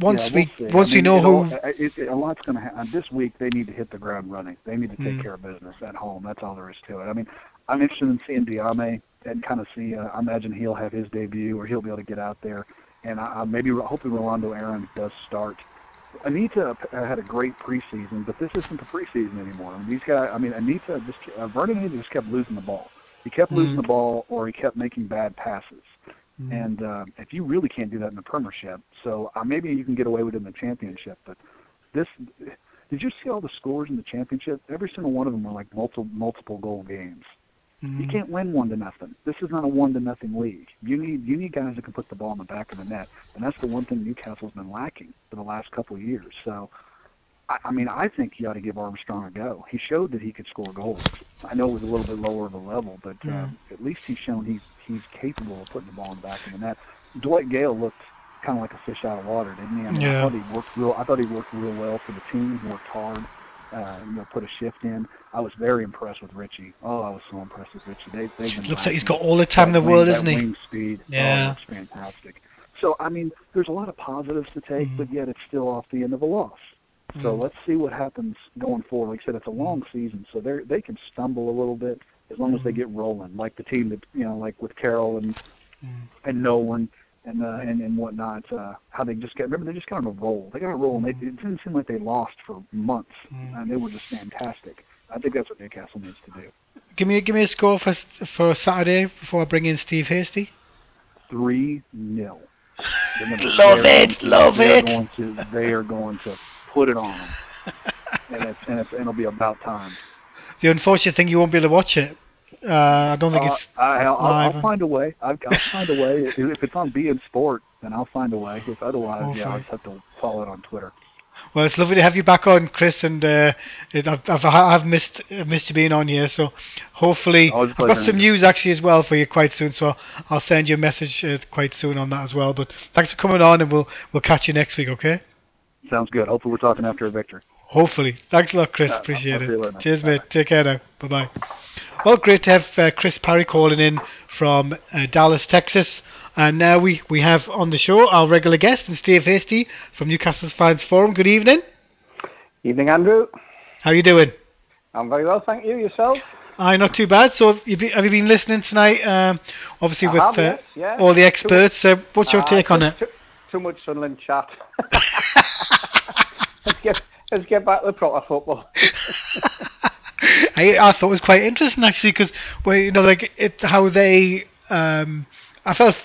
Once Yeah, we we'll once I we know who. it, it, a lot's going to happen. This week, they need to hit the ground running. They need to take Mm. care of business at home. That's all there is to it. I mean, I'm interested in seeing Diame and kind of see. Uh, I imagine he'll have his debut, or he'll be able to get out there. And I, I maybe hopefully Rolando Aaron does start. Anita uh, had a great preseason, but this isn't the preseason anymore. I mean, these guys. I mean, Anita just uh, Vurnon Anita just kept losing the ball. He kept losing Mm. the ball, or he kept making bad passes. Mm. And uh, if you really can't do that in the Premiership, so uh, maybe you can get away with it in the Championship. But this, did you see all the scores in the Championship? Every single one of them were like multiple multiple goal games. You Mm. can't win one to nothing. This is not a one to nothing league. You need you need guys that can put the ball in the back of the net, and that's the one thing Newcastle's been lacking for the last couple of years. So, I, I mean, I think you ought to give Armstrong a go. He showed that he could score goals. I know it was a little bit lower of a level, but um, at least he's shown he's he's capable of putting the ball in the back of the net. Dwight Gayle looked kind of like a fish out of water, didn't he? I mean, Yeah. I thought he worked real. I thought he worked real well for the team. Worked hard. Uh, you know, put a shift in. I was very impressed with Richie. Oh, I was so impressed with Richie. They, they've been Looks like he's got all the time in the world, isn't he? Wing speed. Yeah. Oh, looks fantastic. So I mean, there's a lot of positives to take, Mhm. but yet it's still off the end of a loss. So Mm. let's see what happens going forward. Like I said, it's a long season, so they they can stumble a little bit as long as they get rolling. Like the team that you know, like with Carroll and Mm. and Nolan and uh, and and whatnot. Uh, how they just got remember they just got on a roll. They got on a roll, and they, it didn't seem like they lost for months, and they were just fantastic. I think that's what Newcastle needs to do. Give me give me a score for for Saturday before I bring in Steve Hasty. three nil. Love it, love they're it. Going to, they are going to put it on them, and it's and, it's, and it'll be about time. The unfortunate thing, you won't be able to watch it. Uh, I don't think Uh, it's. I, I'll, I'll, live. I'll find a way. I'll, I'll find a way. If, if it's on beIN Sport, then I'll find a way. If otherwise, yeah, I'll just have to follow it on Twitter. Well, it's lovely to have you back on, Chris, and uh, it, I've, I've I've missed I've missed you being on here. So hopefully, a I've got some news actually as well for you quite soon. So I'll send you a message uh, quite soon on that as well. But thanks for coming on, and we'll we'll catch you next week. Okay? Sounds good. Hopefully, we're talking after a victory. Hopefully. Thanks a lot, Chris. Yeah, I'll- Appreciate I'll it. later. Cheers, Bye-bye. mate. Take care now. Bye bye. Well, great to have uh, Chris Parry calling in from uh, Dallas, Texas. And now we, we have on the show our regular guest, and Steve Hasty from Newcastle's Fans Forum. Good evening. Evening, Andrew. How are you doing? I'm very well, thank you. Yourself? Aye, not too bad. So, have you been, have you been listening tonight? Um, obviously, I with have, uh, yes, yeah. all the experts. Uh, what's your Ah, take on it? Too, too much Sunderland chat. let's get let's get back to the proper football. I, I thought it was quite interesting actually because well, you know, like it how they. Um, I felt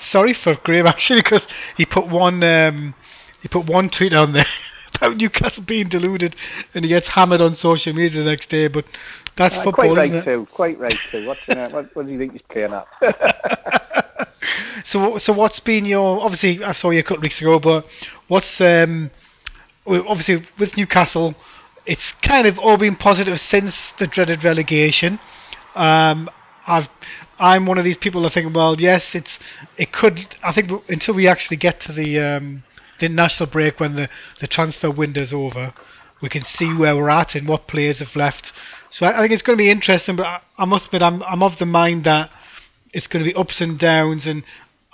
sorry for Graham actually because he put one um, he put one tweet on there about Newcastle being deluded, and he gets hammered on social media the next day. But that's Uh, football, quite right isn't it? too. Quite right too. What's in it? What, what do you think he's playing at? so, so what's been your? Obviously, I saw you a couple of weeks ago, but what's um, obviously with Newcastle, it's kind of all been positive since the dreaded relegation. Um, I've, I'm one of these people that think, well, yes, it's, it could. I think until we actually get to the um, the national break when the the transfer window's over, we can see where we're at and what players have left. So I, I think it's going to be interesting. But I, I must admit, I'm I'm of the mind that it's going to be ups and downs, and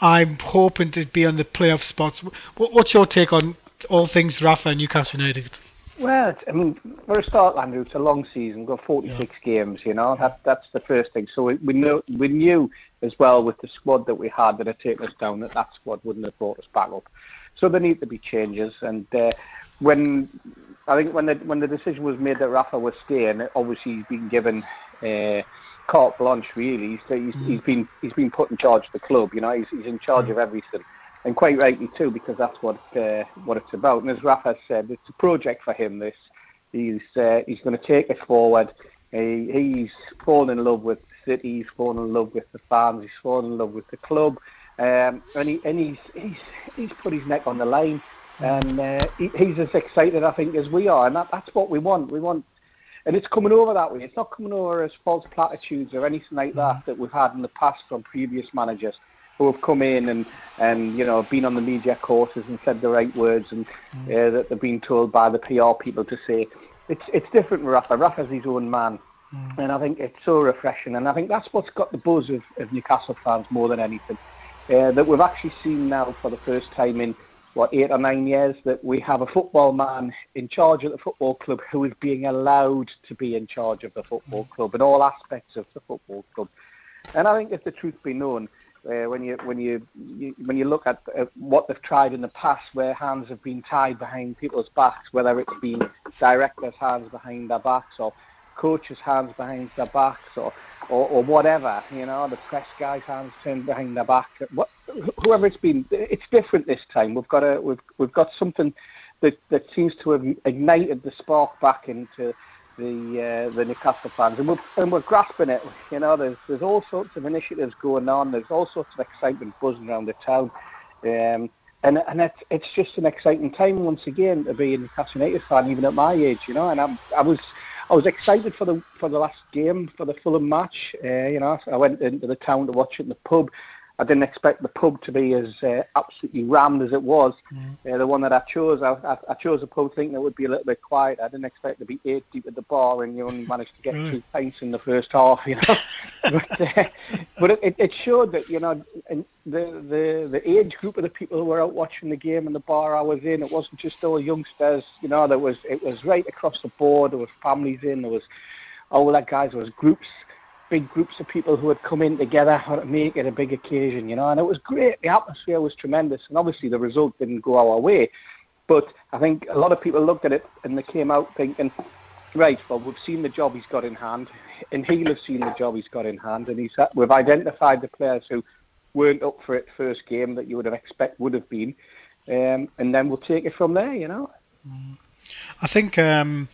I'm hoping to be on the playoff spots. What, what's your take on all things Rafa and Newcastle United? Well, I mean, for a start, Andrew, it's a long season. We've got 46 games, you know. That, that's the first thing. So we, we, know, we knew as well with the squad that we had that had taken us down that that squad wouldn't have brought us back up. So there need to be changes. And uh, when I think when the when the decision was made that Rafa was staying, obviously he's been given uh, carte blanche. Really, he's, he's, he's been he's been put in charge of the club. You know, he's, he's in charge of everything and quite rightly too, because that's what uh, what it's about. And as Rafa said, it's a project for him. This he's uh, he's going to take it forward. He, he's fallen in love with the city. He's fallen in love with the fans. He's fallen in love with the club, um, and he and he's he's he's put his neck on the line, and uh, he, he's as excited I think as we are, and that, that's what we want. We want. And it's coming over that way. It's not coming over as false platitudes or anything like that that we've had in the past from previous managers who have come in and, and you know been on the media courses and said the right words and uh, that they've been told by the PR people to say. It's it's different with Rafa. Rafa's his own man, and I think it's so refreshing. And I think that's what's got the buzz of, of Newcastle fans more than anything. Uh, that we've actually seen now for the first time in what eight or nine years that we have a football man in charge of the football club who is being allowed to be in charge of the football club in all aspects of the football club. And I think if the truth be known, uh, when you when you, you when you look at uh, what they've tried in the past, where hands have been tied behind people's backs, whether it's been directors' hands behind their backs or coaches' hands behind their backs or, or, or whatever, you know, the press guys' hands turned behind their back. What, whoever it's been, it's different this time. We've got a we've we've got something that that seems to have ignited the spark back into the uh, the Newcastle fans, and we're and we're grasping it. You know, there's there's all sorts of initiatives going on. There's all sorts of excitement buzzing around the town, um, and and it's it's just an exciting time once again to be a Newcastle United fan, even at my age. You know, and I'm I was. I was excited for the for the last game for the Fulham match. Uh, you know, I went into the town to watch it in the pub. I didn't expect the pub to be as uh, absolutely rammed as it was. Uh, the one that I chose, I, I, I chose a pub thinking it would be a little bit quiet. I didn't expect to be eight deep at the bar, and you only managed to get Mm. two pints in the first half. You know, but uh, but it, it showed that you know and the the the age group of the people who were out watching the game in the bar I was in, it wasn't just all youngsters. You know, there was it was right across the board. There was families in. There was older guys. There was groups big groups of people who had come in together how to make it a big occasion, you know, and it was great. The atmosphere was tremendous, and obviously the result didn't go our way. But I think a lot of people looked at it and they came out thinking, right, well, we've seen the job he's got in hand, and he'll have seen the job he's got in hand, and he's we've identified the players who weren't up for it first game that you would have expect would have been, um, and then we'll take it from there, you know. I think um,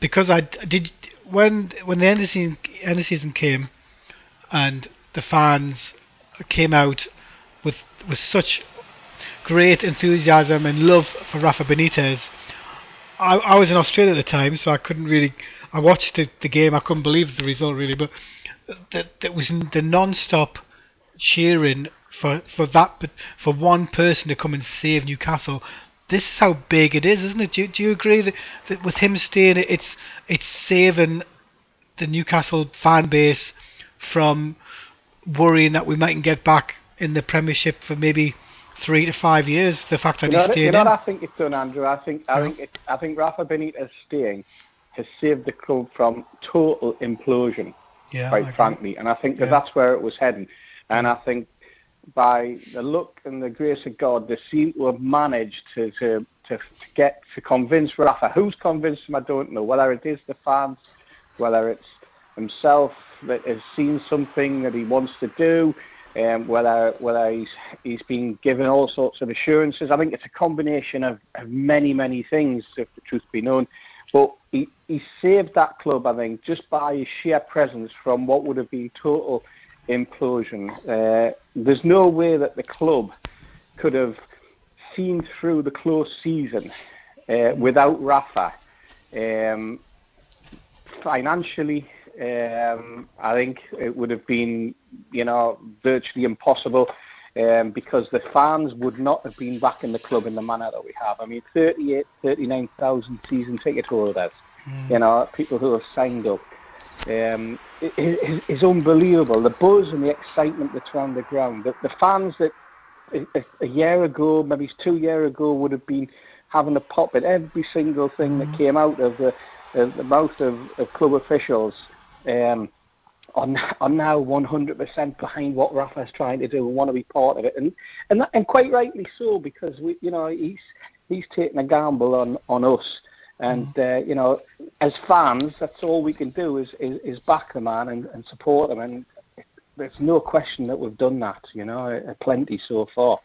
because I did when when the end of season, end of season came, and the fans came out with with such great enthusiasm and love for Rafa Benitez. I, I was in Australia at the time, so I couldn't really. I watched the, the game. I couldn't believe the result really, but that that was the non-stop cheering for for that but for one person to come and save Newcastle. This is how big it is, isn't it? Do you, do you agree that, that with him staying, it's it's saving the Newcastle fan base from worrying that we mightn't get back in the Premiership for maybe three to five years. The fact that You know, he's what- staying you know in. I think it's done, Andrew. I think I Yeah. think it, I think Rafa Benitez staying has saved the club from total implosion. yeah, quite frankly, and I think that Yeah. that's where it was heading. And I think by the look and the grace of God, they seem to have managed to to, to, to get to convince Rafa. Who's convinced him? I don't know. Whether it is the fans, whether it's himself that has seen something that he wants to do. um, whether whether he's he's been given all sorts of assurances. I think it's a combination of, of many many things, if the truth be known. But he, he saved that club, I think, just by his sheer presence from what would have been total implosion. Uh, there's no way that the club could have seen through the close season uh, without Rafa. Um, financially, um, I think it would have been, you know, virtually impossible um, because the fans would not have been back in the club in the manner that we have. I mean, 38, 39,000 season ticket holders, mm. you know, people who have signed up. Um, unbelievable. The buzz and the excitement that's around the ground. The, the fans that a, a year ago, maybe two years ago, would have been having a pop at every single thing that mm. came out of the, the, the mouth of, of club officials um, are, are now 100% behind what Rafa's trying to do and want to be part of it, and and that, and quite rightly so because we, you know, he's he's taking a gamble on on us, and mm. uh, you know, as fans, that's all we can do is is, is back the man and, and support him, and there's no question that we've done that, you know, plenty so far.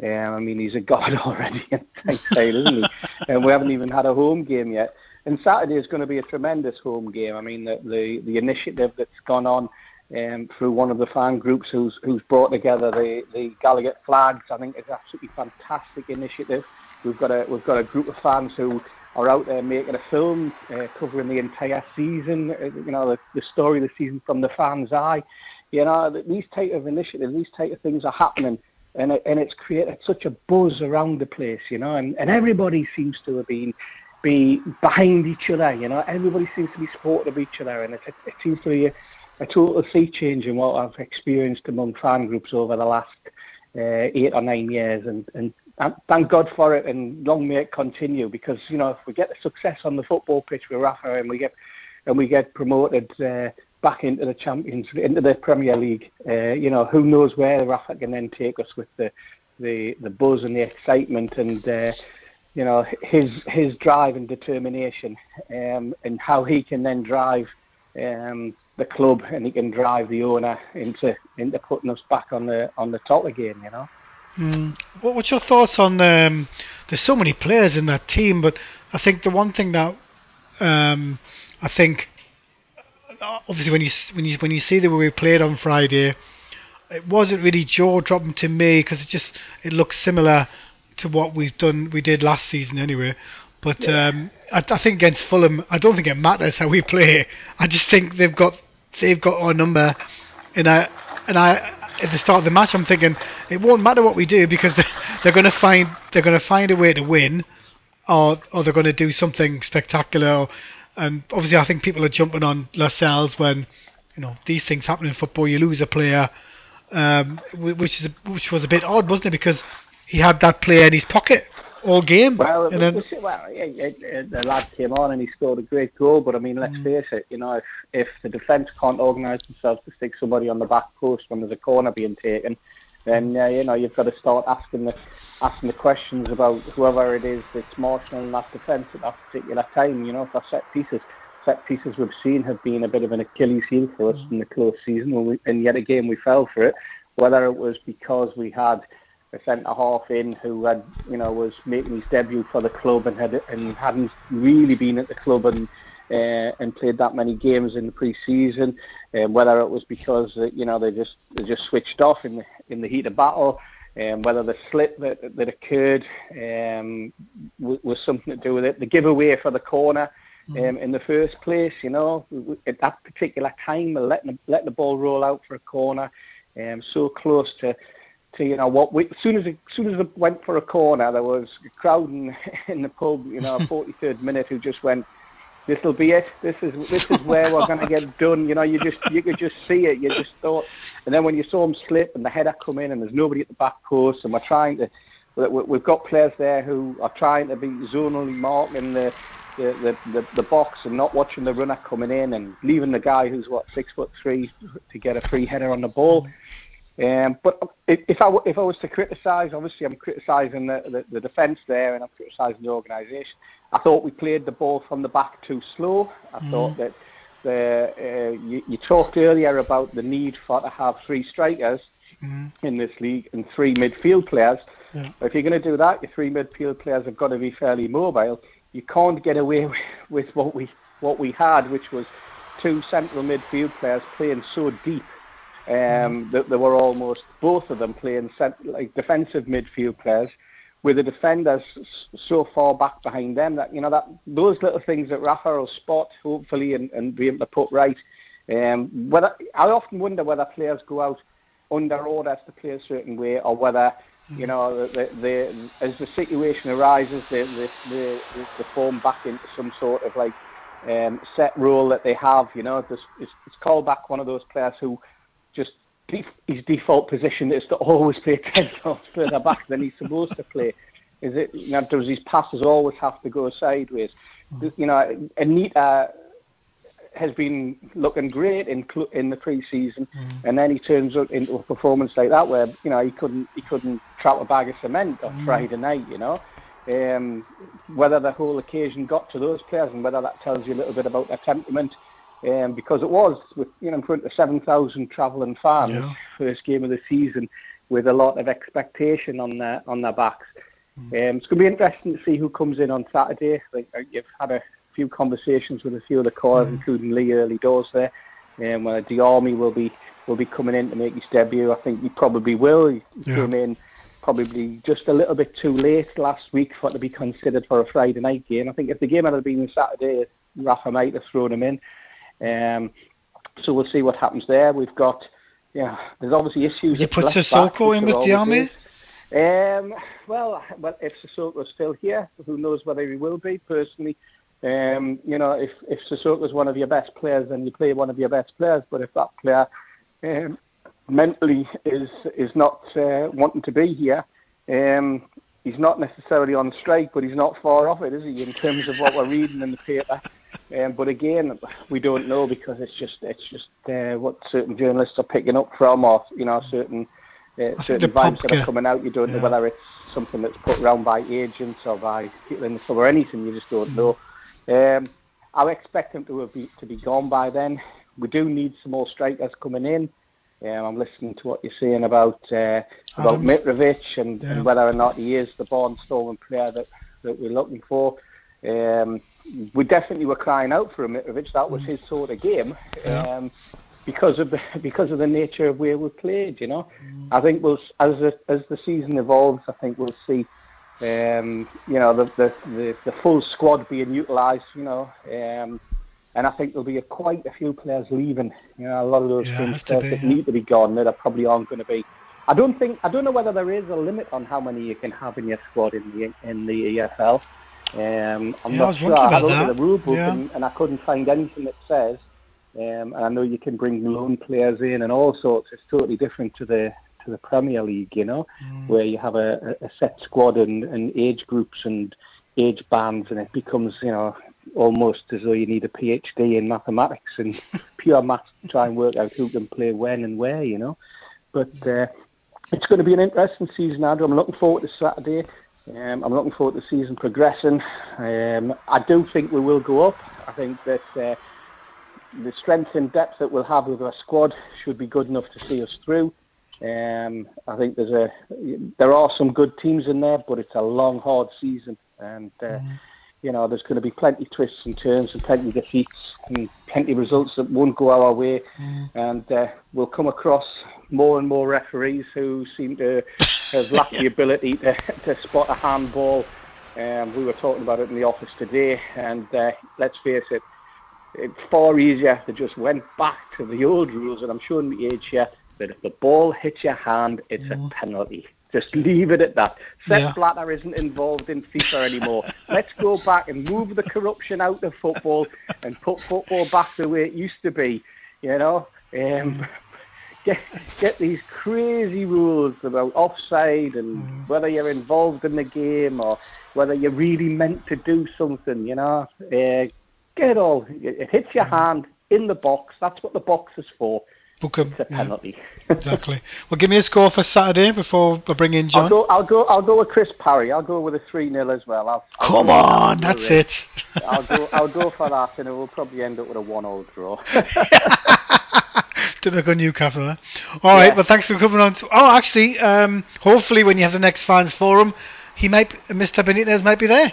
Um, I mean, he's a god already in Tyneside, isn't he? and we haven't even had a home game yet and Saturday is going to be a tremendous home game. I mean, the the, the initiative that's gone on um, through one of the fan groups who's who's brought together the the Gallowgate flags. I think it's absolutely fantastic initiative. We've got a we've got a group of fans who are out there making a film uh, covering the entire season. Uh, you know, the, the story of the season from the fans' eye. You know, these type of initiatives, these type of things are happening. And, it, and it's created such a buzz around the place, you know, and, and everybody seems to have been be behind each other. You know, everybody seems to be supportive of each other, and it, it seems to be a, a total sea change in what I've experienced among fan groups over the last uh, eight or nine years. And, and thank God for it, and long may it continue. Because you know, if we get the success on the football pitch with Rafa, and we get and we get promoted. Uh, back into the Champions, into the Premier League. Uh, you know, who knows where Rafa can then take us with the the, the buzz and the excitement and uh, you know his his drive and determination, um, and how he can then drive um, the club and he can drive the owner into into putting us back on the on the top again. You know. Mm. What, what's your thoughts on? Um, there's so many players in that team, but I think the one thing that um, I think obviously when you when you when you see the way we played on Friday, it wasn't really jaw dropping to me because it just it looks similar to what we've done, we did last season anyway. But yeah. um, I, I, think against Fulham, I don't think it matters how we play. I just think they've got they've got our number, and I and I at the start of the match, I'm thinking it won't matter what we do because they're, they're going to find they're going to find a way to win, or or they're going to do something spectacular. And obviously, I think people are jumping on Lascelles when you know these things happen in football. You lose a player, um, which is which was a bit odd, wasn't it? Because he had that player in his pocket all game. Well, and then, well, yeah, yeah, the lad came on and he scored a great goal. But I mean, let's mm. face it, you know, if if the defence can't organise themselves to stick somebody on the back post when there's a corner being taken, then uh, you know you've got to start asking the asking the questions about whoever it is that's marshalling that defence at that particular time. You know, for set pieces. Set pieces we've seen have been a bit of an Achilles heel for us mm. in the close season, when we, and yet again we fell for it. Whether it was because we had a centre half in who had you know was making his debut for the club and had and hadn't really been at the club and uh, and played that many games in the pre-season. Um, whether it was because uh, you know they just they just switched off in the in the heat of battle. Um, whether the slip that, that occurred um, w- was something to do with it. The giveaway for the corner um, mm. in the first place, you know, at that particular time, letting the, letting the ball roll out for a corner, um, so close to to you know what we, as soon as it, as soon as it went for a corner there was a crowd in, in the pub you know 43rd minute who just went this will be it. This is this is where we're going to get done. You know you just you could just see it. You just thought and then when you saw him slip and the header come in and there's nobody at the back post and we're trying to we've got players there who are trying to be zonally marking the, the, the, the box and not watching the runner coming in and leaving the guy who's what six foot three to get a free header on the ball. Um, but if I if I was to criticise, obviously I'm criticising the, the, the defence there, and I'm criticising the organisation. I thought we played the ball from the back too slow. I mm. thought that uh, uh, you, you talked earlier about the need for to have three strikers Mm. in this league and three midfield players. Yeah. If you're going to do that, your three midfield players have got to be fairly mobile. You can't get away with, with what we what we had, which was two central midfield players playing so deep um, that they were almost both of them playing cent- like defensive midfield players with the defenders so far back behind them that you know that those little things that Rafa will spot hopefully and, and be able to put right. Um, whether I often wonder whether players go out under orders to play a certain way or whether you know the, the, as the situation arises they, they, they, they form back into some sort of like um, set role that they have. You know, this, it's, it's Colback one of those players who just def- his default position is to always play ten yards further back than he's supposed to play. Is it? You know, does his passes always have to go sideways? Hmm. You know, Anita has been looking great in cl- in the pre-season, hmm. and then he turns up into a performance like that where you know he couldn't he couldn't trap a bag of cement on hmm. Friday night. You know, um, whether the whole occasion got to those players and whether that tells you a little bit about their temperament. Um, because it was with you know in front of seven thousand travelling fans, Yeah. first game of the season, with a lot of expectation on their on their backs. Um, it's going to be interesting to see who comes in on Saturday. Like uh, you've had a few conversations with a few of the callers, including Lee early doors there. Um, whether Diame will be will be coming in to make his debut. I think he probably will. He Yeah. came in probably just a little bit too late last week for it to be considered for a Friday night game. I think if the game had been Saturday, Rafa might have thrown him in. Um, so we'll see what happens there. We've got, yeah, there's obviously issues. You put Sissoko in with Diame? Um, well, well, if Sissoko's still here, who knows whether he will be. Personally, um, you know, if if Sissoko's one of your best players, then you play one of your best players. But if that player um, mentally is is not uh, wanting to be here, um, he's not necessarily on strike, but he's not far off it, is he? In terms of what we're reading in the paper. Um, but again, we don't know because it's just it's just uh, what certain journalists are picking up from, or you know, certain uh, certain vibes that are coming out. You don't know whether it's something that's put around by agents or by people in the club or anything. You just don't know. Um, I expect him to be to be gone by then. We do need some more strikers coming in. Um, I'm listening to what you're saying about uh, about Adams. Mitrovic and, Yeah. and whether or not he is the barnstorming player that, that we're looking for. Um, we definitely were crying out for a Mitrovic. That was his sort of game. Yeah. Um, because of the because of the nature of where we played, you know, I think we'll as the, as the season evolves, I think we'll see, um, you know, the, the the the full squad being utilised, you know, um, and I think there'll be a, quite a few players leaving. You know, a lot of those Yeah, has be, that yeah. need to be gone that are probably aren't going to be. I don't think I don't know whether there is a limit on how many you can have in your squad in the in the EFL. Um, I'm Yeah, I not was sure. I had a about look at the rule book Yeah. and, and I couldn't find anything that says. Um, and I know you can bring loan players in and all sorts. It's totally different to the to the Premier League, you know, where you have a, a a set squad and, and age groups and age bands, and it becomes, you know, almost as though you need a PhD in mathematics and pure maths to try and work out who can play when and where, you know. But uh, it's going to be an interesting season, Andrew. I'm looking forward to Saturday. Um, I'm looking forward to the season progressing. Um, I do think we will go up. I think that uh, the strength and depth that we'll have with our squad should be good enough to see us through. Um, I think there's a there are some good teams in there, but it's a long, hard season, and uh, you know there's going to be plenty of twists and turns and plenty of defeats and plenty of results that won't go our way, and uh, we'll come across more and more referees who seem to have lacked the ability to, to spot a handball. Um, we were talking about it in the office today, and uh, let's face it, it's far easier if they just went back to the old rules, and I'm showing the age here, that if the ball hits your hand, it's a penalty. Just leave it at that. Sepp Yeah. Blatter isn't involved in FIFA anymore. Let's go back and move the corruption out of football and put football back the way it used to be. You know, um, get get these crazy rules about offside and whether you're involved in the game or whether you're really meant to do something. You know, uh, get it all. It it hits your hand in the box. That's what the box is for. Book a yeah, penalty. exactly. Well, give me a score for Saturday before I bring in John. I'll go. I'll go. I'll go with Chris Parry. I'll go with a three 0 as well. I'll, I'll Come on, that's it. I'll go. I'll go for that, and it will probably end up with a one-all draw. Typical Newcastle. Huh? All right. Yeah. Well, thanks for coming on. Oh, actually, um, hopefully when you have the next fans forum, he might, Mr. Benitez might be there.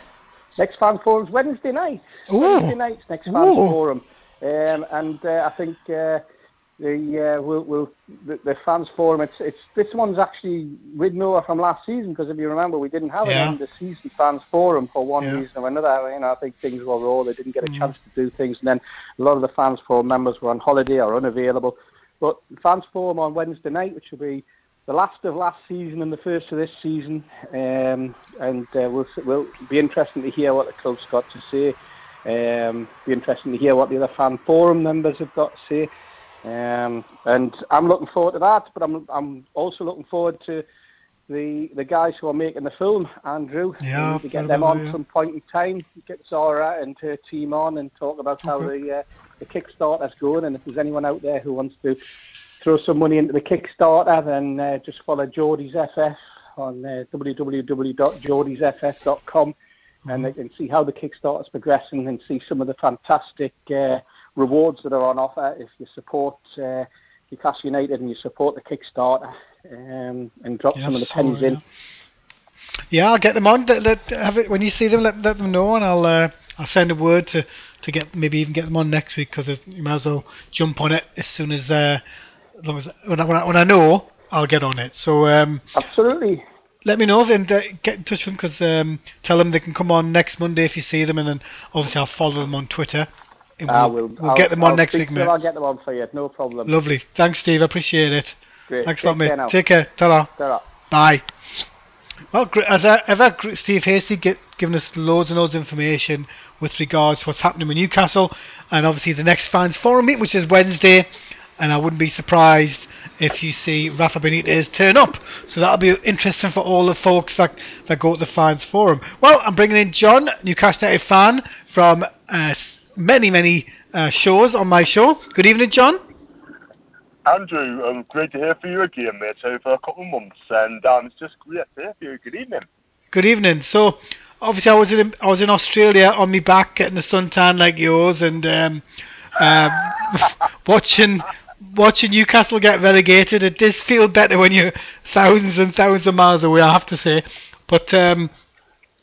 next fan forum's Wednesday night. Ooh. Wednesday night's next fan Ooh. forum, um, and uh, I think uh, the uh, will will the, the fans forum. It's it's this one's actually with Noah from last season because if you remember, we didn't have Yeah. an end of season fans forum for one Yeah. reason or another. You know, I think things were raw. They didn't get a Mm. chance to do things, and then a lot of the fans forum members were on holiday or unavailable. But fans forum on Wednesday night, which will be the last of last season and the first of this season, um, and uh, we'll we'll be interesting to hear what the club's got to say. Um, be interesting to hear what the other fan forum members have got to say. Um, and I'm looking forward to that, but I'm I'm also looking forward to the the guys who are making the film, Andrew. Yeah, to get them on yeah. some point in time. Get Zara and her team on and talk about how Okay. the uh, the Kickstarter's going. And if there's anyone out there who wants to throw some money into the Kickstarter, then uh, just follow Geordie's FF on uh, and they can see how the Kickstarter's progressing and see some of the fantastic uh, rewards that are on offer if you support uh, Newcastle United and you support the Kickstarter um, and drop Yeah, some of the so, pennies in. yeah. Yeah, I'll get them on. Let, let, have it when you see them. Let, let them know, and I'll uh, I'll send a word to, to get maybe even get them on next week because you might as well jump on it as soon as uh, as long as when I, when I, when I know I'll get on it. So um, Absolutely. Let me know and uh, get in touch with them because um, tell them they can come on next Monday if you see them, and then obviously I'll follow them on Twitter. And I we'll, will. we'll I'll, get them on I'll next week, mate. I'll get them on for you. No problem. Lovely. Thanks, Steve. I appreciate it. Great. Thanks a Take lot, mate. now. Take care. Ta-ra. Ta-ra. Bye. Well, as ever, Steve Hasty get, given us loads and loads of information with regards to what's happening with Newcastle, and obviously the next fans forum meet, which is Wednesday, and I wouldn't be surprised if you see Rafa Benitez turn up. So that'll be interesting for all the folks that, that go to the fans forum. Well, I'm bringing in John, Newcastle United fan from uh, many, many uh, shows on my show. Good evening, John. Andrew, um, great to hear from you again, mate, over a couple of months, and um, it's just great to hear from you. Good evening. Good evening. So, obviously, I was in I was in Australia on my back, getting a suntan like yours, and um, um, watching watching Newcastle get relegated. It does feel better when you're thousands and thousands of miles away. I have to say, but um,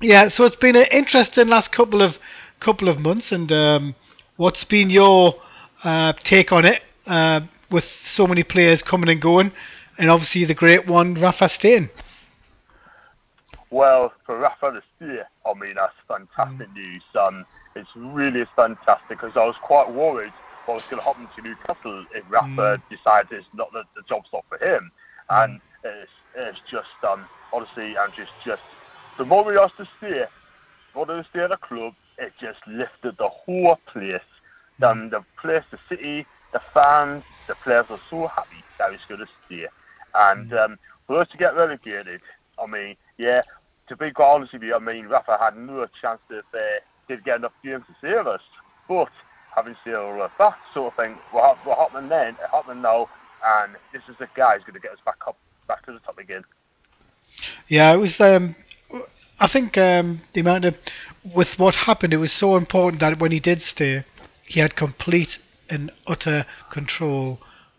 yeah. So it's been an interesting last couple of couple of months, and um, what's been your uh, take on it? Uh, with so many players coming and going, and obviously the great one, Rafa staying. Well, for Rafa to stay, I mean, that's fantastic Mm. news. Um, it's really fantastic because I was quite worried what was going to happen to Newcastle if Rafa Mm. decided it's not the, the job's not for him. And it's, it's just, um, honestly, and just, just the more we has to stay, the more to stay at the club, it just lifted the whole place. Um, the place, the city, the fans, the players are so happy that he's going to stay. And um, for us to get relegated, I mean, yeah, to be quite honest with you, I mean, Rafa had no chance if uh, he'd get enough games to save us. But having of that sort of thing, hap- what happened then, happened now, and this is the guy who's going to get us back up, back to the top again. Yeah, it was. Um, I think um, the amount of with what happened, it was so important that when he did stay, he had complete and utter control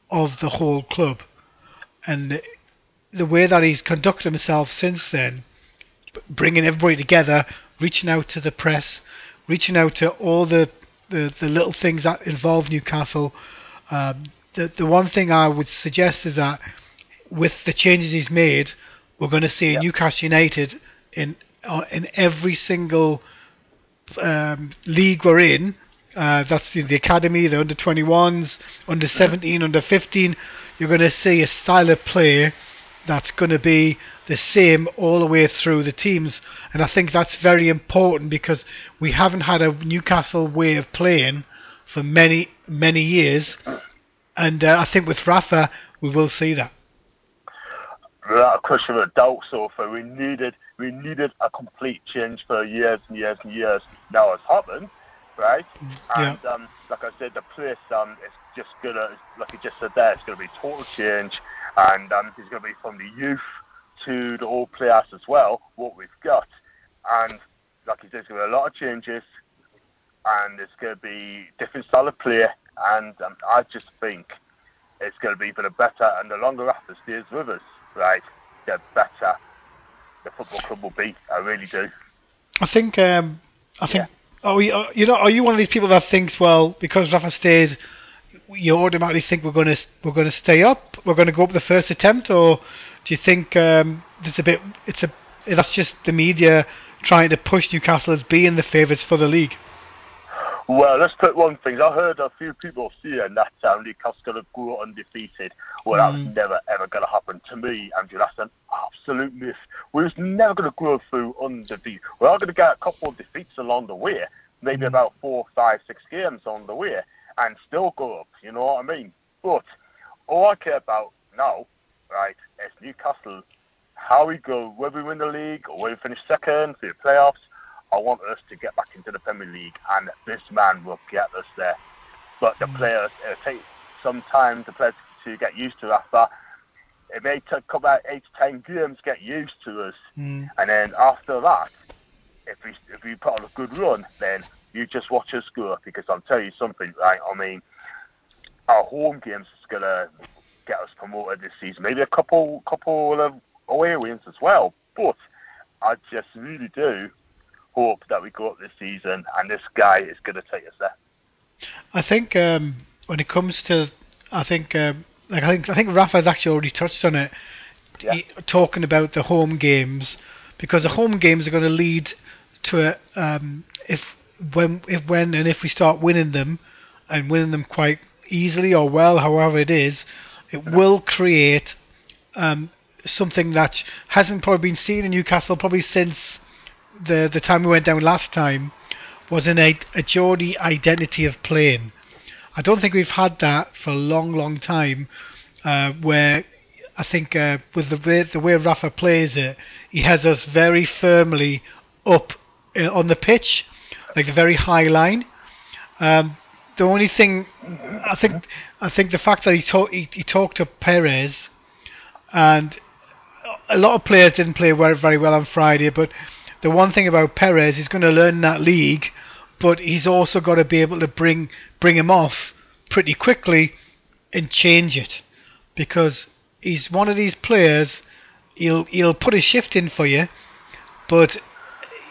of the whole club, and the way that he's conducted himself since then, bringing everybody together, reaching out to the press, reaching out to all the the, the little things that involve Newcastle. Um, the the one thing I would suggest is that with the changes he's made, we're going to see Newcastle United in uh, in every single um, league we're in. Uh, that's the, the academy, the under 21s, under 17, under 15. You're going to see a style of play that's going to be the same all the way through the teams. And I think that's very important because we haven't had a Newcastle way of playing for many, many years. And uh, I think with Rafa, we will see that. without a question of a doubt, Sofa. We needed we needed a complete change for years and years and years. Now it's happened, right? Yeah. And um, like I said, the place um, is just gonna, like you just said there, it's gonna be total change, and um, it's gonna be from the youth to the old players as well. What we've got, and like you said, it's gonna be a lot of changes, and it's gonna be different style of play, and um, I just think it's gonna be for the better, and the longer Rafa stays with us, right, the better the football club will be. I really do. I think um, I think are we, are, you know are you one of these people that thinks well because Rafa stays you automatically think we're going to we're going to stay up we're going to go up the first attempt or do you think um, it's a bit it's a that's just the media trying to push Newcastle as being the favourites for the league? Well, let's put one thing. I heard a few people saying that um, Newcastle's going to go undefeated. Well, that was Mm. never ever going to happen to me, Andrew. That's an absolute myth. We was never going to go through undefeated. We are going to get a couple of defeats along the way, maybe about four, five, six games on the way, and still go up. You know what I mean? But all I care about now, right, is Newcastle. How we go, whether we win the league or whether we finish second for the playoffs. I want us to get back into the Premier League, and this man will get us there. But the players, it'll take some time the players to get used to after. It may take about eight to ten games to get used to us, Mm. and then after that, if we if we put on a good run, then you just watch us go. Because I'll tell you something, right? I mean, our home games is gonna get us promoted this season. Maybe a couple couple of away wins as well. But I just really do hope that we go up this season, and this guy is gonna take us there. I think um, when it comes to, I think um, like I think I think Rafa's actually already touched on it, Yeah. He- talking about the home games because the home games are going to lead to a, um, if when if when and if we start winning them and winning them quite easily or well, however it is, it will create um, something that hasn't probably been seen in Newcastle probably since the the time we went down last time was in a, a Geordie identity of playing. I don't think we've had that for a long, long time. Uh, where I think uh, with the way the way Rafa plays it, he has us very firmly up uh, on the pitch, like a very high line. Um, the only thing I think I think the fact that he talked he, he talked to Perez, and a lot of players didn't play very, very well on Friday. But the one thing about Perez, he's going to learn that league, but he's also got to be able to bring bring him off pretty quickly and change it, because he's one of these players. He'll he'll put a shift in for you, but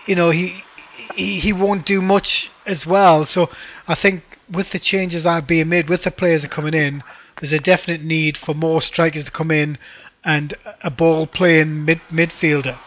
you know he he, he won't do much as well. So I think with the changes that are being made, with the players are coming in, there's a definite need for more strikers to come in and a ball playing mid midfielder.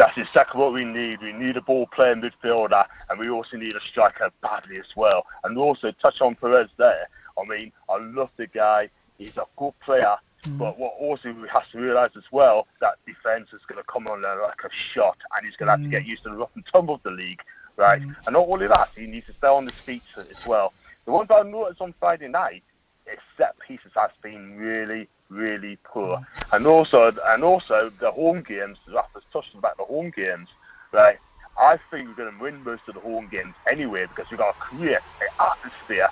That's exactly what we need. We need a ball playing midfielder, and we also need a striker badly as well. And also touch on Perez there. I mean, I love the guy. He's a good player. Mm. But what also we have to realise as well that defence is going to come on there like a shot, and he's going to have to mm. get used to the rough and tumble of the league, right? Mm. And not only that, he needs to stay on his feet as well. The one that I noticed on Friday night is set pieces has been really, really poor, and also and also the home games. Rafa's touched about the home games, right? I think we're going to win most of the home games anyway because we've got to create an atmosphere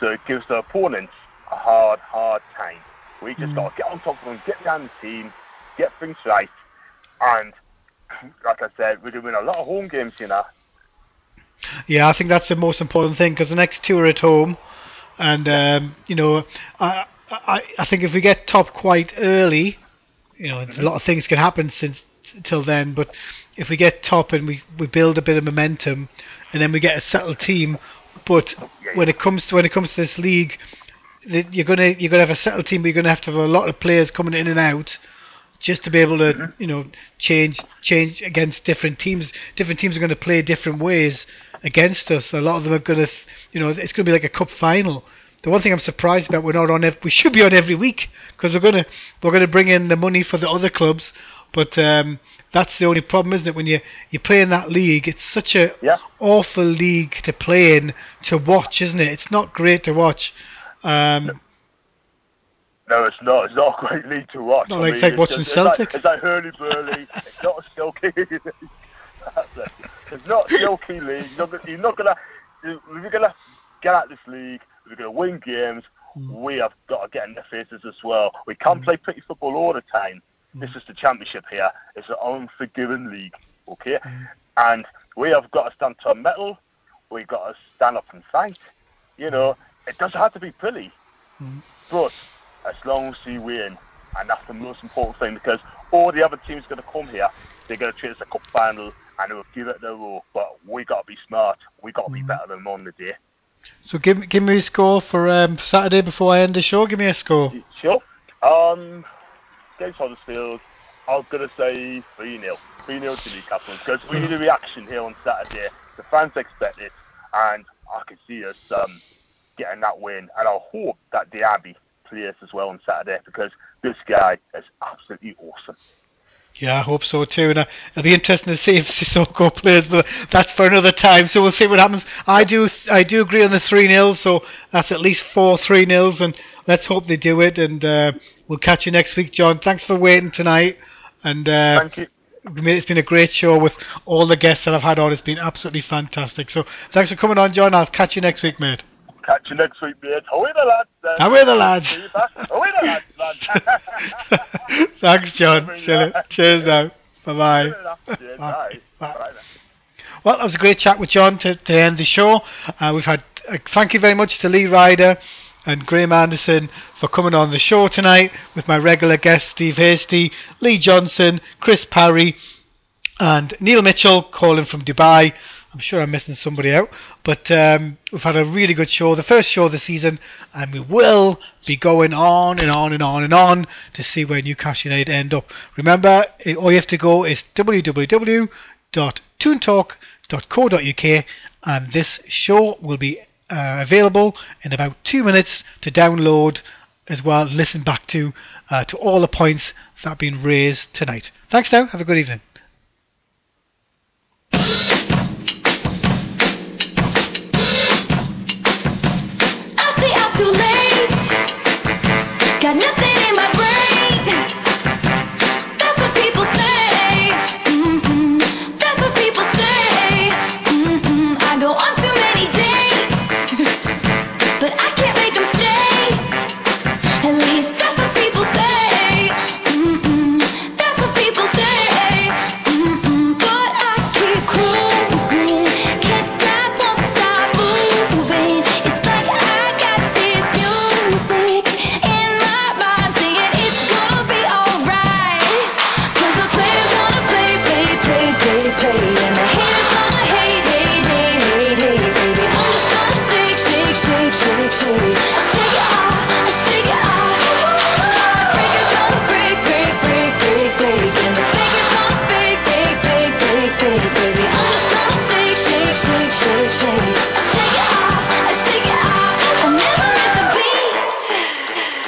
so it gives the opponents a hard, hard time. We just got to get on top of them, get down the team, get things right, and like I said, we're going to win a lot of home games, you know. Yeah, I think that's the most important thing because the next two are at home, and um, you know, I, I I think if we get top quite early, you know, a mm-hmm. lot of things can happen since till then. But if we get top and we, we build a bit of momentum, and then we get a settled team, but when it comes to when it comes to this league, the- you're gonna you're gonna have a settled team, but you're gonna have to have a lot of players coming in and out just to be able to mm-hmm. you know change change against different teams. Different teams are going to play different ways against us. A lot of them are going to, you know, it's going to be like a cup final. The one thing I'm surprised about, we're not on. Ev- we should be on every week because we're gonna we're gonna bring in the money for the other clubs. But um, that's the only problem, isn't it? When you you play in that league, it's such a awful league to play in to watch, isn't it? It's not great to watch. Um, No, it's not. It's not a great league to watch. Not I like- mean, like it's watching just, Celtic. It's like, it's like hurly burly. it's not a silky. It. It's not a silky league. You're not, gonna- you're not gonna. if we're gonna get at this league, we're gonna win games, mm. we have got to get in their faces as well. We can't mm. play pretty football all the time. Mm. This is the championship here. It's an unforgiving league, okay? And we have got to stand to our metal. We've got to stand up and fight. You know, it doesn't have to be pretty, but as long as we win, and that's the most important thing because all the other teams are going to come here, they're going to treat us a cup final and they'll give it their all. But we got to be smart. We got to be better than them on the day. So give give me a score for um, Saturday before I end the show. Give me a score. Sure. Um, against Huddersfield, I'm going to say 3 0. 3 0 to Newcastle because we need a reaction here on Saturday. The fans expect it, and I can see us um, getting that win. And I hope that Diame plays as well on Saturday because this guy is absolutely awesome. Yeah, I hope so too. And it'll be interesting to see if Sissoko plays, but that's for another time. So we'll see what happens. I do, I do agree on the three nils. So that's at least four three nils, and let's hope they do it. And uh, we'll catch you next week, John. Thanks for waiting tonight. And uh, Thank you. it's been a great show with all the guests that I've had on. It's been absolutely fantastic. So thanks for coming on, John. I'll catch you next week, mate. Catch you next week, mate. Away the lads. then. Away the lads. See you back. Away the lads, lads. Thanks, John. Cheers, Cheers now. Bye bye. Cheers, bye. Bye. Well, that was a great chat with John to, to end the show. Uh, we've had uh, thank you very much to Lee Ryder and Graham Anderson for coming on the show tonight with my regular guests Steve Hasty, Lee Johnson, Chris Parry, and Neil Mitchell calling from Dubai. I'm sure I'm missing somebody out, but um, we've had a really good show, the first show of the season, and we will be going on and on and on and on to see where Newcastle United end up. Remember, all you have to go is www.toontalk.co.uk, and this show will be uh, available in about two minutes to download as well, listen back to uh, to all the points that have been raised tonight. Thanks now. Have a good evening.